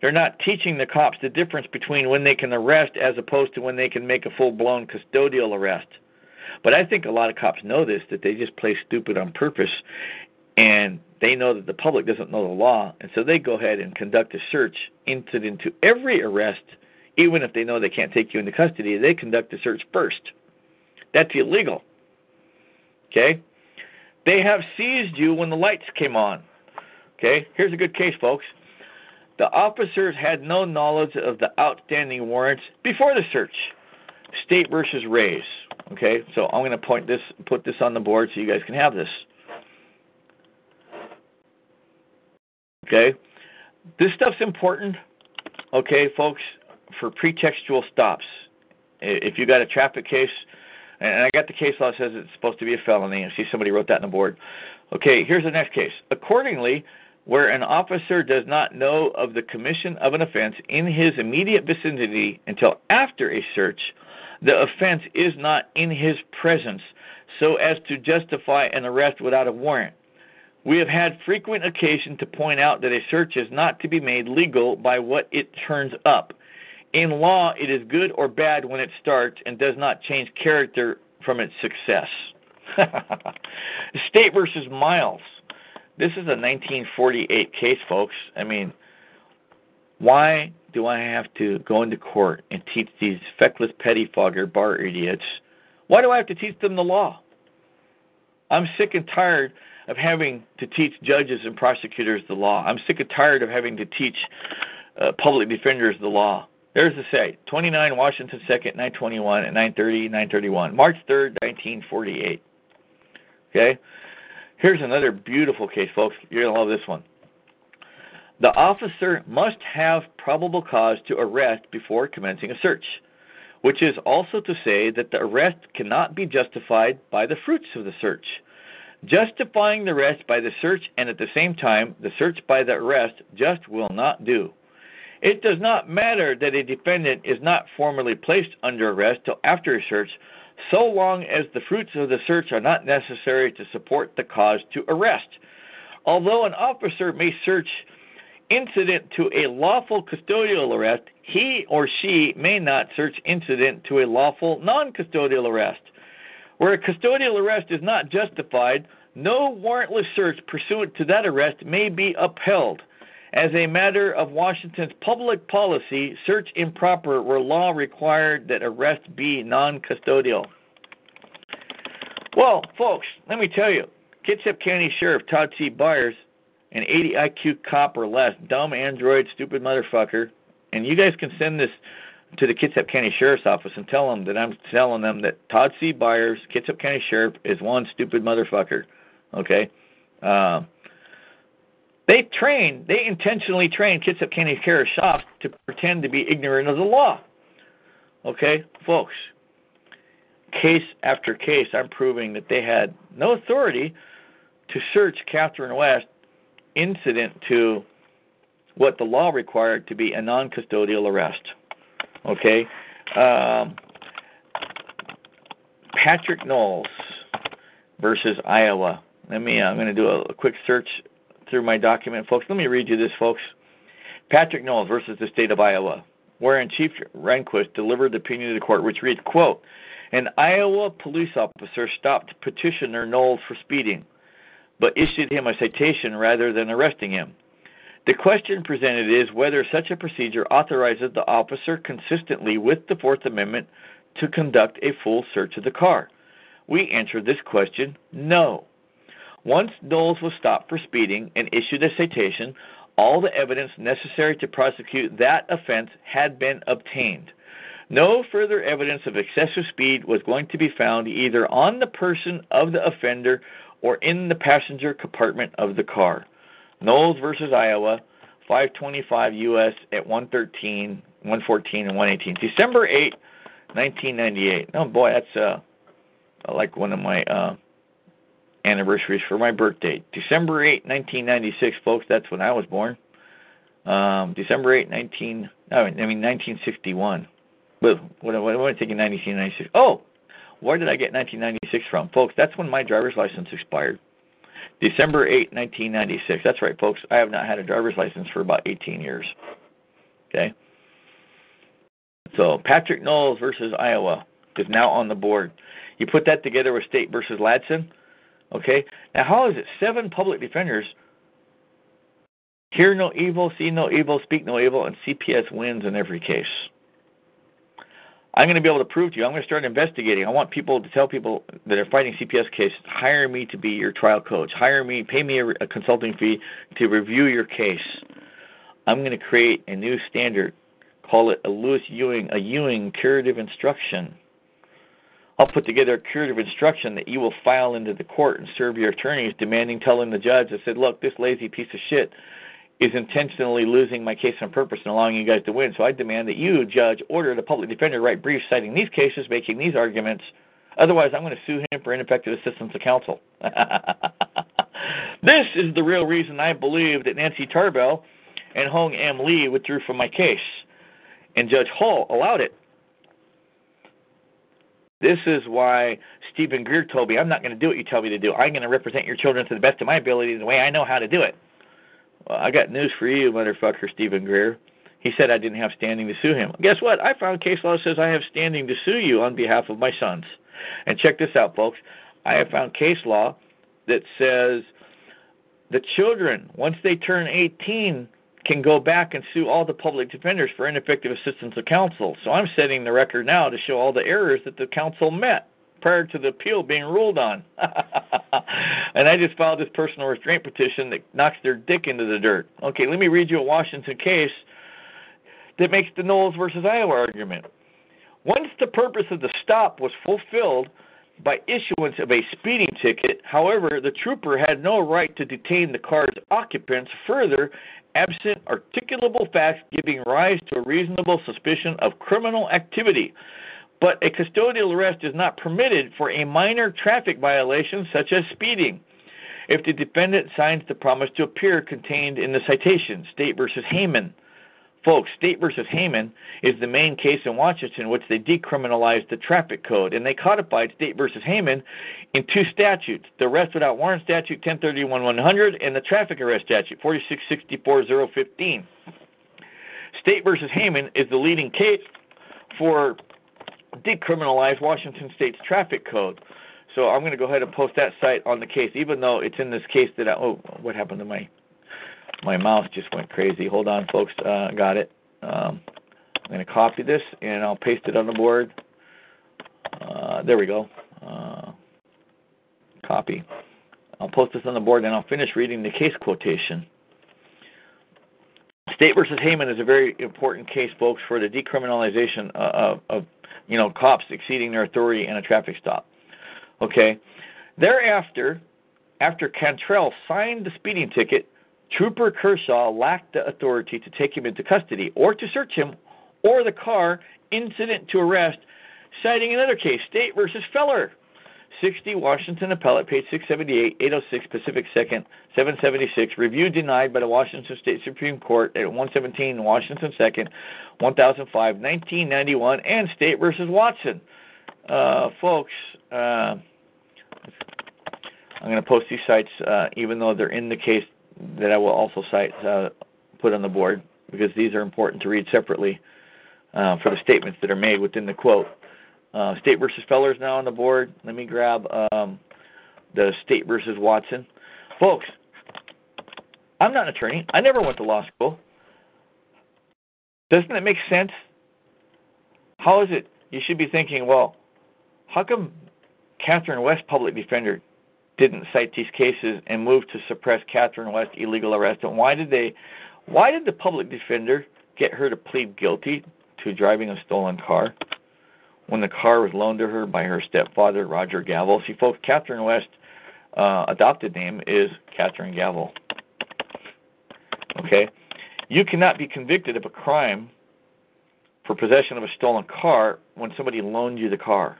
They're not teaching the cops the difference between when they can arrest as opposed to when they can make a full blown custodial arrest. But I think a lot of cops know this, that they just play stupid on purpose, and they know that the public doesn't know the law, and so they go ahead and conduct a search incident to every arrest, even if they know they can't take you into custody. They conduct a search first. That's illegal. Okay? They have seized you when the lights came on. Okay? Here's a good case, folks. The officers had no knowledge of the outstanding warrants before the search. State versus Rays. Okay, so I'm going to point this, put this on the board so you guys can have this. Okay, this stuff's important. Okay, folks, for pretextual stops. If you got a traffic case, and I got the case law says it's supposed to be a felony. I see somebody wrote that on the board. Okay, here's the next case. Accordingly, where an officer does not know of the commission of an offense in his immediate vicinity until after a search, the offense is not in his presence so as to justify an arrest without a warrant. We have had frequent occasion to point out that a search is not to be made legal by what it turns up. In law, it is good or bad when it starts and does not change character from its success. State versus Miles. This is a 1948 case, folks. I mean, why do I have to go into court and teach these feckless pettifogger bar idiots? Why do I have to teach them the law? I'm sick and tired of having to teach judges and prosecutors the law. I'm sick and tired of having to teach uh, public defenders the law. There's the say 29 Washington 2nd, 921 at 930, 931, March 3rd, 1948. Okay? Here's another beautiful case, folks. You're going to love this one. The officer must have probable cause to arrest before commencing a search, which is also to say that the arrest cannot be justified by the fruits of the search. Justifying the arrest by the search and at the same time the search by the arrest just will not do. It does not matter that a defendant is not formally placed under arrest till after a search, so long as the fruits of the search are not necessary to support the cause to arrest. Although an officer may search incident to a lawful custodial arrest, he or she may not search incident to a lawful non custodial arrest. Where a custodial arrest is not justified, no warrantless search pursuant to that arrest may be upheld. As a matter of Washington's public policy, search improper where law required that arrest be non custodial. Well, folks, let me tell you, Kitsap County Sheriff Todd C. Byers an 80 IQ cop or less, dumb android, stupid motherfucker. And you guys can send this to the Kitsap County Sheriff's Office and tell them that I'm telling them that Todd C. Byers, Kitsap County Sheriff, is one stupid motherfucker. Okay? Um, they train, they intentionally train Kitsap County Sheriff's Office to pretend to be ignorant of the law. Okay, folks? Case after case, I'm proving that they had no authority to search Catherine West incident to what the law required to be a non custodial arrest. Okay? Um, Patrick Knowles versus Iowa. Let me, uh, I'm going to do a, a quick search through my document, folks. Let me read you this, folks. Patrick Knowles versus the state of Iowa, wherein Chief Rehnquist delivered the opinion to the court, which reads, quote, an Iowa police officer stopped petitioner Knowles for speeding but issued him a citation rather than arresting him. The question presented is whether such a procedure authorizes the officer consistently with the Fourth Amendment to conduct a full search of the car. We answered this question no. Once Knowles was stopped for speeding and issued a citation, all the evidence necessary to prosecute that offense had been obtained. No further evidence of excessive speed was going to be found either on the person of the offender or in the passenger compartment of the car. Knowles versus Iowa, 525 U.S. at 113, 114, and 118. December 8, 1998. Oh boy, that's uh, like one of my uh, anniversaries for my birthday. December 8, 1996, folks. That's when I was born. Um, December 8, 19. I mean, 1961. But what, what, what am I thinking? 1996. Oh, where did I get 1996 from, folks? That's when my driver's license expired. December 8, 1996. That's right, folks. I have not had a driver's license for about 18 years. Okay. So Patrick Knowles versus Iowa is now on the board. You put that together with State versus Ladson. Okay. Now, how is it seven public defenders hear no evil, see no evil, speak no evil, and CPS wins in every case? I'm going to be able to prove to you. I'm going to start investigating. I want people to tell people that are fighting CPS cases, hire me to be your trial coach. Hire me, pay me a, a consulting fee to review your case. I'm going to create a new standard. Call it a Lewis Ewing, a Ewing curative instruction. I'll put together a curative instruction that you will file into the court and serve your attorneys, demanding, telling the judge I said, "Look, this lazy piece of shit is intentionally losing my case on purpose and allowing you guys to win. So I demand that you, judge, order the public defender write briefs citing these cases, making these arguments. Otherwise, I'm going to sue him for ineffective assistance of counsel. this is the real reason I believe that Nancy Tarbell and Hong M. Lee withdrew from my case, and Judge Hall allowed it. This is why Stephen Greer told me, I'm not going to do what you tell me to do. I'm going to represent your children to the best of my ability in the way I know how to do it. Well, I got news for you, motherfucker, Stephen Greer. He said I didn't have standing to sue him. Guess what? I found case law says I have standing to sue you on behalf of my sons. And check this out, folks. I have found case law that says the children, once they turn 18, can go back and sue all the public defenders for ineffective assistance of counsel. So I'm setting the record now to show all the errors that the counsel met prior to the appeal being ruled on. and I just filed this personal restraint petition that knocks their dick into the dirt. Okay, let me read you a Washington case that makes the Knowles versus Iowa argument. Once the purpose of the stop was fulfilled by issuance of a speeding ticket, however, the trooper had no right to detain the car's occupants further absent articulable facts giving rise to a reasonable suspicion of criminal activity. But a custodial arrest is not permitted for a minor traffic violation such as speeding. If the defendant signs the promise to appear contained in the citation, State versus Hehman. Folks, State versus Hehman is the main case in Washington in which they decriminalized the traffic code, and they codified State versus Hehman in two statutes: the arrest without warrant statute 1031-100 and the traffic arrest statute 4664-015. State versus Hehman is the leading case for decriminalize Washington State's traffic code. So I'm going to go ahead and post that cite on the case, even though it's in this case that I, oh, what happened to my my mouse just went crazy. Hold on, folks. Uh, got it. Um, I'm going to copy this and I'll paste it on the board. Uh, there we go. Uh, copy. I'll post this on the board and I'll finish reading the case quotation. State versus Hehman is a very important case, folks, for the decriminalization of, of you know, cops exceeding their authority in a traffic stop. Okay. Thereafter, after Cantrell signed the speeding ticket, Trooper Kershaw lacked the authority to take him into custody or to search him or the car incident to arrest, citing another case, State versus Feller. 60 Washington Appellate, page 678, 806 Pacific 2nd, 776. Review denied by the Washington State Supreme Court at 117 Washington 2nd, 1005, 1991, and State versus Watson. Uh, folks, uh, I'm going to post these cites, uh, even though they're in the case that I will also cite, uh, put on the board, because these are important to read separately uh, for the statements that are made within the quote. Uh, State versus Feller is now on the board. Let me grab um, the State versus Watson. Folks, I'm not an attorney. I never went to law school. Doesn't it make sense? How is it? You should be thinking, well, how come Catherine West, public defender, didn't cite these cases and move to suppress Catherine West illegal arrest? And why did they? Why did the public defender get her to plead guilty to driving a stolen car when the car was loaned to her by her stepfather, Roger Gavel? See, folks, Catherine West uh, adopted name is Catherine Gavel. Okay? You cannot be convicted of a crime for possession of a stolen car when somebody loaned you the car.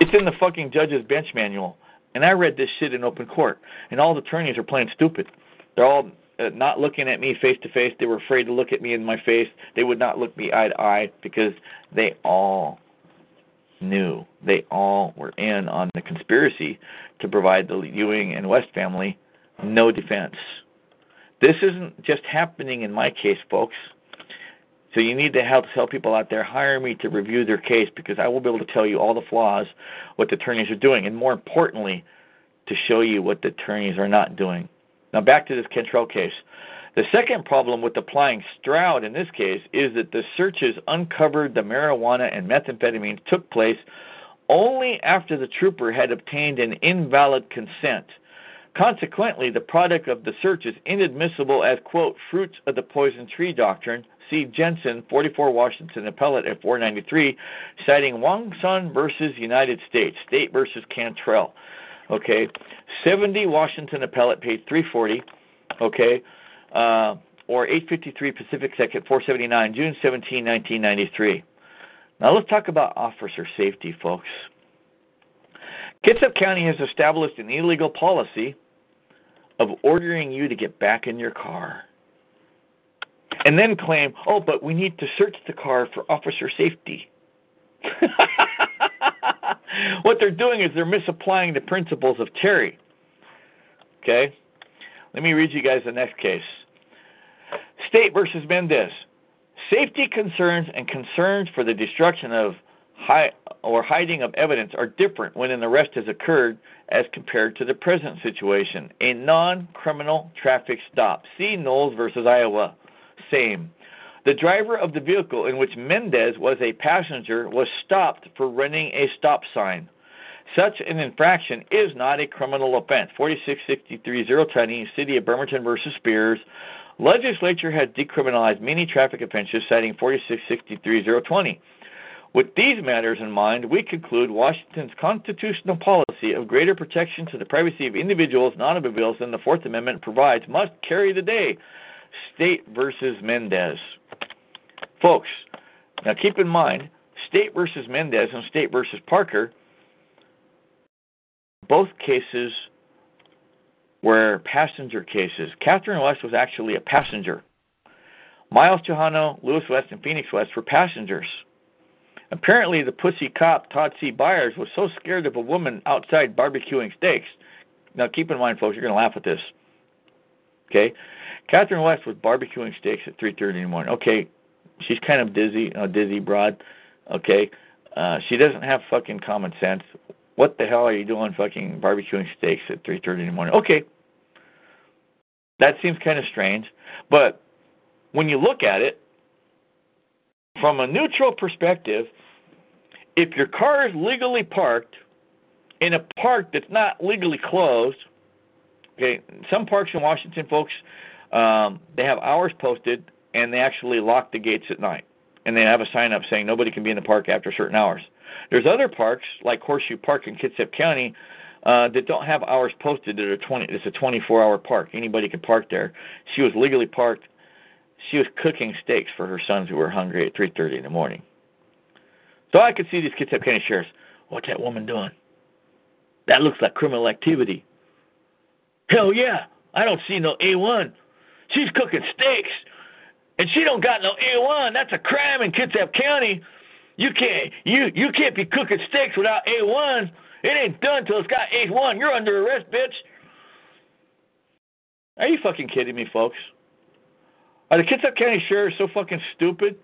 It's in the fucking judge's bench manual. And I read this shit in open court. And all the attorneys are playing stupid. They're all uh, not looking at me face to face. They were afraid to look at me in my face. They would not look me eye to eye because they all knew. They all were in on the conspiracy to provide the Ewing and West family no defense. This isn't just happening in my case, folks. So you need to help tell people out there, hire me to review their case because I will be able to tell you all the flaws, what the attorneys are doing, and more importantly, to show you what the attorneys are not doing. Now back to this Cantrell case. The second problem with applying Stroud in this case is that the searches uncovered the marijuana and methamphetamine took place only after the trooper had obtained an invalid consent. Consequently, the product of the search is inadmissible as, quote, fruits of the poison tree doctrine. See Jensen, 44 Washington Appellate at 493, citing Wong Sun versus United States, State versus Cantrell. Okay, 70 Washington Appellate, page 340. Okay, uh, or 853 Pacific Second, 479, June 17, 1993. Now let's talk about officer safety, folks. Kitsap County has established an illegal policy of ordering you to get back in your car and then claim, oh, but we need to search the car for officer safety. what they're doing is they're misapplying the principles of Terry. Okay? Let me read you guys the next case. State versus Mendez. Safety concerns and concerns for the destruction of high, or hiding of evidence are different when an arrest has occurred as compared to the present situation. A non criminal traffic stop. See Knowles versus Iowa. Same. The driver of the vehicle in which Mendez was a passenger was stopped for running a stop sign. Such an infraction is not a criminal offense. 4663020, City of Bremerton versus Spears. Legislature has decriminalized many traffic offenses, citing 4663020. With these matters in mind, we conclude Washington's constitutional policy of greater protection to the privacy of individuals and automobiles than the Fourth Amendment provides must carry the day. State versus Mendez. Folks, now keep in mind, State versus Mendez and State versus Parker, both cases were passenger cases. Catherine West was actually a passenger. Miles Johano, Lewis West, and Phoenix West were passengers. Apparently, the pussy cop, Todd C. Byers, was so scared of a woman outside barbecuing steaks. Now, keep in mind, folks, you're going to laugh at this. Okay? Catherine West was barbecuing steaks at 3.30 in the morning. Okay, she's kind of dizzy, a dizzy broad. Okay? Uh, she doesn't have fucking common sense. What the hell are you doing fucking barbecuing steaks at 3.30 in the morning? Okay. That seems kind of strange. But when you look at it, from a neutral perspective, if your car is legally parked in a park that's not legally closed, okay, some parks in Washington, folks, um, they have hours posted and they actually lock the gates at night. And they have a sign up saying nobody can be in the park after certain hours. There's other parks like Horseshoe Park in Kitsap County uh, that don't have hours posted. That are 20. It's a 24-hour park. Anybody can park there. She was legally parked. She was cooking steaks for her sons who were hungry at 3:30 in the morning. So I could see these Kitsap County sheriffs. What's that woman doing? That looks like criminal activity. Hell yeah! I don't see no A1. She's cooking steaks, and she don't got no A1. That's a crime in Kitsap County. You can't you you can't be cooking steaks without A1. It ain't done till it's got A1. You're under arrest, bitch. Are you fucking kidding me, folks? Are the Kitsap County sheriffs so fucking stupid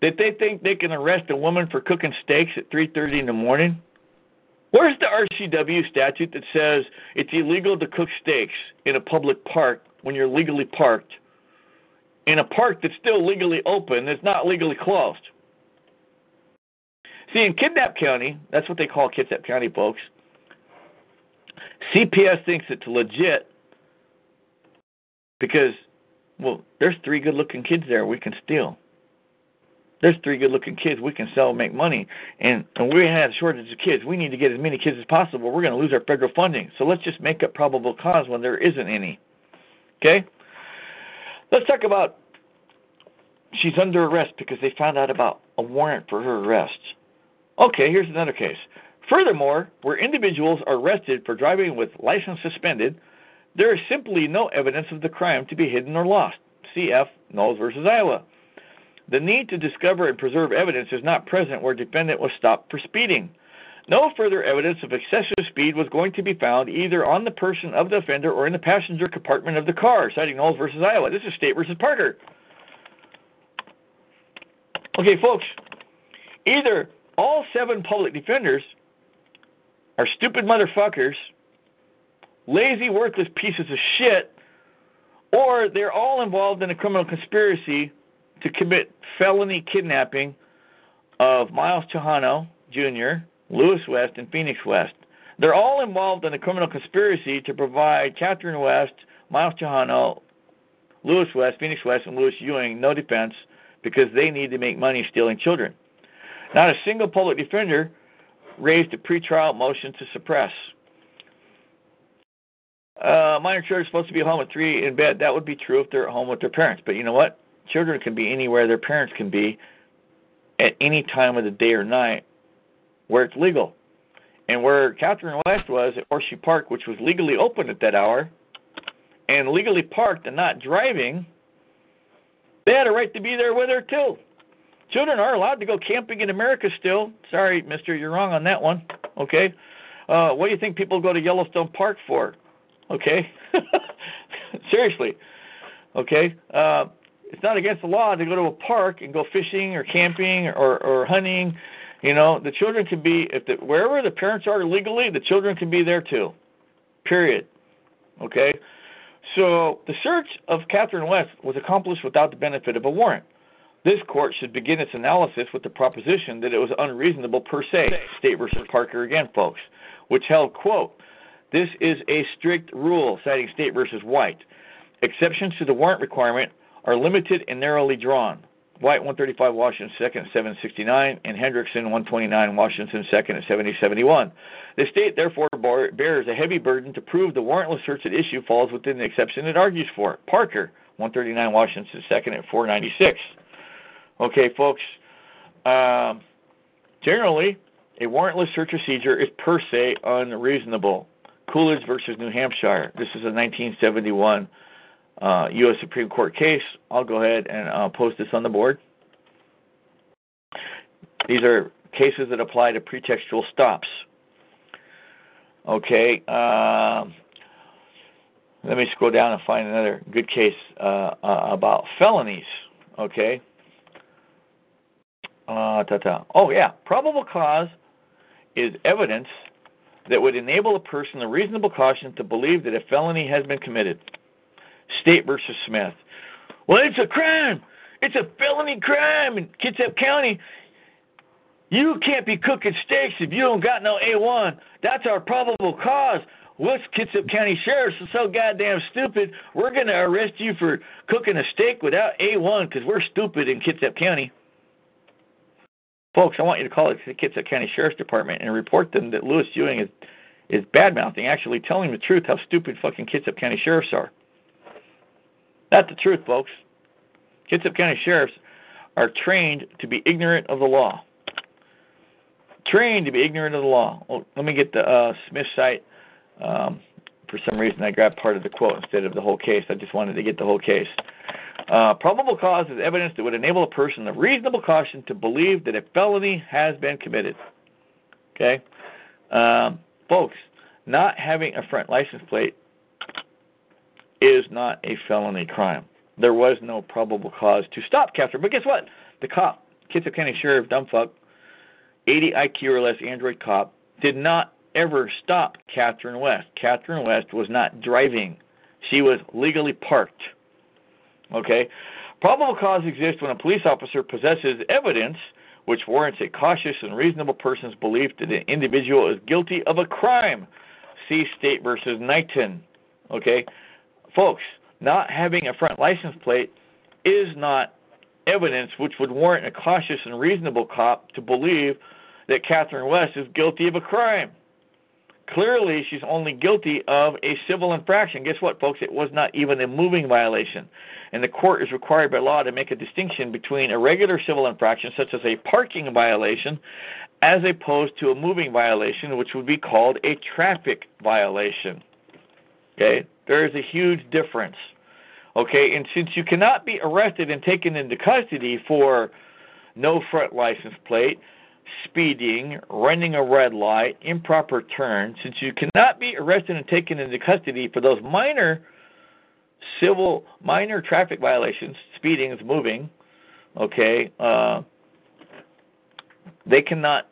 that they think they can arrest a woman for cooking steaks at 3:30 in the morning? Where's the RCW statute that says it's illegal to cook steaks in a public park when you're legally parked in a park that's still legally open, that's not legally closed? See, in Kidnap County, that's what they call Kidnap County, folks. CPS thinks it's legit because, well, there's three good looking kids there we can steal. There's three good looking kids we can sell and make money. And, and we have a shortage of kids. We need to get as many kids as possible. We're going to lose our federal funding. So let's just make up probable cause when there isn't any. Okay? Let's talk about she's under arrest because they found out about a warrant for her arrest. Okay, here's another case. Furthermore, where individuals are arrested for driving with license suspended, there is simply no evidence of the crime to be hidden or lost. CF Knowles versus Iowa. The need to discover and preserve evidence is not present where defendant was stopped for speeding. No further evidence of excessive speed was going to be found either on the person of the offender or in the passenger compartment of the car, citing Knowles versus Iowa. This is State versus Parker. Okay, folks, either all seven public defenders are stupid motherfuckers, lazy, worthless pieces of shit, or they're all involved in a criminal conspiracy to commit felony kidnapping of Miles Chahano Jr., Lewis West, and Phoenix West. They're all involved in a criminal conspiracy to provide Catherine West, Miles Chahano, Lewis West, Phoenix West, and Lewis Ewing no defense because they need to make money stealing children. Not a single public defender raised a pretrial motion to suppress. Uh, minor children are supposed to be home at three in bed. That would be true if they're at home with their parents. But you know what? Children can be anywhere their parents can be at any time of the day or night where it's legal. And where Catherine West was at Horseshoe Park, which was legally open at that hour, and legally parked and not driving, they had a right to be there with her too. Children are allowed to go camping in America still. Sorry, mister, you're wrong on that one. Okay? Uh, what do you think people go to Yellowstone Park for? Okay? Seriously. Okay? Uh, it's not against the law to go to a park and go fishing or camping or, or hunting. You know, the children can be if the, wherever the parents are legally, the children can be there too. Period. Okay? So the search of Catherine West was accomplished without the benefit of a warrant. This court should begin its analysis with the proposition that it was unreasonable per se, State versus Parker again, folks, which held, quote, this is a strict rule, citing State versus White. Exceptions to the warrant requirement are limited and narrowly drawn. White 135 Washington 2nd at 769 and Hendrickson 129 Washington 2nd at 7071. The state therefore bears a heavy burden to prove the warrantless search at issue falls within the exception it argues for. Parker 139 Washington 2nd at 496. Okay, folks. Um, generally, a warrantless search procedure is per se unreasonable. Coolidge versus New Hampshire. This is a 1971 uh, U.S. Supreme Court case. I'll go ahead and uh, post this on the board. These are cases that apply to pretextual stops. Okay. Uh, let me scroll down and find another good case uh, uh, about felonies. Okay. Uh, ta-ta. Oh, yeah. Probable cause is evidence that would enable a person a reasonable caution to believe that a felony has been committed. State versus Smith. Well, it's a crime. It's a felony crime in Kitsap County. You can't be cooking steaks if you don't got no A1. That's our probable cause. What's Kitsap County Sheriff's so goddamn stupid? We're going to arrest you for cooking a steak without A1 because we're stupid in Kitsap County. Folks, I want you to call the Kitsap County Sheriff's Department and report them that Lewis Ewing is is bad mouthing, actually telling the truth how stupid fucking Kitsap County sheriffs are. That's the truth, folks. Kitsap County sheriffs are trained to be ignorant of the law. Trained to be ignorant of the law. Well, let me get the uh, Smith cite. Um, for some reason, I grabbed part of the quote instead of the whole case. I just wanted to get the whole case. Uh, probable cause is evidence that would enable a person of reasonable caution to believe that a felony has been committed. Okay? Um, folks, not having a front license plate is not a felony crime. There was no probable cause to stop Catherine. But guess what? The cop, Kitsap County Sheriff Dumbfuck, 80 IQ or less Android cop, did not ever stop Catherine West. Catherine West was not driving, she was legally parked. Okay? Probable cause exists when a police officer possesses evidence which warrants a cautious and reasonable person's belief that an individual is guilty of a crime. See State versus Knighton. Okay? Folks, not having a front license plate is not evidence which would warrant a cautious and reasonable cop to believe that Catherine West is guilty of a crime. Clearly, she's only guilty of a civil infraction. Guess what, folks? It was not even a moving violation. And the court is required by law to make a distinction between a regular civil infraction, such as a parking violation, as opposed to a moving violation, which would be called a traffic violation. Okay? There is a huge difference. Okay? And since you cannot be arrested and taken into custody for no front license plate, speeding, running a red light, improper turn, since you cannot be arrested and taken into custody for those minor civil minor traffic violations, speeding is moving, okay, uh, they cannot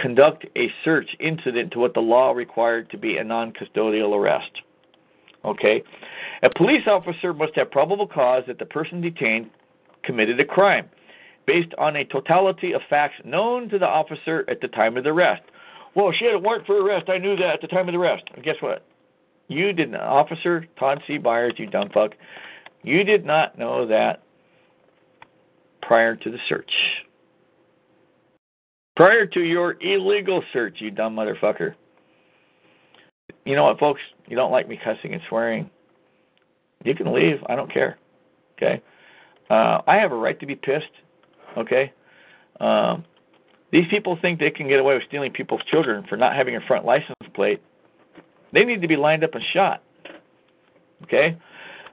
conduct a search incident to what the law required to be a non custodial arrest. Okay? A police officer must have probable cause that the person detained committed a crime based on a totality of facts known to the officer at the time of the arrest. Well, she had a warrant for arrest. I knew that at the time of the arrest. And guess what? You did not, Officer Todd C. Byers, you dumb fuck. You did not know that prior to the search. Prior to your illegal search, you dumb motherfucker. You know what, folks? You don't like me cussing and swearing. You can leave. I don't care. Okay? Uh, I have a right to be pissed. Okay? Um, these people think they can get away with stealing people's children for not having a front license plate. They need to be lined up and shot. Okay?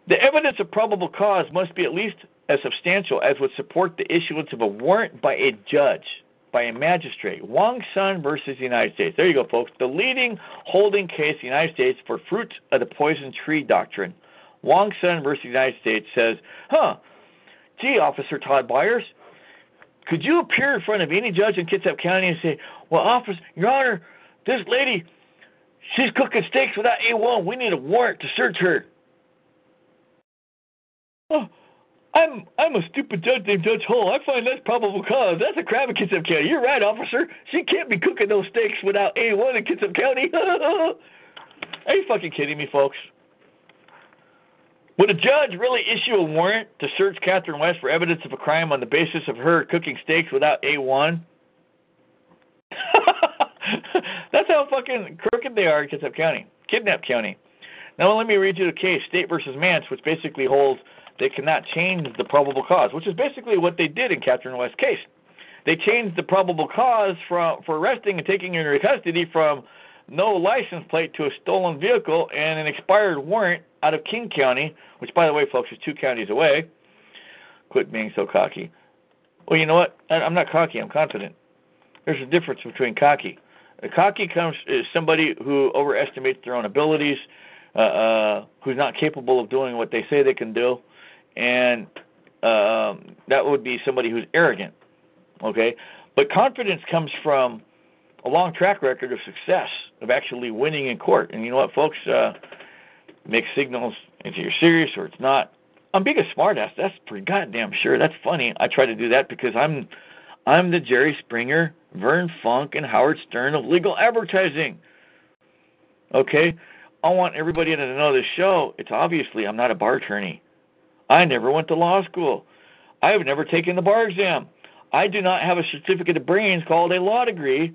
The evidence of probable cause must be at least as substantial as would support the issuance of a warrant by a judge, by a magistrate. Wong Sun versus the United States. There you go, folks. The leading holding case in the United States for fruit of the poison tree doctrine. Wong Sun versus the United States says, huh, gee, Officer Todd Byers, could you appear in front of any judge in Kitsap County and say, well, Officer, Your Honor, this lady, she's cooking steaks without A1. We need a warrant to search her. Oh, I'm I'm a stupid judge named Judge Hull. I find that's probable cause. That's a crime in Kitsap County. You're right, officer. She can't be cooking those steaks without A1 in Kitsap County. Are you fucking kidding me, folks? Would a judge really issue a warrant to search Catherine West for evidence of a crime on the basis of her cooking steaks without A1? That's how fucking crooked they are in Kitsap County, Kidnap County. Now let me read you the case, State versus Mance, which basically holds they cannot change the probable cause, which is basically what they did in Catherine West's case. They changed the probable cause from for arresting and taking her into custody from no license plate to a stolen vehicle and an expired warrant out of King County, which, by the way, folks, is two counties away. Quit being so cocky. Well, you know what? I'm not cocky. I'm confident. There's a difference between cocky. A cocky comes is somebody who overestimates their own abilities, uh, uh, who's not capable of doing what they say they can do, and um, that would be somebody who's arrogant. Okay, but confidence comes from a long track record of success of actually winning in court. And you know what, folks? Uh, make signals if you're serious or it's not. I'm being a smartass. That's for goddamn sure. That's funny. I try to do that because I'm I'm the Jerry Springer, Vern Fonk, and Howard Stern of legal advertising. Okay? I want everybody to know this show. It's obviously I'm not a bar attorney. I never went to law school. I have never taken the bar exam. I do not have a certificate of brains called a law degree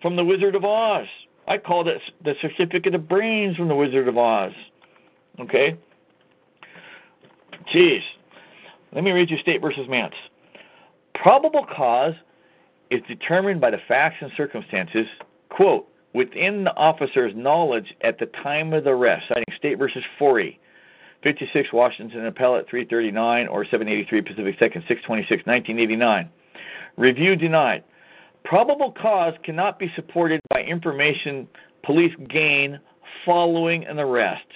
from the Wizard of Oz. I called it the certificate of brains from the Wizard of Oz. Okay? Jeez. Let me read you State versus Mance. Probable cause is determined by the facts and circumstances, quote, within the officer's knowledge at the time of the arrest, citing State versus Forey, 56 Washington Appellate 339 or 783 Pacific 2nd, 626, 1989. Review denied. Probable cause cannot be supported by information police gain following an arrest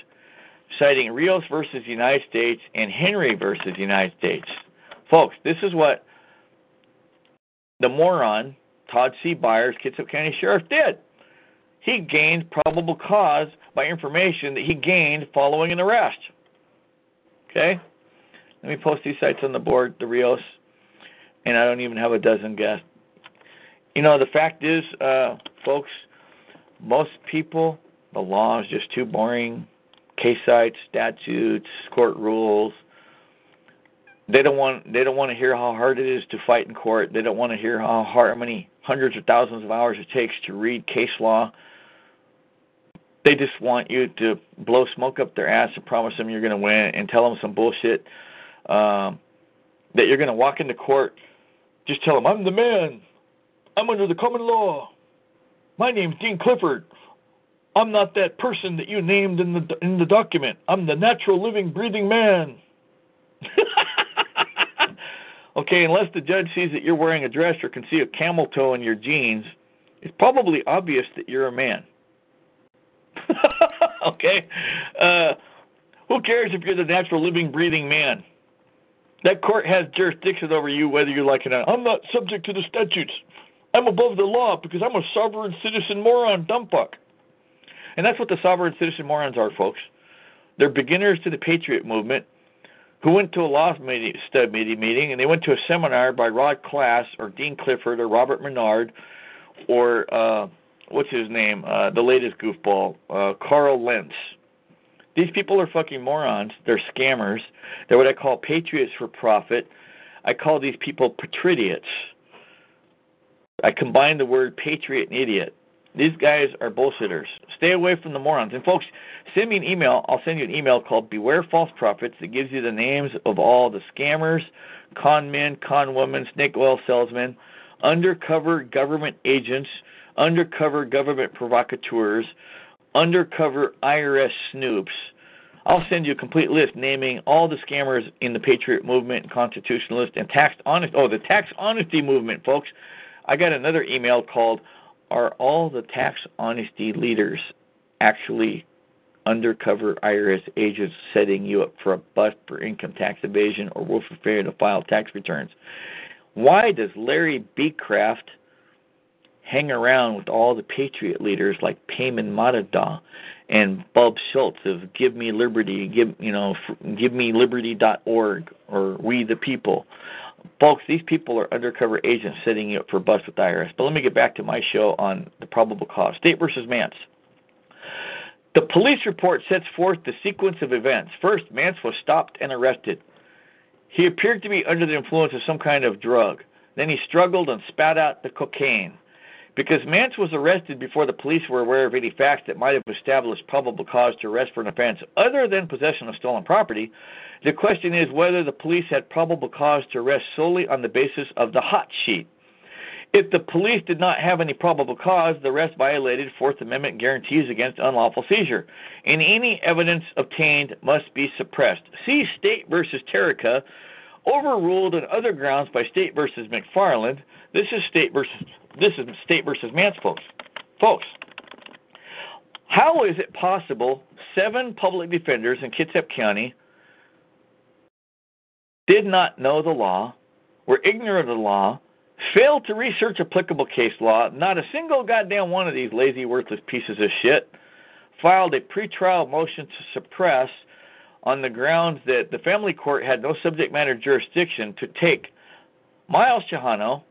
citing Rios versus United States and Henry versus United States. Folks, this is what the moron, Todd C. Byers, Kitsap County Sheriff, did. he gained probable cause by information that he gained following an arrest. Okay? Let me post these cites on the board, the Rios, and I don't even have a dozen guests. You know, the fact is, uh, folks, most people, the law is just too boring. Case cites, statutes, court rules. They don't want they don't want to hear how hard it is to fight in court. They don't want to hear how hard how many hundreds of thousands of hours it takes to read case law. They just want you to blow smoke up their ass and promise them you're going to win and tell them some bullshit um, that you're going to walk into court. Just tell them I'm the man. I'm under the common law. My name's Dean Clifford. I'm not that person that you named in the in the document. I'm the natural living breathing man. okay, unless the judge sees that you're wearing a dress or can see a camel toe in your jeans, it's probably obvious that you're a man. okay? Uh, who cares if you're the natural living breathing man? That court has jurisdiction over you whether you like it or not. I'm not subject to the statutes. I'm above the law because I'm a sovereign citizen moron, dumb fuck. And that's what the sovereign citizen morons are, folks. They're beginners to the patriot movement who went to a law meeting, study meeting and they went to a seminar by Rod Class or Dean Clifford or Robert Menard or uh, what's his name, uh, the latest goofball, uh, Karl Lentz. These people are fucking morons. They're scammers. They're what I call patriots for profit. I call these people patriots. I combine the word patriot and idiot. These guys are bullshitters. Stay away from the morons. And folks, send me an email. I'll send you an email called Beware False Prophets that gives you the names of all the scammers, con men, con women, snake oil salesmen, undercover government agents, undercover government provocateurs, undercover IRS snoops. I'll send you a complete list naming all the scammers in the Patriot Movement, Constitutionalist, and Tax Honest. Oh, the Tax Honesty Movement, folks. I got another email called Are all the tax honesty leaders actually undercover IRS agents setting you up for a bust for income tax evasion or wolf failure to file tax returns? Why does Larry Becraft hang around with all the patriot leaders like Peymon Mottahedeh and Bob Schulz of Give Me Liberty, give you know, give me liberty.org or We the People? Folks, these people are undercover agents setting you up for bust with IRS. But let me get back to my show on the probable cause. State versus Mance. The police report sets forth the sequence of events. First, Mance was stopped and arrested. He appeared to be under the influence of some kind of drug. Then he struggled and spat out the cocaine. Because Mance was arrested before the police were aware of any facts that might have established probable cause to arrest for an offense other than possession of stolen property, the question is whether the police had probable cause to arrest solely on the basis of the hot sheet. If the police did not have any probable cause, the arrest violated Fourth Amendment guarantees against unlawful seizure, and any evidence obtained must be suppressed. See State versus Tarica, overruled on other grounds by State versus McFarland. This is State versus this is State versus Mance, folks. Folks, how is it possible seven public defenders in Kitsap County did not know the law, were ignorant of the law, failed to research applicable case law. Not a single goddamn one of these lazy, worthless pieces of shit filed a pretrial motion to suppress on the grounds that the family court had no subject matter jurisdiction to take Miles Chahano,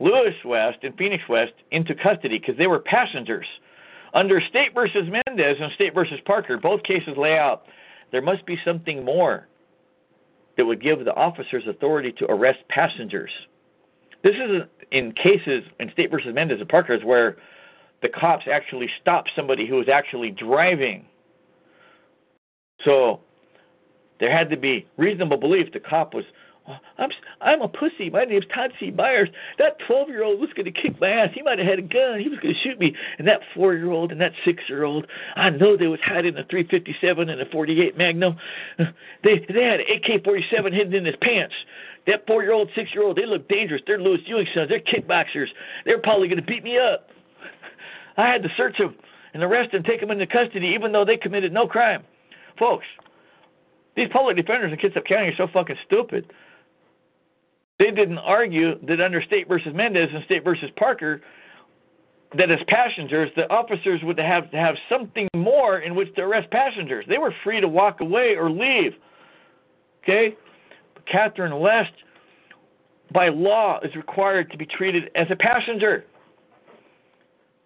Lewis West, and Phoenix West into custody because they were passengers. Under State versus Mendez and State versus Parker, both cases lay out there must be something more that would give the officers authority to arrest passengers. This is in cases in State versus Mendez and Parker where the cops actually stopped somebody who was actually driving. So there had to be reasonable belief the cop was oh, I'm I'm a pussy. My name's Todd C. Byers. That 12 year old was going to kick my ass. He might have had a gun. He was going to shoot me. And that four year old and that six year old, I know they was hiding a 357 and a 48 Magnum. Uh, they they had an AK-47 hidden in his pants. That four year old, six year old, they look dangerous. They're Lewis Ewing sons. They're kickboxers. They're probably going to beat me up. I had to search them and arrest them, take them into custody, even though they committed no crime. Folks, these public defenders in Kitsap County are so fucking stupid. They didn't argue that under State versus Mendez and State versus Parker, that as passengers, the officers would have to have something more in which to arrest passengers. They were free to walk away or leave. Okay? But Catherine West, by law, is required to be treated as a passenger.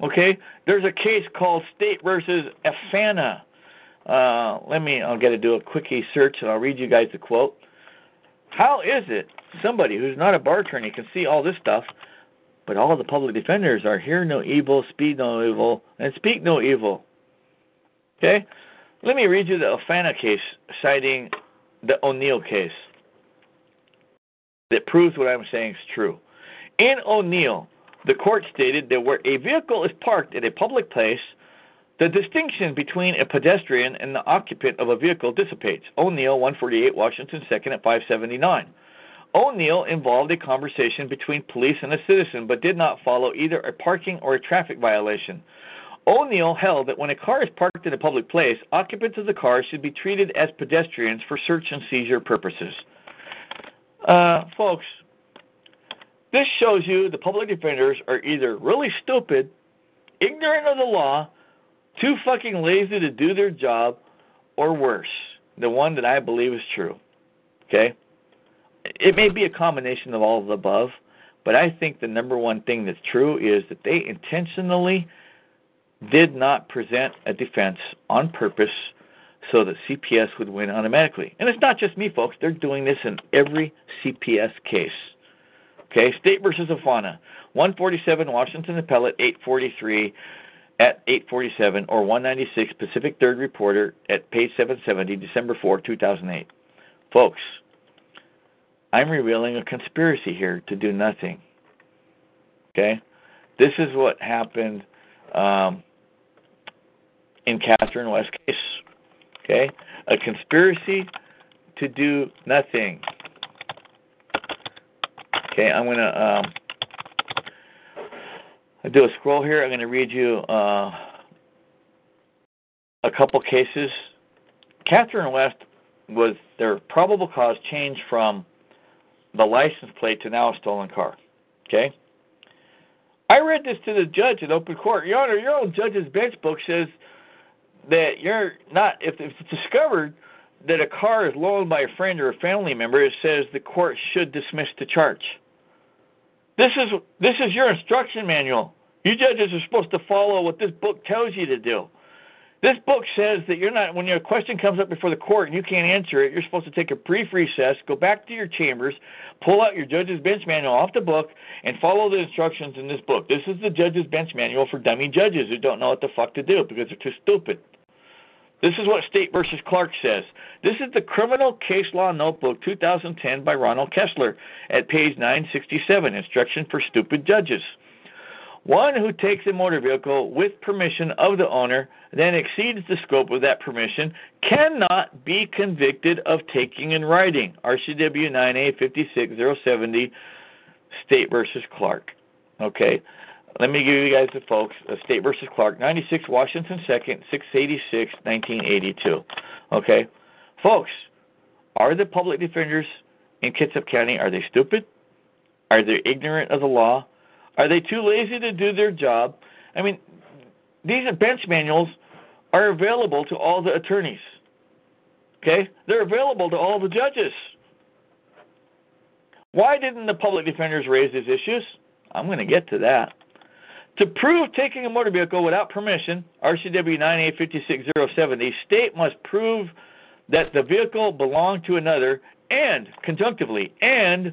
Okay? There's a case called State versus Afana. Uh, let me, I'll get to do a quickie search and I'll read you guys the quote. How is it somebody who's not a bar attorney can see all this stuff, but all the public defenders are hear no evil, speak no evil, and speak no evil? Okay? Let me read you the Afana case citing the O'Neill case that proves what I'm saying is true. In O'Neill, the court stated that where a vehicle is parked at a public place, the distinction between a pedestrian and the occupant of a vehicle dissipates. O'Neill, 148 Washington 2nd at 579. O'Neill involved a conversation between police and a citizen, but did not follow either a parking or a traffic violation. O'Neill held that when a car is parked in a public place, occupants of the car should be treated as pedestrians for search and seizure purposes. Uh, folks, this shows you the public defenders are either really stupid, ignorant of the law, too fucking lazy to do their job, or worse, the one that I believe is true. Okay? It may be a combination of all of the above, but I think the number one thing that's true is that they intentionally did not present a defense on purpose so that CPS would win automatically. And it's not just me, folks. They're doing this in every CPS case. Okay, State versus Afana, 147 Washington Appellate, 843 at 847 or 196 Pacific Third Reporter at page 770, December 4, 2008. Folks, I'm revealing a conspiracy here to do nothing. Okay? This is what happened um, in Catherine West case. Okay? A conspiracy to do nothing. Okay, I'm going to um, do a scroll here. I'm going to read you uh, a couple cases. Catherine West was their probable cause changed from the license plate to now a stolen car. Okay? I read this to the judge in open court. Your Honor, your own judge's bench book says that you're not, if it's discovered that a car is loaned by a friend or a family member, it says the court should dismiss the charge. This is this is your instruction manual. You judges are supposed to follow what this book tells you to do. This book says that you're not, when your question comes up before the court and you can't answer it, you're supposed to take a brief recess, go back to your chambers, pull out your judge's bench manual off the book, and follow the instructions in this book. This is the judge's bench manual for dummy judges who don't know what the fuck to do because they're too stupid. This is what State versus Clark says. This is the Criminal Case Law Notebook 2010 by Ronald Kessler at page 967, Instruction for Stupid Judges. One who takes a motor vehicle with permission of the owner, then exceeds the scope of that permission, cannot be convicted of taking and riding. RCW 9A 56070, State versus Clark. Okay, let me give you guys the folks. State versus Clark, 96 Washington 2nd, 686, 1982. Okay, folks, are the public defenders in Kitsap County are they stupid? Are they ignorant of the law? Are they too lazy to do their job? I mean, these bench manuals are available to all the attorneys. Okay? They're available to all the judges. Why didn't the public defenders raise these issues? I'm going to get to that. To prove taking a motor vehicle without permission, RCW 9856070, the state must prove that the vehicle belonged to another and conjunctively and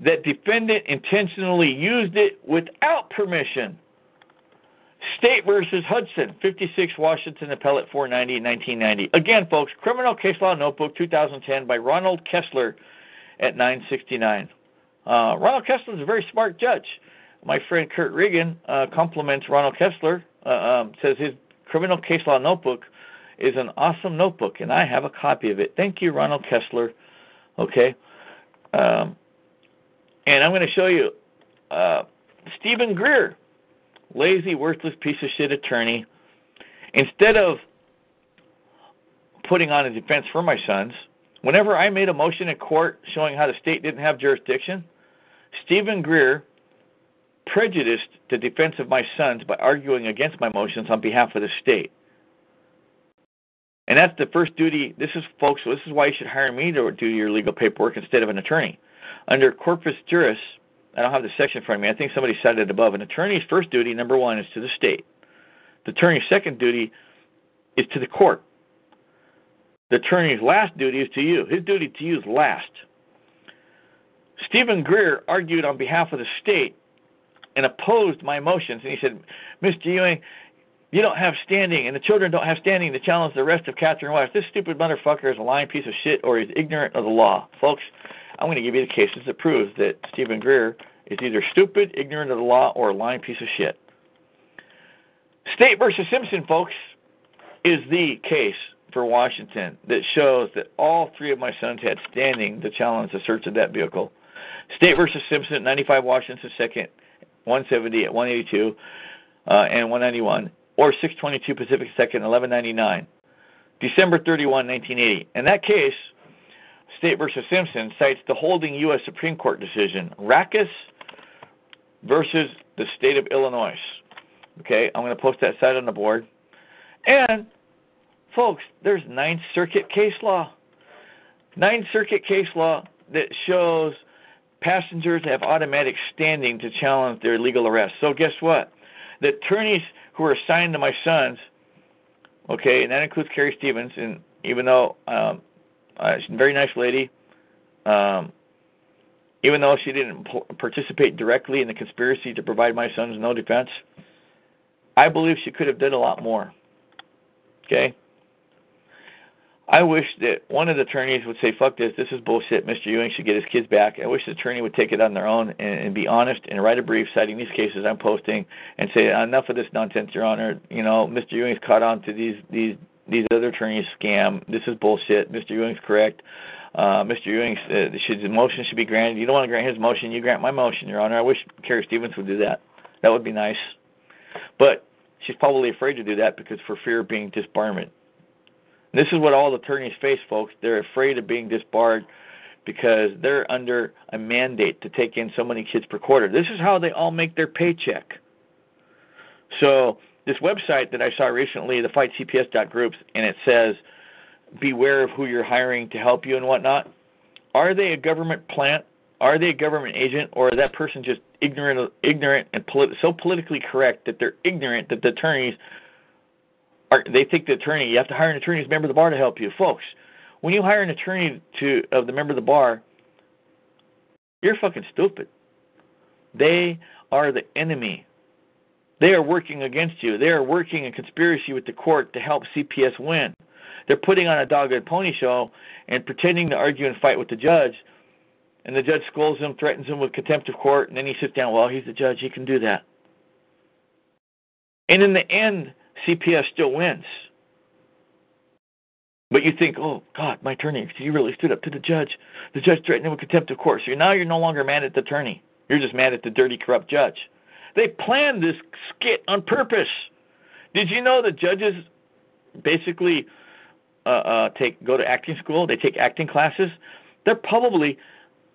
that defendant intentionally used it without permission. State versus Hudson, 56 Washington Appellate 490, 1990. Again, folks, Criminal Case Law Notebook 2010 by Ronald Kessler at 969. Uh, Ronald Kessler is a very smart judge. My friend Kurt Regan uh, compliments Ronald Kessler, uh, um, says his Criminal Case Law Notebook is an awesome notebook, and I have a copy of it. Thank you, Ronald Kessler. Okay. Um, and I'm going to show you uh, Stephen Greer, lazy, worthless piece of shit attorney. Instead of putting on a defense for my sons, whenever I made a motion in court showing how the state didn't have jurisdiction, Stephen Greer prejudiced the defense of my sons by arguing against my motions on behalf of the state. And that's the first duty. This is, folks, this is why you should hire me to do your legal paperwork instead of an attorney. Under corpus juris, I don't have the section in front of me. I think somebody cited it above. An attorney's first duty, number one, is to the state. The attorney's second duty is to the court. The attorney's last duty is to you. His duty to you is last. Stephen Greer argued on behalf of the state and opposed my motions. And he said, Mr. Ewing, you don't have standing, and the children don't have standing to challenge the arrest of Catherine West. This stupid motherfucker is a lying piece of shit or he's ignorant of the law. Folks, I'm going to give you the cases that proves that Stephen Greer is either stupid, ignorant of the law, or a lying piece of shit. State versus Simpson, folks, is the case for Washington that shows that all three of my sons had standing to challenge the search of that vehicle. State versus Simpson, 95 Washington 2nd, 170 at 182 uh, and 191, or 622 Pacific 2nd, 1199. December 31, 1980. In that case, State versus Simpson cites the holding U.S. Supreme Court decision, Rakas versus the state of Illinois. Okay, I'm going to post that cite on the board. And, folks, there's Ninth Circuit case law. Ninth Circuit case law that shows passengers have automatic standing to challenge their legal arrest. So, guess what? The attorneys who are assigned to my sons, okay, and that includes Carrie Stevens, and even though um, uh, she's a very nice lady. Um, even though she didn't participate directly in the conspiracy to provide my sons no defense, I believe she could have done a lot more. Okay? I wish that one of the attorneys would say, fuck this, this is bullshit, Mr. Ewing should get his kids back. I wish the attorney would take it on their own and, and be honest and write a brief citing these cases I'm posting and say, enough of this nonsense, Your Honor. You know, Mr. Ewing's caught on to these, these these other attorneys scam. This is bullshit. Mr. Ewing's correct. Uh, Mr. Ewing's uh, should the motion should be granted. You don't want to grant his motion, you grant my motion, Your Honor. I wish Carrie Stevens would do that. That would be nice. But she's probably afraid to do that because for fear of being disbarment. This is what all the attorneys face, folks. They're afraid of being disbarred because they're under a mandate to take in so many kids per quarter. This is how they all make their paycheck. So this website that I saw recently, the fightcps.groups, and it says, beware of who you're hiring to help you and whatnot. Are they a government plant? Are they a government agent, or is that person just ignorant, ignorant, and polit- so politically correct that they're ignorant that the attorneys are? They think the attorney you have to hire an attorney as a member of the bar to help you, folks. When you hire an attorney to of the member of the bar, you're fucking stupid. They are the enemy they are working against you. They are working in conspiracy with the court to help CPS win. They're putting on a dog and pony show and pretending to argue and fight with the judge. And the judge scolds him, threatens him with contempt of court, and then he sits down. Well, he's the judge. He can do that. And in the end, CPS still wins. But you think, oh, God, my attorney, he really stood up to the judge. The judge threatened him with contempt of court. So now you're no longer mad at the attorney. You're just mad at the dirty, corrupt judge. They planned this skit on purpose. Did you know that judges basically uh, uh, take go to acting school? They take acting classes. They're probably,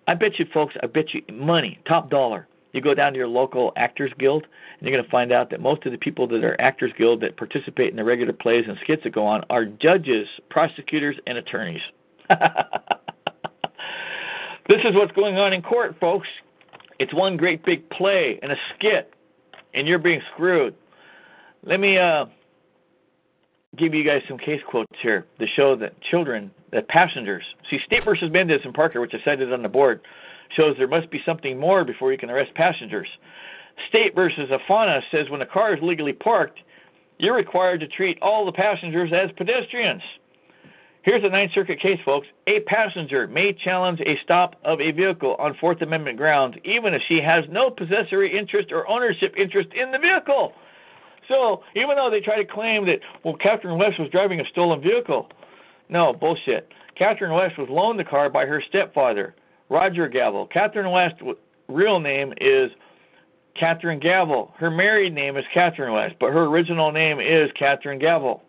I bet you, folks, I bet you money, top dollar. You go down to your local Actors Guild, and you're going to find out that most of the people that are Actors Guild that participate in the regular plays and skits that go on are judges, prosecutors, and attorneys. this is what's going on in court, folks. It's one great big play and a skit, and you're being screwed. Let me uh, give you guys some case quotes here to show that children, that passengers, see, State versus Mendez and Parker, which I cited on the board, shows there must be something more before you can arrest passengers. State versus Afana says when a car is legally parked, you're required to treat all the passengers as pedestrians. Here's a Ninth Circuit case, folks. A passenger may challenge a stop of a vehicle on Fourth Amendment grounds, even if she has no possessory interest or ownership interest in the vehicle. So, even though they try to claim that, well, Catherine West was driving a stolen vehicle, no, bullshit. Catherine West was loaned the car by her stepfather, Roger Gavel. Catherine West's real name is Catherine Gavel. Her married name is Catherine West, but her original name is Catherine Gavel.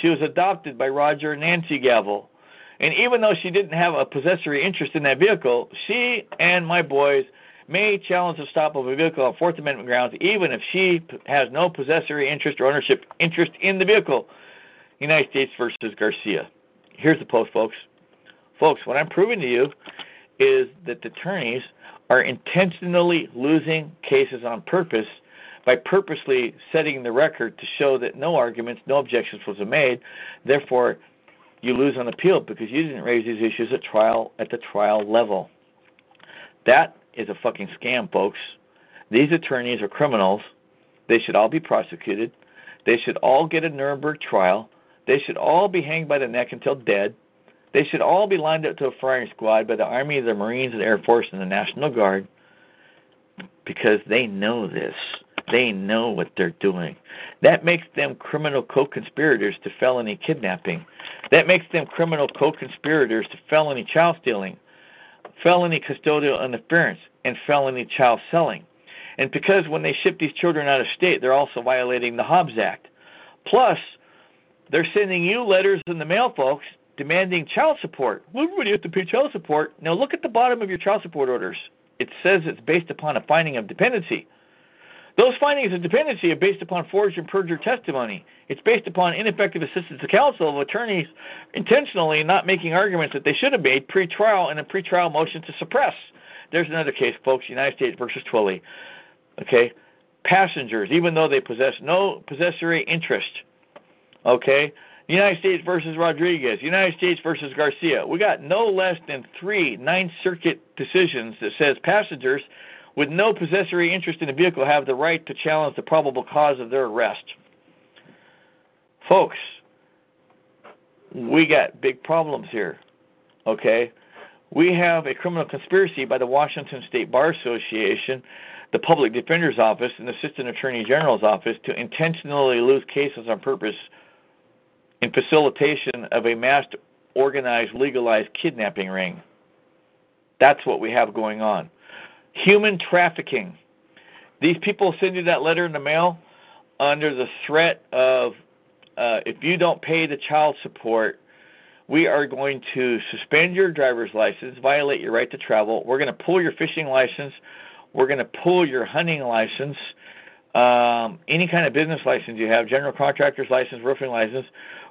She was adopted by Roger and Nancy Gavel. And even though she didn't have a possessory interest in that vehicle, she and my boys may challenge the stop of a vehicle on Fourth Amendment grounds, even if she has no possessory interest or ownership interest in the vehicle. United States versus Garcia. Here's the post, folks. Folks, what I'm proving to you is that the attorneys are intentionally losing cases on purpose by purposely setting the record to show that no arguments, no objections was made. Therefore, you lose on appeal because you didn't raise these issues at trial at the trial level. That is a fucking scam, folks. These attorneys are criminals. They should all be prosecuted. They should all get a Nuremberg trial. They should all be hanged by the neck until dead. They should all be lined up to a firing squad by the Army, the Marines, the Air Force, and the National Guard because they know this. They know what they're doing. That makes them criminal co conspirators to felony kidnapping. That makes them criminal co conspirators to felony child stealing, felony custodial interference, and felony child selling. And because when they ship these children out of state, they're also violating the Hobbs Act. Plus, they're sending you letters in the mail, folks, demanding child support. Well, everybody has to pay child support. Now, look at the bottom of your child support orders. It says it's based upon a finding of dependency. Those findings of dependency are based upon forged and perjured testimony. It's based upon ineffective assistance to counsel of attorneys intentionally not making arguments that they should have made pre-trial and a pre-trial motion to suppress. There's another case, folks, United States versus Twilley. Okay? Passengers, even though they possess no possessory interest. Okay? United States versus Rodriguez, United States versus Garcia. We got no less than three Ninth Circuit decisions that says passengers with no possessory interest in a vehicle have the right to challenge the probable cause of their arrest. Folks, we got big problems here. Okay? We have a criminal conspiracy by the Washington State Bar Association, the Public Defender's Office, and the Assistant Attorney General's Office to intentionally lose cases on purpose in facilitation of a mass organized, legalized kidnapping ring. That's what we have going on. Human trafficking. These people send you that letter in the mail under the threat of uh, if you don't pay the child support, we are going to suspend your driver's license, violate your right to travel. We're going to pull your fishing license. We're going to pull your hunting license, um, any kind of business license you have, general contractor's license, roofing license.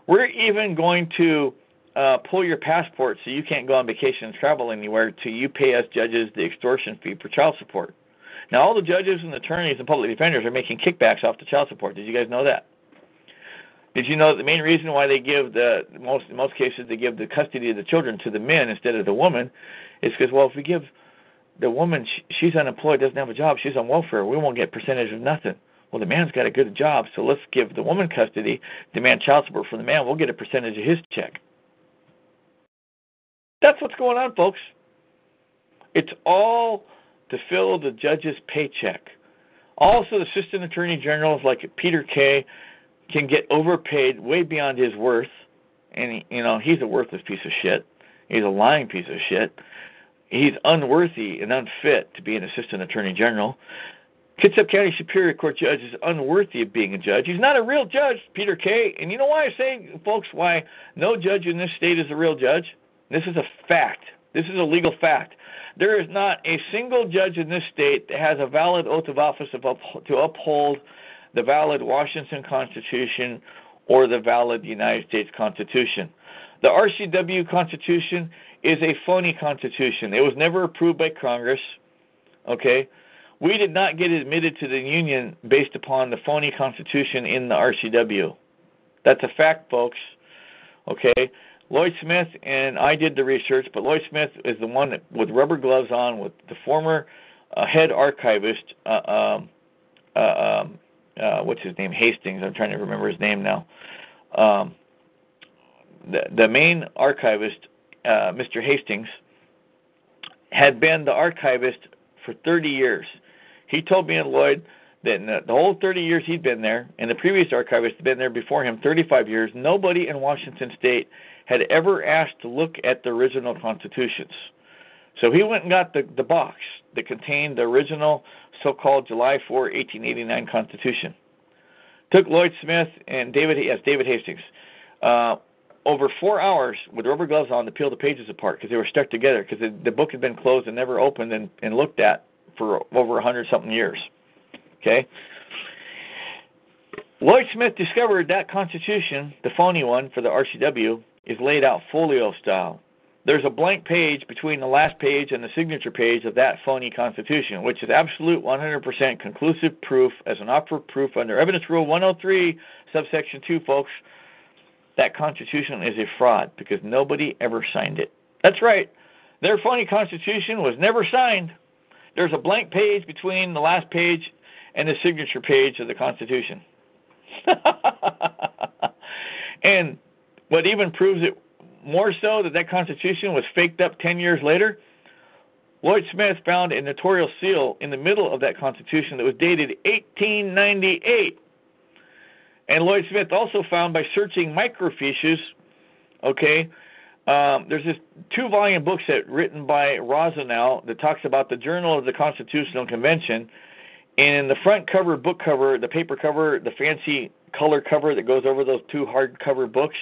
We're even going to uh, pull your passport so you can't go on vacation and travel anywhere till you pay us judges the extortion fee for child support. Now, all the judges and attorneys and public defenders are making kickbacks off the child support. Did you guys know that? Did you know that the main reason why they give the most in most cases they give the custody of the children to the men instead of the woman is because well if we give the woman she's unemployed doesn't have a job she's on welfare we won't get percentage of nothing well the man's got a good job so let's give the woman custody demand child support from the man we'll get a percentage of his check that's what's going on folks it's all to fill the judge's paycheck also the assistant attorney generals like peter kay can get overpaid way beyond his worth, and you know he's a worthless piece of shit. He's a lying piece of shit. He's unworthy and unfit to be an assistant attorney general. Kitsap County Superior Court judge is unworthy of being a judge. He's not a real judge, Peter Kay. And you know why I say, folks, why no judge in this state is a real judge? This is a fact. This is a legal fact. There is not a single judge in this state that has a valid oath of office of up, to uphold the valid Washington Constitution or the valid United States Constitution. The RCW Constitution is a phony constitution. It was never approved by Congress. Okay? We did not get admitted to the Union based upon the phony constitution in the RCW. That's a fact, folks. Okay? Lloyd Smith and I did the research, but Lloyd Smith is the one with rubber gloves on, with the former uh, head archivist, uh, um, uh, um, uh, what's his name Hastings. I'm trying to remember his name now. Um, the the main archivist, uh, Mr. Hastings, had been the archivist for 30 years. He told me and Lloyd that in the, whole 30 years he'd been there, and the previous archivist had been there before him 35 years, nobody in Washington State had ever asked to look at the original constitutions. So he went and got the, the box that contained the original so-called July 4, 1889 Constitution. Took Lloyd Smith and David, yes, David Hastings, uh, over four hours with rubber gloves on to peel the pages apart because they were stuck together because the, the book had been closed and never opened and, and looked at for over a hundred something years. Okay. Lloyd Smith discovered that Constitution, the phony one for the RCW, is laid out folio style. There's a blank page between the last page and the signature page of that phony Constitution, which is absolute 100% conclusive proof as an offer of proof under Evidence Rule 103, subsection 2, folks. That Constitution is a fraud because nobody ever signed it. That's right. Their phony Constitution was never signed. There's a blank page between the last page and the signature page of the Constitution. and what even proves it more so that that Constitution was faked up 10 years later, Lloyd Smith found a notarial seal in the middle of that Constitution that was dated 1898. And Lloyd Smith also found by searching microfiches, okay, um, there's this two volume book set written by Rosenow that talks about the Journal of the Constitutional Convention. And in the front cover, book cover, the paper cover, the fancy color cover that goes over those two hardcover books,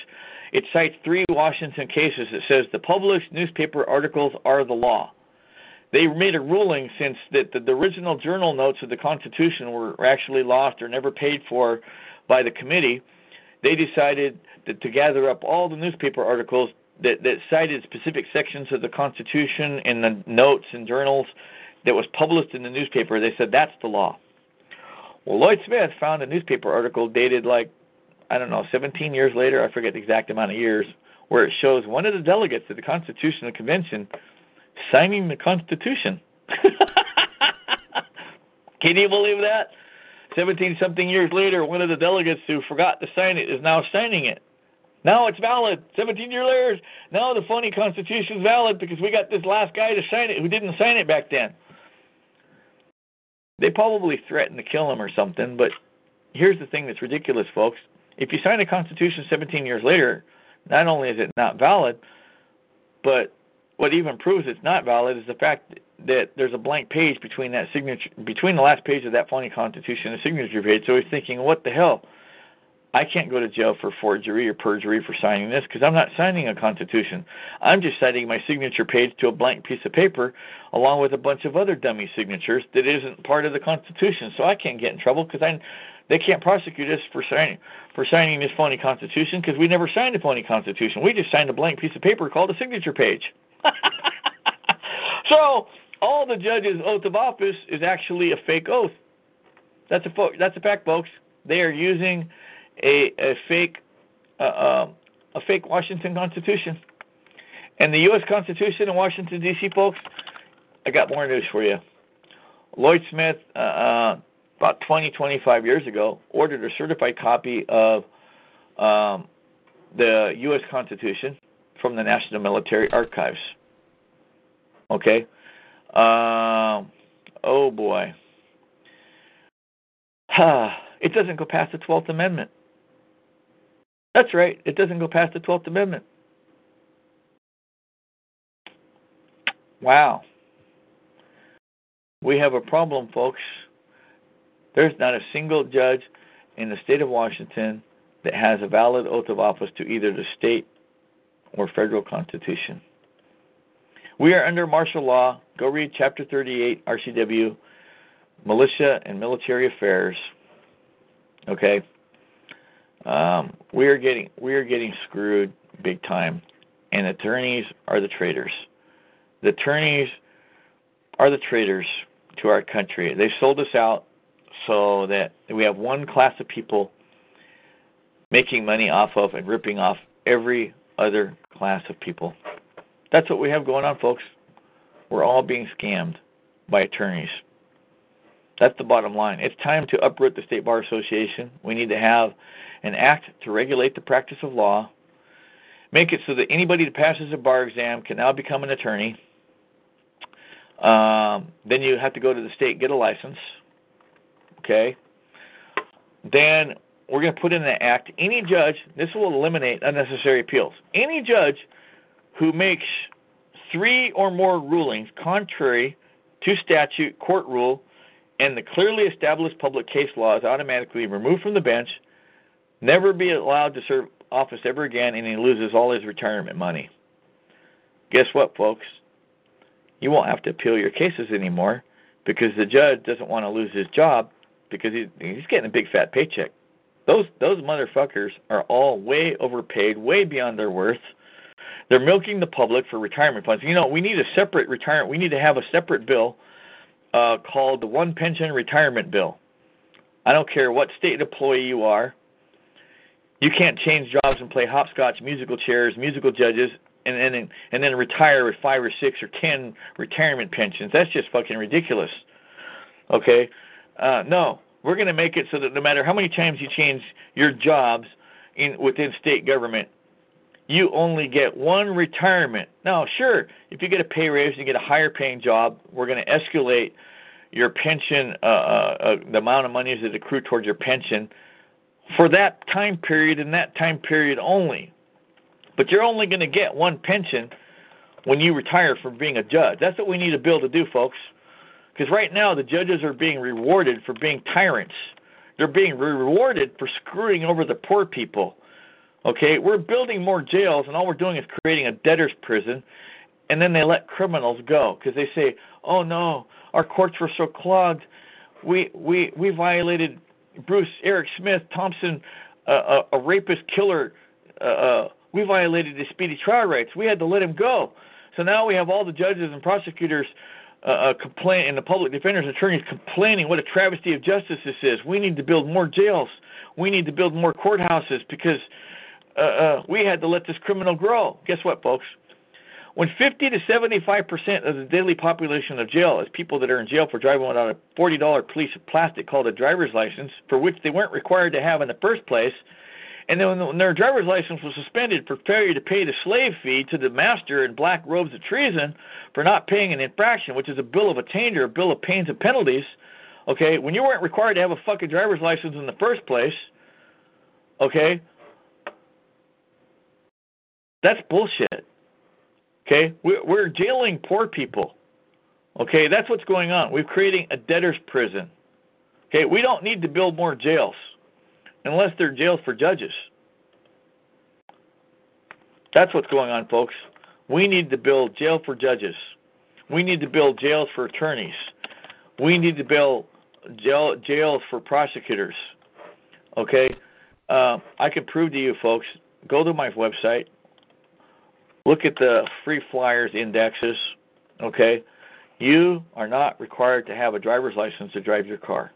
it cites three Washington cases that says the published newspaper articles are the law. They made a ruling since that the, original journal notes of the Constitution were actually lost or never paid for by the committee. They decided that to gather up all the newspaper articles that, that cited specific sections of the Constitution in the notes and journals that was published in the newspaper. They said that's the law. Well, Lloyd Smith found a newspaper article dated like, I don't know, 17 years later, I forget the exact amount of years, where it shows one of the delegates at the Constitutional Convention signing the Constitution. Can you believe that? 17 something years later, one of the delegates who forgot to sign it is now signing it. Now it's valid. 17 years later, now the phony Constitution is valid because we got this last guy to sign it who didn't sign it back then. They probably threatened to kill him or something, but here's the thing that's ridiculous, folks. If you sign a Constitution 17 years later, not only is it not valid, but what even proves it's not valid is the fact that there's a blank page between that signature between the last page of that phony constitution and the signature page. So he's thinking, what the hell? I can't go to jail for forgery or perjury for signing this because I'm not signing a constitution. I'm just signing my signature page to a blank piece of paper along with a bunch of other dummy signatures that isn't part of the constitution. So I can't get in trouble because I they can't prosecute us for signing for signing this phony constitution because we never signed a phony constitution. We just signed a blank piece of paper called a signature page. so all the judges' oath of office is actually a fake oath. That's a fo- that's a fact, folks. They are using a, a fake uh, uh, a fake Washington Constitution. And the U.S. Constitution in Washington D.C., folks. I got more news for you. Lloyd Smith, uh, uh, about 20, 25 years ago, ordered a certified copy of um, the U.S. Constitution from the National Military Archives. Okay. Um, oh boy. it doesn't go past the 12th Amendment. That's right. It doesn't go past the 12th Amendment. Wow. We have a problem, folks. There's not a single judge in the state of Washington that has a valid oath of office to either the state or federal constitution. We are under martial law. Go read Chapter 38, RCW, Militia and Military Affairs. Okay. Um, we are getting we are getting screwed big time, and attorneys are the traitors. The attorneys are the traitors to our country. They sold us out so that we have one class of people making money off of and ripping off every other class of people. That's what we have going on, folks. We're all being scammed by attorneys. That's the bottom line. It's time to uproot the State Bar Association. We need to have an act to regulate the practice of law, make it so that anybody that passes a bar exam can now become an attorney. Um, then you have to go to the state get a license. Okay. Then we're going to put in an act. Any judge, this will eliminate unnecessary appeals. Any judge who makes three or more rulings contrary to statute, court rule, and the clearly established public case law is automatically removed from the bench never be allowed to serve office ever again, and he loses all his retirement money. Guess what, folks? You won't have to appeal your cases anymore because the judge doesn't want to lose his job because he, he's getting a big fat paycheck. Those those motherfuckers are all way overpaid, way beyond their worth. They're milking the public for retirement funds. You know, we need a separate retirement. We need to have a separate bill uh, called the One Pension Retirement Bill. I don't care what state employee you are. You can't change jobs and play hopscotch, musical chairs, musical judges, and then and then retire with five or six or ten retirement pensions. That's just fucking ridiculous. Okay, uh, no, we're going to make it so that no matter how many times you change your jobs in within state government, you only get one retirement. Now, sure, if you get a pay raise and you get a higher paying job, we're going to escalate your pension, uh, uh, uh, the amount of money that accrue towards your pension for that time period and that time period only. But you're only going to get one pension when you retire from being a judge. That's what we need a bill to do, folks. Because right now the judges are being rewarded for being tyrants. They're being rewarded for screwing over the poor people. Okay, we're building more jails, and all we're doing is creating a debtor's prison, and then they let criminals go because they say, "Oh no, our courts were so clogged. We we we violated Bruce Eric Smith Thompson, uh, a, a rapist killer. Uh, uh, we violated his speedy trial rights. We had to let him go. So now we have all the judges and prosecutors uh, uh, complain, and the public defenders, attorneys complaining what a travesty of justice this is. We need to build more jails. We need to build more courthouses because uh, uh, we had to let this criminal grow. Guess what, folks? When 50 to 75 percent of the daily population of jail is people that are in jail for driving without a $40 piece of plastic called a driver's license, for which they weren't required to have in the first place, and then when their driver's license was suspended for failure to pay the slave fee to the master in black robes of treason for not paying an infraction, which is a bill of attainder, a bill of pains and penalties, okay, when you weren't required to have a fucking driver's license in the first place, okay, that's bullshit. Okay, we're, jailing poor people. Okay, that's what's going on. We're creating a debtor's prison. Okay, we don't need to build more jails unless they're jails for judges. That's what's going on, folks. We need to build jail for judges. We need to build jails for attorneys. We need to build jail, jails for prosecutors. Okay? Uh, I can prove to you, folks. Go to my website. Look at the free flyers indexes. Okay? You are not required to have a driver's license to drive your car.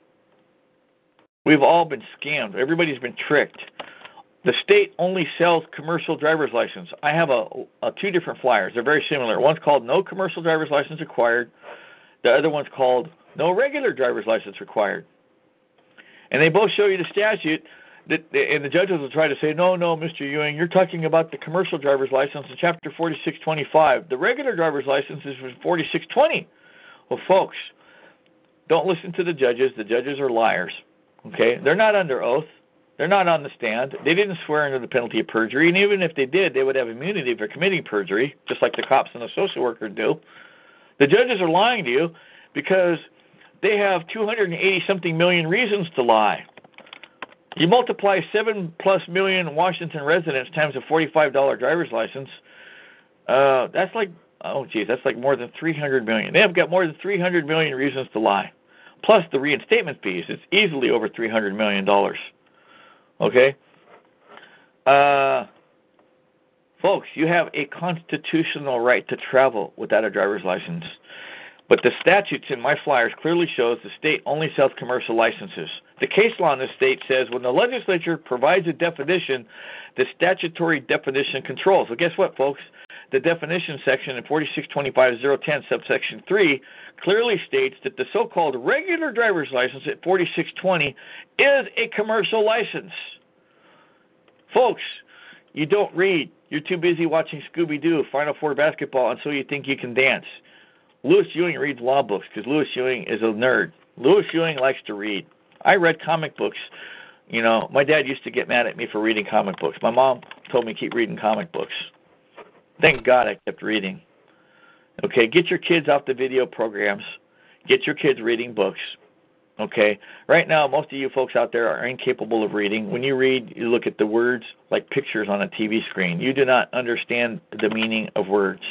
We've all been scammed. Everybody's been tricked. The state only sells commercial driver's license. I have a, a two different flyers. They're very similar. One's called no commercial driver's license required. The other one's called no regular driver's license required. And they both show you the statute and the judges will try to say, no, no, Mr. Ewing, you're talking about the commercial driver's license in Chapter 4625. The regular driver's license is 4620. Well, folks, don't listen to the judges. The judges are liars. Okay, they're not under oath. They're not on the stand. They didn't swear under the penalty of perjury, and even if they did, they would have immunity for committing perjury, just like the cops and the social worker do. The judges are lying to you because they have 280 something million reasons to lie. You multiply seven plus million Washington residents times a $45 driver's license. Uh, that's like oh geez, that's like more than 300 million. They have got more than 300 million reasons to lie plus the reinstatement fees. It's easily over three hundred million dollars. Okay, uh, folks, you have a constitutional right to travel without a driver's license. But the statutes in my flyers clearly shows the state only sells commercial licenses. The case law in the state says when the legislature provides a definition, the statutory definition controls. Well, guess what, folks? The definition section in 4625010 subsection 3 clearly states that the so-called regular driver's license at 4620 is a commercial license. Folks, you don't read. You're too busy watching Scooby Doo, Final Four basketball, and so you think you can dance. Lewis Ewing reads law books because Lewis Ewing is a nerd. Lewis Ewing likes to read. I read comic books. You know, my dad used to get mad at me for reading comic books. My mom told me keep reading comic books. Thank God I kept reading. Okay, get your kids off the video programs. Get your kids reading books. Okay, right now most of you folks out there are incapable of reading. When you read, you look at the words like pictures on a TV screen. You do not understand the meaning of words.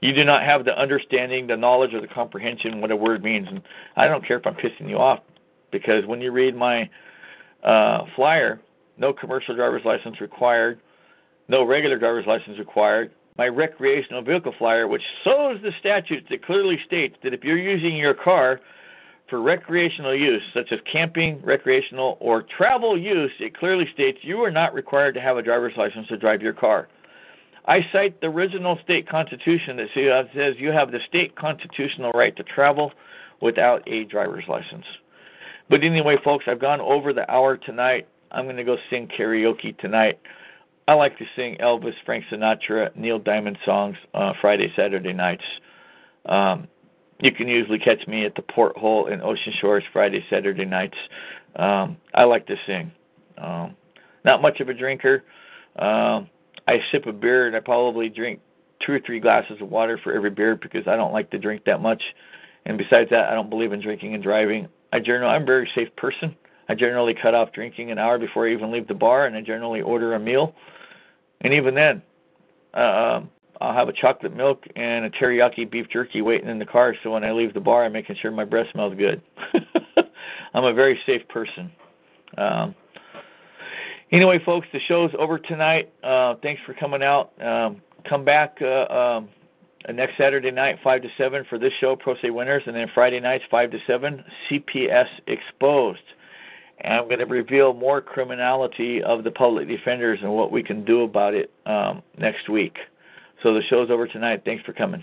You do not have the understanding, the knowledge, or the comprehension what a word means. And I don't care if I'm pissing you off, because when you read my uh, flyer, no commercial driver's license required, no regular driver's license required. My recreational vehicle flyer, which shows the statute that clearly states that if you're using your car for recreational use, such as camping, recreational, or travel use, it clearly states you are not required to have a driver's license to drive your car. I cite the original state constitution that says you have the state constitutional right to travel without a driver's license. But anyway, folks, I've gone over the hour tonight. I'm going to go sing karaoke tonight. I like to sing Elvis, Frank Sinatra, Neil Diamond songs uh, Friday, Saturday nights. Um, you can usually catch me at the Porthole in Ocean Shores Friday, Saturday nights. Um, I like to sing. Um, not much of a drinker. Um, I sip a beer and I probably drink two or three glasses of water for every beer because I don't like to drink that much. And besides that, I don't believe in drinking and driving. I generally, I'm a very safe person. I generally cut off drinking an hour before I even leave the bar, and I generally order a meal. And even then, uh, I'll have a chocolate milk and a teriyaki beef jerky waiting in the car. So when I leave the bar, I'm making sure my breath smells good. I'm a very safe person. Um, anyway, folks, the show's over tonight. Uh, thanks for coming out. Um, come back uh, um, next Saturday night, five to seven, for this show, Pro Se Winners, and then Friday nights, five to seven, CPS Exposed and I'm going to reveal more criminality of the public defenders and what we can do about it um, next week. So the show's over tonight. Thanks for coming.